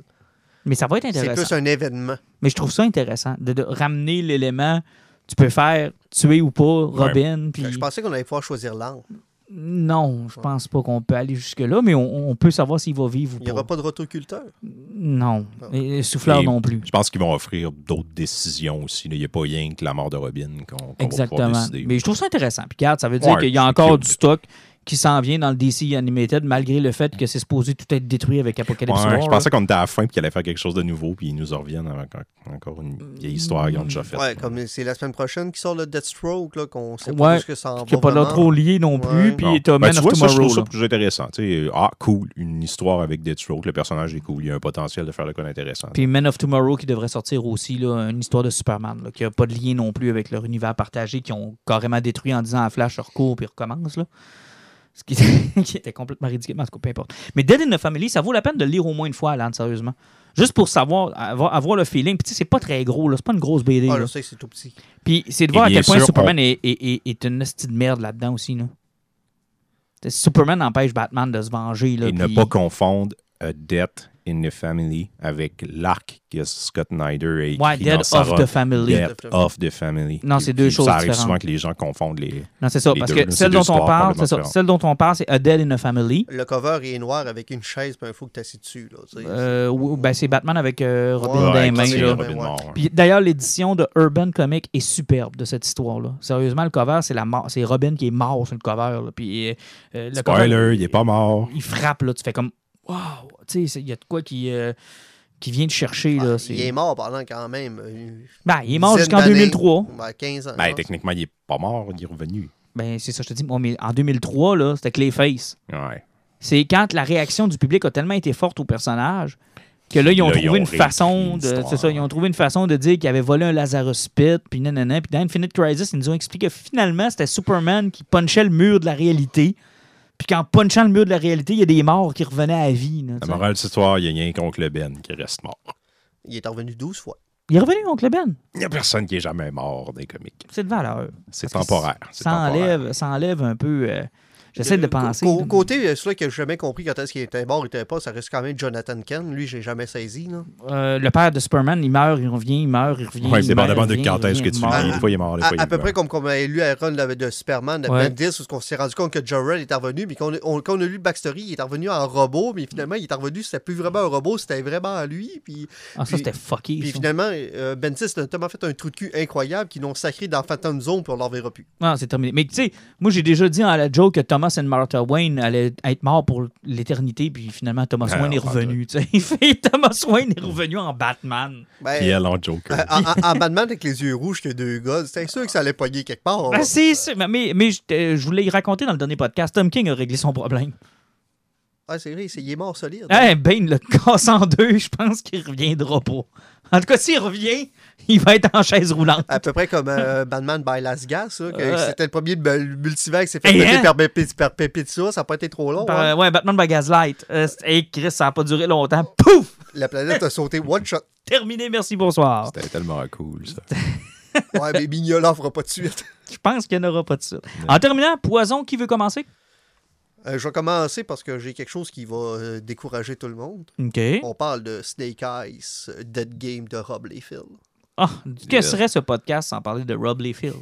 [SPEAKER 1] Mais ça va être
[SPEAKER 3] C'est
[SPEAKER 1] intéressant.
[SPEAKER 3] plus un événement.
[SPEAKER 1] Mais je trouve ça intéressant de, de ramener l'élément. Tu peux faire tuer ou pas Robin. puis-
[SPEAKER 3] Je pensais qu'on allait pouvoir choisir l'angle.
[SPEAKER 1] Non, je pense pas qu'on peut aller jusque-là, mais on, on peut savoir s'il va vivre ou
[SPEAKER 3] Il n'y
[SPEAKER 1] pas.
[SPEAKER 3] aura pas de rotoculteur.
[SPEAKER 1] Non.
[SPEAKER 3] Ah.
[SPEAKER 1] Et souffleur
[SPEAKER 4] Et
[SPEAKER 1] non plus.
[SPEAKER 4] Je pense qu'ils vont offrir d'autres décisions aussi. Il n'y a pas rien que la mort de Robin qu'on qu'on va pouvoir
[SPEAKER 1] Exactement.
[SPEAKER 4] décider.
[SPEAKER 1] Mais je trouve ça intéressant. Puis regarde, ça veut dire
[SPEAKER 4] Ouais,
[SPEAKER 1] qu'il y a
[SPEAKER 4] c'est
[SPEAKER 1] encore du stock qui s'en vient dans le DC Animated, malgré le fait que c'est supposé tout être détruit avec Apocalypse
[SPEAKER 4] Ouais,
[SPEAKER 1] War.
[SPEAKER 4] je pensais qu'on était à la fin et qu'il allait faire quelque chose de nouveau, puis ils nous en reviennent avec en- encore une vieille histoire qu'ils ont déjà faite.
[SPEAKER 3] Ouais, comme c'est la semaine prochaine qui sort le Deathstroke, là, qu'on sait
[SPEAKER 1] Ouais,
[SPEAKER 3] pas où ce que ça en
[SPEAKER 1] qui
[SPEAKER 3] va
[SPEAKER 1] n'a pas l'air
[SPEAKER 3] vraiment.
[SPEAKER 1] trop lié non plus.
[SPEAKER 3] Ouais.
[SPEAKER 1] Puis
[SPEAKER 4] Ben,
[SPEAKER 1] Man
[SPEAKER 4] tu
[SPEAKER 1] of
[SPEAKER 4] vois, ça, je
[SPEAKER 1] Tomorrow.
[SPEAKER 4] trouve ça
[SPEAKER 1] là.
[SPEAKER 4] plus intéressant. Tu sais, ah, cool, une histoire avec Deathstroke, le personnage est cool, il y a un potentiel de faire le con intéressant.
[SPEAKER 1] Puis Man of Tomorrow qui devrait sortir aussi, là, une histoire de Superman, là, qui n'a pas de lien non plus avec leur univers partagé, qui ont carrément détruit en disant à Flash, recours puis recommence. Là. Ce qui, qui était complètement ridicule, mais en tout cas, peu importe. Mais Dead in the Family, ça vaut la peine de le lire au moins une fois, Alan, sérieusement. Juste pour savoir, avoir, avoir le feeling. Puis tu sais, c'est pas très gros, là, c'est pas une grosse BD.
[SPEAKER 3] Ah,
[SPEAKER 1] là.
[SPEAKER 3] je sais que c'est tout petit.
[SPEAKER 1] Puis c'est de
[SPEAKER 4] Et
[SPEAKER 1] voir à quel point
[SPEAKER 4] sûr,
[SPEAKER 1] Superman est, est- est- est une hostie de merde là-dedans aussi. Là. Superman empêche Batman de se venger. Là,
[SPEAKER 4] Et ne pas confondre A Death in the Family avec l'arc que Scott Snyder a écrit
[SPEAKER 1] Ouais,
[SPEAKER 4] dans
[SPEAKER 1] Dead
[SPEAKER 4] Sarah.
[SPEAKER 1] of the Family.
[SPEAKER 4] Death of the Family.
[SPEAKER 1] Non, c'est
[SPEAKER 4] Puis-
[SPEAKER 1] deux
[SPEAKER 4] puis
[SPEAKER 1] choses
[SPEAKER 4] Ça arrive
[SPEAKER 1] différentes.
[SPEAKER 4] souvent que les gens confondent les...
[SPEAKER 1] Non, c'est ça. Parce
[SPEAKER 4] deux,
[SPEAKER 1] que celle dont on parle, c'est ça.
[SPEAKER 4] différentes.
[SPEAKER 1] Celle dont on parle, c'est A Dead in a Family.
[SPEAKER 3] Le cover est noir avec une chaise et un fou que t'as assis dessus. Là, tu.
[SPEAKER 1] Euh, ou- ben, c'est Batman avec euh, Robin
[SPEAKER 3] Ouais,
[SPEAKER 1] dans les
[SPEAKER 3] ouais.
[SPEAKER 1] Puis d'ailleurs, l'édition de Urban Comic est superbe de cette histoire-là. Sérieusement, le cover, c'est la mort, c'est Robin qui est mort sur le cover. là. Puis euh, euh, le cover,
[SPEAKER 4] Spoiler, il est pas mort.
[SPEAKER 1] il frappe là. Tu fais comme waouh, tu sais, il y a de quoi qui euh, qui vient te chercher là.
[SPEAKER 3] Il est mort pendant quand même. une
[SPEAKER 1] Ben, il est mort jusqu'en
[SPEAKER 3] d'années.
[SPEAKER 1] 2003.
[SPEAKER 3] Ben, 15 ans.
[SPEAKER 4] Ben, techniquement, il est pas mort, il est revenu.
[SPEAKER 1] Ben, c'est ça, je te dis. Moi, mais en 2003 là, c'était Clayface.
[SPEAKER 4] Ouais.
[SPEAKER 1] C'est quand la réaction du public a tellement été forte au personnage que là, ils ont
[SPEAKER 4] Là, ils
[SPEAKER 1] trouvé
[SPEAKER 4] ont
[SPEAKER 1] une façon de. C'est ça, ils ont trouvé une façon de dire qu'il avait volé un Lazarus Pit, puis nanana. Puis dans Infinite Crisis, ils nous ont expliqué que finalement, c'était Superman qui punchait le mur de la réalité. Puis qu'en punchant le mur de la réalité, il y a des morts qui revenaient à la vie. là,
[SPEAKER 4] La morale de cette histoire, il y a rien contre le Ben qui reste mort.
[SPEAKER 3] Il est revenu 12 fois.
[SPEAKER 1] Il est revenu, Oncle Ben?
[SPEAKER 4] Il n'y a personne qui est jamais mort des comics.
[SPEAKER 1] C'est de valeur.
[SPEAKER 4] C'est temporaire.
[SPEAKER 1] Ça enlève, ça enlève un peu. euh, J'essaie de
[SPEAKER 3] Euh,
[SPEAKER 1] penser.
[SPEAKER 3] Côté, euh, celui que j'ai jamais compris quand est-ce qu'il était mort, il était pas, ça reste quand même Jonathan Kent. Lui, j'ai jamais saisi. Là.
[SPEAKER 1] Euh, le père de Superman, il meurt, il revient, il meurt, il revient.
[SPEAKER 4] Ouais,
[SPEAKER 1] il
[SPEAKER 4] dépendamment de quand est-ce que tu lis. Des fois, il est mort, des
[SPEAKER 3] À,
[SPEAKER 4] fois, il
[SPEAKER 3] à peu près comme on avait lu run de, Superman, de
[SPEAKER 1] Ouais.
[SPEAKER 3] Bendis, où on s'est rendu compte que Jor-El était revenu, mais on, quand on a lu le backstory, il est revenu en robot, mais finalement, il est revenu, c'était plus vraiment un robot, c'était vraiment lui. Puis,
[SPEAKER 1] Ah, ça, c'était fucké.
[SPEAKER 3] puis
[SPEAKER 1] ça.
[SPEAKER 3] finalement, euh, Bendis a tellement fait un trou de cul incroyable qu'ils l'ont sacré dans Phantom Zone pour leur verra plus.
[SPEAKER 1] Ah, c'est terminé. Mais tu sais, moi, j'ai déjà dit à la joke que Thomas et Martha Wayne allaient être morts pour l'éternité, puis finalement, Thomas
[SPEAKER 4] Ah,
[SPEAKER 1] Wayne est revenu. Thomas Wayne est revenu en Batman.
[SPEAKER 3] Ben,
[SPEAKER 4] Puis elle en Joker.
[SPEAKER 3] euh, en, en- en Batman avec les yeux rouges que deux gars, c'était sûr que ça allait pogner quelque part. là.
[SPEAKER 1] Ben, c'est mais, mais je, euh, je voulais y raconter dans le dernier podcast. Tom King a réglé son problème.
[SPEAKER 3] Ah, c'est vrai, c'est- il est mort solide.
[SPEAKER 1] Hey, Bane le casse en deux, je pense qu'il reviendra pas. En tout cas, s'il revient, il va être en chaise roulante.
[SPEAKER 3] À peu près comme euh, Batman by Las Gas,
[SPEAKER 1] Euh.
[SPEAKER 3] c'était le premier mul- multivers qui s'est fait
[SPEAKER 1] Hey,
[SPEAKER 3] péter
[SPEAKER 1] hein?
[SPEAKER 3] par, Pépé- par Pépé-Pizza, ça n'a pas été trop long.
[SPEAKER 1] Par-
[SPEAKER 3] hein.
[SPEAKER 1] ouais, Batman by Gaslight. Euh, hey, Chris, ça n'a pas duré longtemps. Pouf!
[SPEAKER 3] La planète a sauté one shot.
[SPEAKER 1] Terminé, merci, bonsoir.
[SPEAKER 4] C'était tellement cool, ça.
[SPEAKER 3] Ouais, mais Mignola fera pas de suite.
[SPEAKER 1] Je pense qu'il n'y en aura pas de ça. En terminant, Poison, qui veut commencer?
[SPEAKER 3] Euh, je vais commencer parce que j'ai quelque chose qui va euh, décourager tout le monde.
[SPEAKER 1] OK.
[SPEAKER 3] On parle de Snake Eyes, euh, Dead Game de Rob Liefeld.
[SPEAKER 1] Ah, que serait ce podcast sans parler de Rob Liefeld?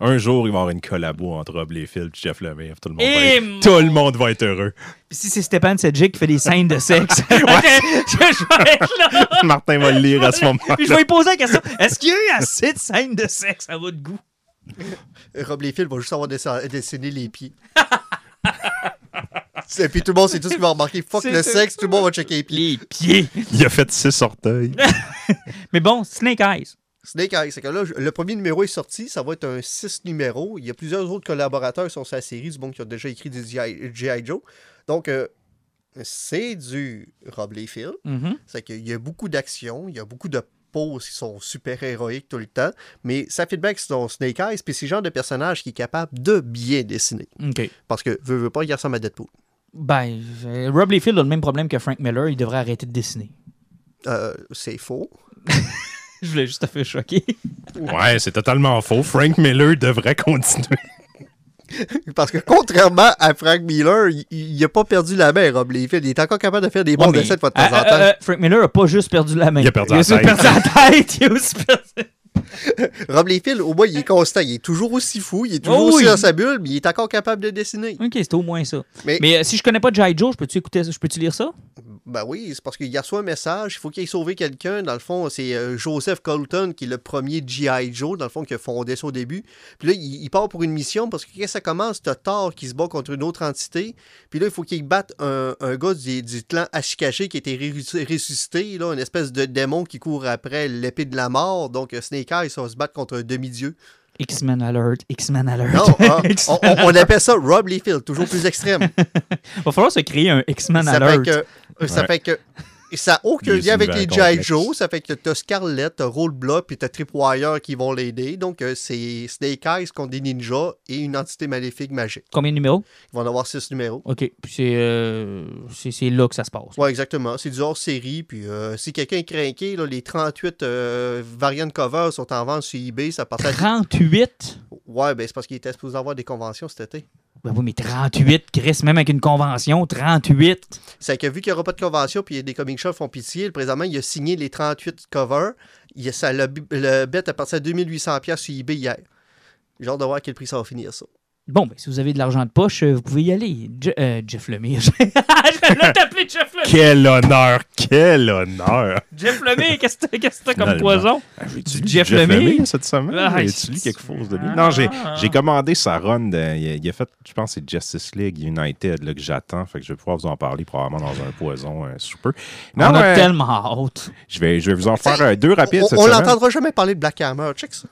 [SPEAKER 4] Un jour, il va y avoir une collabo entre Rob Liefeld et Jeff Lemire. Tout le monde, va être, tout le monde va être heureux.
[SPEAKER 1] Puis si c'est Stéphane Sedgwick qui fait des scènes de sexe, je, je vais être là.
[SPEAKER 4] Martin va le lire à ce moment-là.
[SPEAKER 1] Puis je vais lui poser la question est-ce qu'il y a eu assez de scènes de sexe à votre goût?
[SPEAKER 3] Rob Liefeld va juste avoir dessiné les pieds. Et puis tout le monde, c'est tout ce qui va remarquer. Fuck le
[SPEAKER 1] tout.
[SPEAKER 3] sexe, tout le monde va checker les pieds.
[SPEAKER 1] Les pieds.
[SPEAKER 4] Il a fait six orteils.
[SPEAKER 1] Mais bon, Snake Eyes.
[SPEAKER 3] Snake Eyes, c'est que là, le premier numéro est sorti, ça va être un 6 numéros. Il y a plusieurs autres collaborateurs sur sa série, du monde qui ont déjà écrit des G.I. Joe. Donc, euh, c'est du Rob Liefeld.
[SPEAKER 1] Mhm.
[SPEAKER 3] C'est qu'il y a beaucoup d'action, il y a beaucoup de poses qui sont super héroïques tout le temps, mais ça feedback sur Snake Eyes, puis c'est le genre de personnage qui est capable de bien dessiner.
[SPEAKER 1] OK.
[SPEAKER 3] Parce que, veut, veut pas, il ressemble à Deadpool.
[SPEAKER 1] Ben, Rob Liefeld a le même problème que Frank Miller. Il devrait arrêter de dessiner.
[SPEAKER 3] Euh, c'est faux.
[SPEAKER 1] Je voulais juste te faire choquer.
[SPEAKER 4] Ouais, c'est totalement faux. Frank Miller devrait continuer.
[SPEAKER 3] Parce que contrairement à Frank Miller, il- il n'a pas perdu la main, Rob Liefeld. Il est encore capable de faire des bons
[SPEAKER 1] Ouais, mais-
[SPEAKER 3] dessins de fois de temps
[SPEAKER 1] Euh,
[SPEAKER 3] en temps.
[SPEAKER 1] euh, euh, Frank Miller a pas juste perdu la main.
[SPEAKER 4] Il a perdu la
[SPEAKER 1] aussi
[SPEAKER 4] tête.
[SPEAKER 1] perdu la tête. Il a aussi perdu...
[SPEAKER 3] Rob Liefeld, au moins, il est constant. Il est toujours aussi fou. Il est toujours
[SPEAKER 1] Oh
[SPEAKER 3] aussi
[SPEAKER 1] oui.
[SPEAKER 3] dans sa bulle, mais il est encore capable de dessiner.
[SPEAKER 1] OK, c'est au moins ça.
[SPEAKER 3] Mais-
[SPEAKER 1] Mais, euh, si je connais pas G.I. Joe, je peux-tu écouter? Je peux-tu lire ça?
[SPEAKER 3] Ben oui, c'est parce qu'il reçoit un message, il faut qu'il ait sauvé quelqu'un. Dans le fond, c'est euh, Joseph Colton qui est le premier G.I. Joe, dans le fond, qui a fondé ça au début. Puis là, il, il part pour une mission parce que quand ça commence, t'as Thor qui se bat contre une autre entité. Puis là, il faut qu'il batte un, un gars du, du clan Ashikashi qui a été ressuscité, là, une espèce de démon qui court après l'épée de la mort. Donc, euh, Snake Eyes, ça va se battre contre un demi-dieu.
[SPEAKER 1] X-Men Alert, X-Men Alert.
[SPEAKER 3] Non, hein, on, on- appelle ça Rob Liefeld, toujours plus extrême.
[SPEAKER 1] Va falloir se créer un X-Men Alert.
[SPEAKER 3] fait que, ça
[SPEAKER 4] Ouais.
[SPEAKER 3] fait que ça n'a aucun lien avec les G.I. Joe. Ça fait que t'as Scarlett, t'as Rollblock, puis t'as Tripwire qui vont l'aider. Donc, euh, c'est Snake Eyes contre des ninjas et une entité maléfique magique.
[SPEAKER 1] Combien de numéros?
[SPEAKER 3] Ils vont en avoir six numéros.
[SPEAKER 1] OK. Puis c'est euh, c'est- là que ça se passe.
[SPEAKER 3] Ouais, exactement. C'est du hors-série. Puis euh, si quelqu'un est craqué, là, les 38 euh, variantes cover sont en vente sur eBay. Ça passe à...
[SPEAKER 1] 38?
[SPEAKER 3] Ouais, ben c'est parce qu'il était supposé avoir des conventions cet été.
[SPEAKER 1] Ben oui, mais 38, Chris, même avec une convention, 38.
[SPEAKER 3] C'est que vu qu'il n'y aura pas de convention, puis des comic shops font pitié, présentement, il a signé les 38 covers. Il a, ça, le, bet à partir de 2800$ sur eBay hier. J'ai hâte de voir à quel prix ça va finir, ça.
[SPEAKER 1] Bon, ben, si vous avez de l'argent de poche, euh, vous pouvez y aller. Je- euh, Jeff Lemire. Je vais t'appeler Jeff Lemire.
[SPEAKER 4] Quel honneur! Quel honneur!
[SPEAKER 1] Jeff Lemire, qu'est-ce que t'as- qu'est-ce que t'as comme poison?
[SPEAKER 4] Ah, J'ai-tu
[SPEAKER 1] Du
[SPEAKER 4] lu
[SPEAKER 1] Jeff
[SPEAKER 4] Jeff,
[SPEAKER 1] Lemire?
[SPEAKER 4] Lemire cette semaine?
[SPEAKER 1] Ah,
[SPEAKER 4] J'ai-tu
[SPEAKER 1] c'est-
[SPEAKER 4] lu quelque chose de lui?
[SPEAKER 1] Ah,
[SPEAKER 4] Non, j'ai,
[SPEAKER 1] ah.
[SPEAKER 4] j'ai commandé sa run. de- il, a, il a fait, je pense, que c'est Justice League United là, que j'attends. Fait que je vais pouvoir vous en parler probablement dans un poison euh, sous peu.
[SPEAKER 1] On a
[SPEAKER 4] euh,
[SPEAKER 1] tellement hâte.
[SPEAKER 4] je, vais, je vais vous en faire euh, deux rapides
[SPEAKER 3] on
[SPEAKER 4] cette
[SPEAKER 3] on
[SPEAKER 4] semaine.
[SPEAKER 3] l'entendra jamais parler de Black Hammer. Check ça.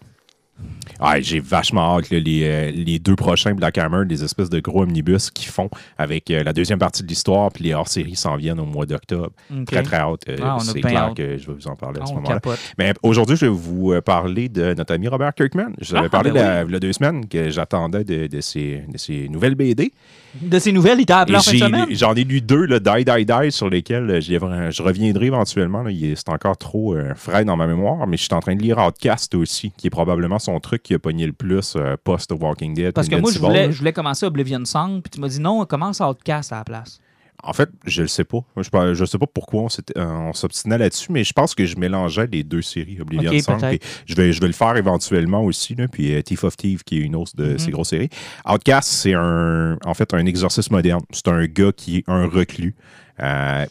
[SPEAKER 4] Ah, j'ai vachement hâte, là, les, euh, les deux prochains Black Hammer, des espèces de gros omnibus qu'ils font avec euh, la deuxième partie de l'histoire, puis les hors-séries s'en viennent au mois d'octobre. Très, très hâte. Euh,
[SPEAKER 1] Ah,
[SPEAKER 4] c'est clair
[SPEAKER 1] hâte.
[SPEAKER 4] que je vais vous en parler à
[SPEAKER 1] Ah,
[SPEAKER 4] ce moment-là. Mais aujourd'hui, je vais vous parler de notre ami Robert Kirkman. Je vous avais
[SPEAKER 1] Ah,
[SPEAKER 4] parlé
[SPEAKER 1] ben
[SPEAKER 4] il y a- il y a deux semaines que j'attendais de, de ses, de ses nouvelles BD.
[SPEAKER 1] De ces nouvelles, il t'a appelé en fin de
[SPEAKER 4] j'ai
[SPEAKER 1] semaine?
[SPEAKER 4] lu- J'en ai lu deux, là, Die, Die, Die, sur lesquels je reviendrai éventuellement. C'est encore trop euh, frais dans ma mémoire, mais je suis en train de lire Outcast aussi, qui est probablement son truc qui a pogné le plus euh, post Walking Dead.
[SPEAKER 1] Parce que moi, je voulais,
[SPEAKER 4] là.
[SPEAKER 1] je voulais commencer Oblivion Song, puis tu m'as dit non, on commence Outcast à la place?
[SPEAKER 4] En fait, je le sais pas. Je, je sais pas pourquoi on euh, on s'obstinait là-dessus, mais je pense que je mélangeais les deux séries, Oblivion
[SPEAKER 1] Ok,
[SPEAKER 4] Song. Je vais, je vais le faire éventuellement aussi, là, puis euh, Thief of Thief, qui est une autre de
[SPEAKER 1] Mhm.
[SPEAKER 4] ces grosses séries. Outcast, c'est un, en fait un exorcisme moderne. C'est un gars qui est un reclus. Euh,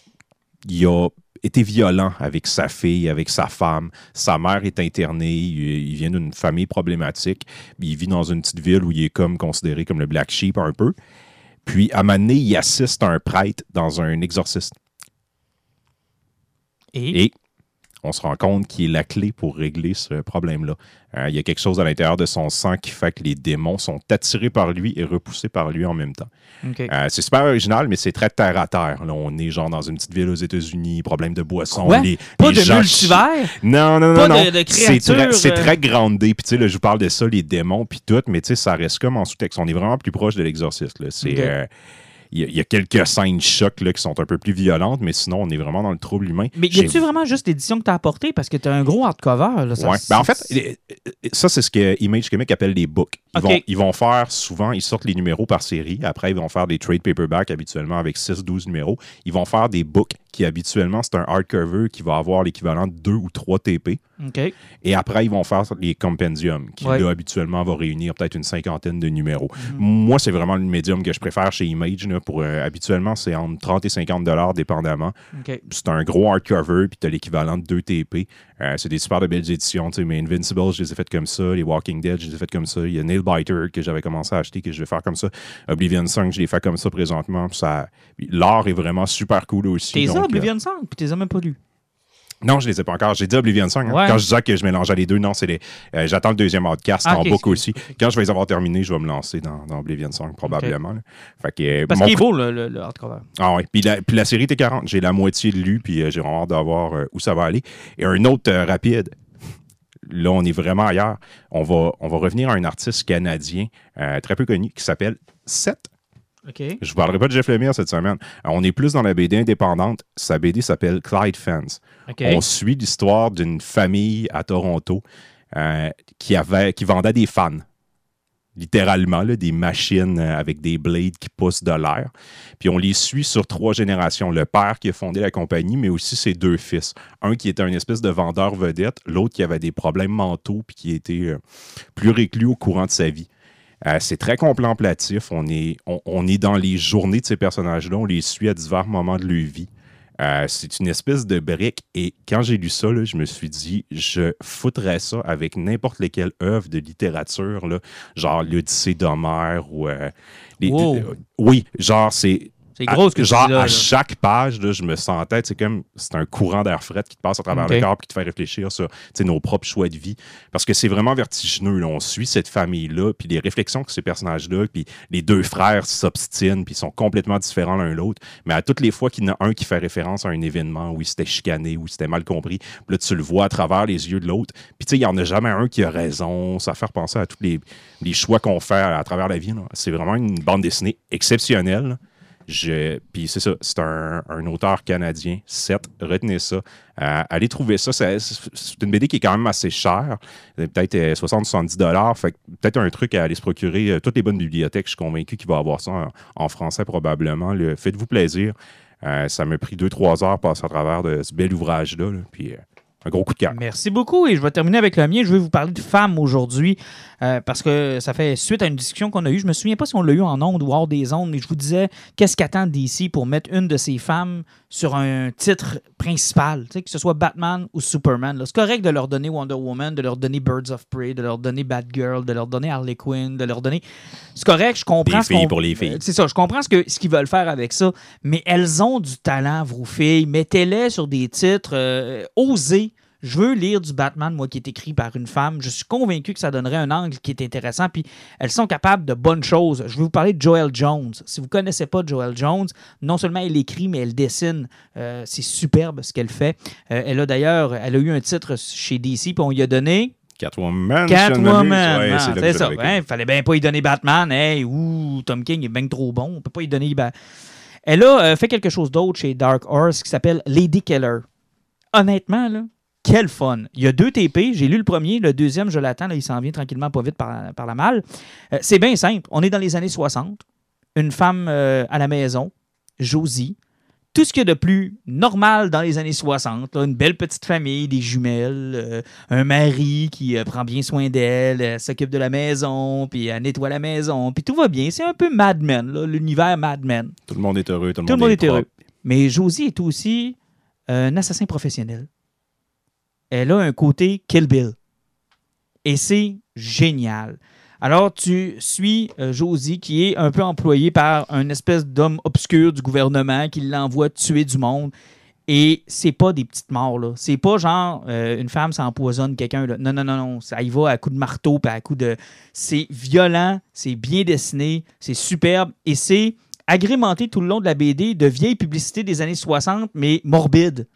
[SPEAKER 4] il a été violent avec sa fille, avec sa femme. Sa mère est internée. Il, il vient d'une famille problématique. Il vit dans une petite ville où il est comme considéré comme le black sheep un peu. Puis, à un moment donné, il assiste à un prêtre dans un exorcisme.
[SPEAKER 1] Et,
[SPEAKER 4] Et on se rend compte qu'il est la clé pour régler ce problème-là. Euh, il y a quelque chose à l'intérieur de son sang qui fait que les démons sont attirés par lui et repoussés par lui en même temps. Euh, c'est super original, mais c'est très terre à terre. Là, on est genre dans une petite ville aux États-Unis, problème de boisson.
[SPEAKER 1] Quoi?
[SPEAKER 4] Les,
[SPEAKER 1] Pas
[SPEAKER 4] les
[SPEAKER 1] de
[SPEAKER 4] gens
[SPEAKER 1] multivers?
[SPEAKER 4] non, non, non,
[SPEAKER 1] Pas
[SPEAKER 4] non.
[SPEAKER 1] de- de
[SPEAKER 4] c'est très, c'est
[SPEAKER 1] euh?
[SPEAKER 4] très groundé. Puis, tu sais, là, je vous parle de ça, les démons, puis tout, mais tu sais, ça reste comme en sous-texte. On est vraiment plus proche de l'exorciste. C'est. Euh, il y, a- il y a quelques scènes chocs là, qui sont un peu plus violentes, mais sinon, on est vraiment dans le trouble humain.
[SPEAKER 1] Mais y a-tu vraiment juste l'édition que t'as apportée? Parce que t'as un gros hardcover. Là, ça,
[SPEAKER 4] Ouais. Ben, en fait, les- ça, c'est ce que Image Comics appelle les books. Ils, vont, ils vont faire souvent, ils sortent les numéros par série. Après, ils vont faire des trade paperbacks habituellement avec 6-12 numéros. Ils vont faire des books qui, habituellement, c'est un hardcover qui va avoir l'équivalent de 2 ou 3 TP. Et après, ils vont faire les compendiums, qui,
[SPEAKER 1] Ouais.
[SPEAKER 4] là, habituellement, va réunir peut-être une cinquantaine de numéros.
[SPEAKER 1] Mhm.
[SPEAKER 4] Moi, c'est vraiment le médium que je préfère chez Image. là, pour, euh, habituellement, c'est entre 30 et 50 dollars, dépendamment. C'est un gros hardcover, puis tu as l'équivalent de 2 TP. Euh, c'est des super de belles éditions, tu sais, mais Invincible, je les ai faites comme ça. Les Walking Dead, je les ai faites comme ça. Il y a Nailbiter que j'avais commencé à acheter, que je vais faire comme ça. Oblivion 5, je les fais comme ça présentement. Ça... L'art est vraiment super cool aussi.
[SPEAKER 1] Ça,
[SPEAKER 4] euh,
[SPEAKER 1] Oblivion Song, puis t'es même pas lu.
[SPEAKER 4] non, je les ai pas encore. J'ai dit Oblivion 5. hein.
[SPEAKER 1] Ouais.
[SPEAKER 4] Quand je disais que je mélangeais les deux, non, c'est les. euh, J'attends le deuxième podcast
[SPEAKER 1] Ah,
[SPEAKER 4] en
[SPEAKER 1] ok,
[SPEAKER 4] book
[SPEAKER 1] excuse.
[SPEAKER 4] aussi. Quand je vais les avoir terminés, je vais me lancer dans, dans Oblivion 5, probablement. là. Fait que, euh,
[SPEAKER 1] Parce
[SPEAKER 4] mon
[SPEAKER 1] qu'il est beau, le, le, le hardcover.
[SPEAKER 4] Ah. Puis la, puis la série était 40. J'ai la moitié de lu, puis euh, j'ai vraiment hâte de voir euh, où ça va aller. Et un autre rapide. Là, on est vraiment ailleurs. On va, on va revenir à un artiste canadien très peu connu qui s'appelle Seth. Je vous parlerai pas de Jeff Lemire cette semaine. Euh, On est plus dans la BD indépendante. Sa BD s'appelle Clyde Fans. On suit l'histoire d'une famille à Toronto euh, qui, avait, qui vendait des fans. Littéralement, là, des machines euh, avec des blades qui poussent de l'air. Puis on les suit sur trois générations. Le père qui a fondé la compagnie, mais aussi ses deux fils. Un qui était un espèce de vendeur vedette, l'autre qui avait des problèmes mentaux puis qui était euh, plus réclus au courant de sa vie. Euh, c'est très contemplatif. On est, on, on est dans les journées de ces personnages-là. On les suit à divers moments de leur vie. Euh, c'est une espèce de brique. Et quand j'ai lu ça, là, je me suis dit, je foutrais ça avec n'importe lesquelle œuvre de littérature, là, genre l'Odyssée d'Homère ou. euh, les-
[SPEAKER 1] Wow.
[SPEAKER 4] euh, oui, genre, c'est.
[SPEAKER 1] C'est gros ce que
[SPEAKER 4] à, Genre,
[SPEAKER 1] dis là,
[SPEAKER 4] à
[SPEAKER 1] là.
[SPEAKER 4] chaque page, là, je me sentais, c'est comme, c'est un courant d'air frais qui te passe à travers le corps et qui te fait réfléchir sur nos propres choix de vie. Parce que c'est vraiment vertigineux. là. On suit cette famille-là, puis les réflexions que ces personnages-là, puis les deux frères s'obstinent, puis ils sont complètement différents l'un l'autre. Mais à toutes les fois qu'il y en a un qui fait référence à un événement où il s'était chicané, où il s'était mal compris, là, tu le vois à travers les yeux de l'autre. Puis tu sais, il n'y en a jamais un qui a raison. Ça fait penser à tous les, les choix qu'on fait à, travers la vie. là. C'est vraiment une bande dessinée exceptionnelle. Je, puis c'est ça, c'est un, un auteur canadien, Seth, retenez ça. Euh, allez trouver ça, c'est une BD qui est quand même assez chère, Euh, peut-être euh, 60-70 dollars, fait peut-être un truc à aller se procurer. Euh, toutes les bonnes bibliothèques, je suis convaincu qu'il va avoir ça en, français probablement. Le- Faites-vous plaisir. Euh, ça m'a pris 2-3 heures passer à travers ce bel ouvrage-là, là, puis euh, un gros coup de cœur.
[SPEAKER 1] Merci beaucoup. Et je vais terminer avec le mien. Je vais vous parler de femmes aujourd'hui euh, parce que ça fait suite à une discussion qu'on a eue. Je me souviens pas si on l'a eu en ondes ou hors des ondes, mais je vous disais qu'est-ce qu'attend DC pour mettre une de ces femmes sur un titre principal, que ce soit Batman ou Superman. C'est correct de leur donner Wonder Woman, de leur donner Birds of Prey, de leur donner Batgirl, de leur donner Harley Quinn, de leur donner. C'est correct, je comprends.
[SPEAKER 4] Des
[SPEAKER 1] ce
[SPEAKER 4] filles pour les filles.
[SPEAKER 1] Euh, C'est ça, je comprends ce qu'ils veulent faire avec ça, mais elles ont du talent, vos filles. Mettez-les sur des titres, euh, osez. Je veux lire du Batman, moi, qui est écrit par une femme. Je suis convaincu que ça donnerait un angle qui est intéressant. Puis elles sont capables de bonnes choses. Je vais vous parler de Joelle Jones. Si vous ne connaissez pas Joelle Jones, non seulement elle écrit, mais elle dessine. Euh, c'est superbe ce qu'elle fait. Euh, elle a d'ailleurs, elle a eu un titre chez DC, puis on lui a donné
[SPEAKER 4] Catwoman.
[SPEAKER 1] Catwoman.
[SPEAKER 4] Ouais, c'est
[SPEAKER 1] ça. Il fallait bien pas y donner Batman. Hey, ouh, Tom King est bien trop bon. On peut pas y donner. Ba- Elle a euh, fait quelque chose d'autre chez Dark Horse qui s'appelle Lady Killer. Honnêtement, là, quel fun. Il y a deux TP. J'ai lu le premier. Le deuxième, je l'attends. Il s'en vient tranquillement, pas vite par, par la malle. Euh, c'est bien simple. On est dans les années 60. Une femme euh, à la maison, Josie. Tout ce qu'il y a de plus normal dans les années 60. là, une belle petite famille, des jumelles, euh, un mari qui prend bien soin d'elle, elle s'occupe de la maison, puis elle nettoie la maison, puis tout va bien. C'est un peu Mad Men, l'univers Mad Men.
[SPEAKER 4] Tout le monde est heureux, tout le
[SPEAKER 1] Tout
[SPEAKER 4] monde,
[SPEAKER 1] monde est heureux. Mais Josie est aussi un assassin professionnel. Elle a un côté Kill Bill. Et c'est génial. Alors, tu suis euh, Josie, qui est un peu employée par un espèce d'homme obscur du gouvernement qui l'envoie tuer du monde. Et c'est pas des petites morts, là. C'est pas genre euh, une femme s'empoisonne quelqu'un, là. Non, non, non, non. Ça y va à coup de marteau, puis à coup de. C'est violent, c'est bien dessiné, c'est superbe, et c'est agrémenté tout le long de la BD de vieilles publicités des années 60, mais morbides.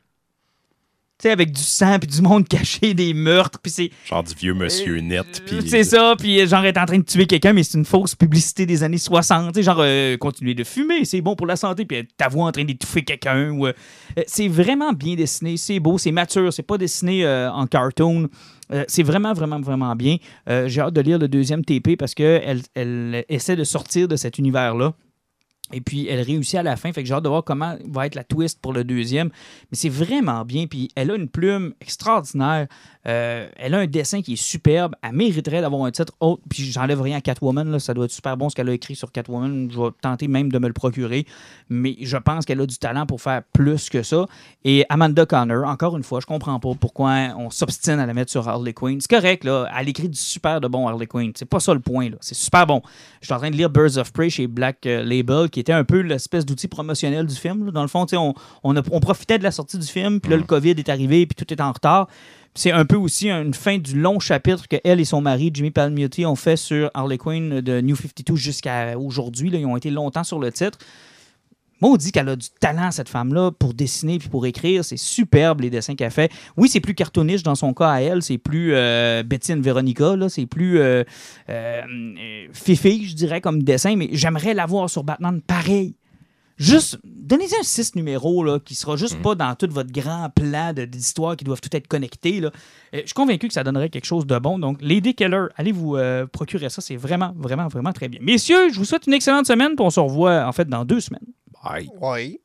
[SPEAKER 1] Tu sais, avec du sang, puis du monde caché, des meurtres, puis c'est.
[SPEAKER 4] Genre du vieux monsieur net. puis-
[SPEAKER 1] C'est ça, puis euh, genre être en train de tuer quelqu'un, mais c'est une fausse publicité des années 60. Tu sais, genre euh, continuer de fumer, c'est bon pour la santé, puis euh, ta voix en train d'étouffer quelqu'un. ou, euh, euh, c'est vraiment bien dessiné, c'est beau, c'est mature, c'est pas dessiné euh, en cartoon. Euh, c'est vraiment, vraiment, vraiment bien. Euh, J'ai hâte de lire le deuxième TP parce qu'elle elle essaie de sortir de cet univers-là. Et puis, elle réussit à la fin. Fait que j'ai hâte de voir comment va être la twist pour le deuxième. Mais c'est vraiment bien. Puis, elle a une plume extraordinaire. Euh, elle a un dessin qui est superbe. Elle mériterait d'avoir un titre autre. Puis, j'enlève rien à Catwoman. Là. Ça doit être super bon ce qu'elle a écrit sur Catwoman. Je vais tenter même de me le procurer. Mais je pense qu'elle a du talent pour faire plus que ça. Et Amanda Connor, encore une fois, je comprends pas pourquoi on s'obstine à la mettre sur Harley Quinn. C'est correct, là. Elle écrit du super de bon Harley Quinn. C'est pas ça le point, là. C'est super bon. Je suis en train de lire Birds of Prey chez Black euh, Label, qui était un peu l'espèce d'outil promotionnel du film. là. Dans le fond, on, on, a- on profitait de la sortie du film, puis là, le COVID est arrivé, puis tout est en retard. C'est un peu aussi une fin du long chapitre que elle et son mari, Jimmy Palmiotti, ont fait sur Harley Quinn de New 52 jusqu'à aujourd'hui. Ils ont été longtemps sur le titre. Moi, on dit qu'elle a du talent, cette femme-là, pour dessiner puis pour écrire. C'est superbe, les dessins qu'elle fait. Oui, c'est plus cartoonish dans son cas à elle. C'est plus euh, Betty and Veronica. C'est plus euh, euh, fifi, je dirais, comme dessin. Mais j'aimerais l'avoir sur Batman pareil. Juste, donnez-y un 6 numéros là, qui sera juste pas dans tout votre grand plan de- d'histoire qui doivent tout être connectés. Là. Euh, Je suis convaincu que ça donnerait quelque chose de bon. Donc, Lady Keller, allez vous euh, procurer ça. C'est vraiment, vraiment, vraiment très bien. Messieurs, je vous souhaite une excellente semaine. Puis on se revoit en fait dans deux semaines.
[SPEAKER 4] Bye.
[SPEAKER 3] Oui.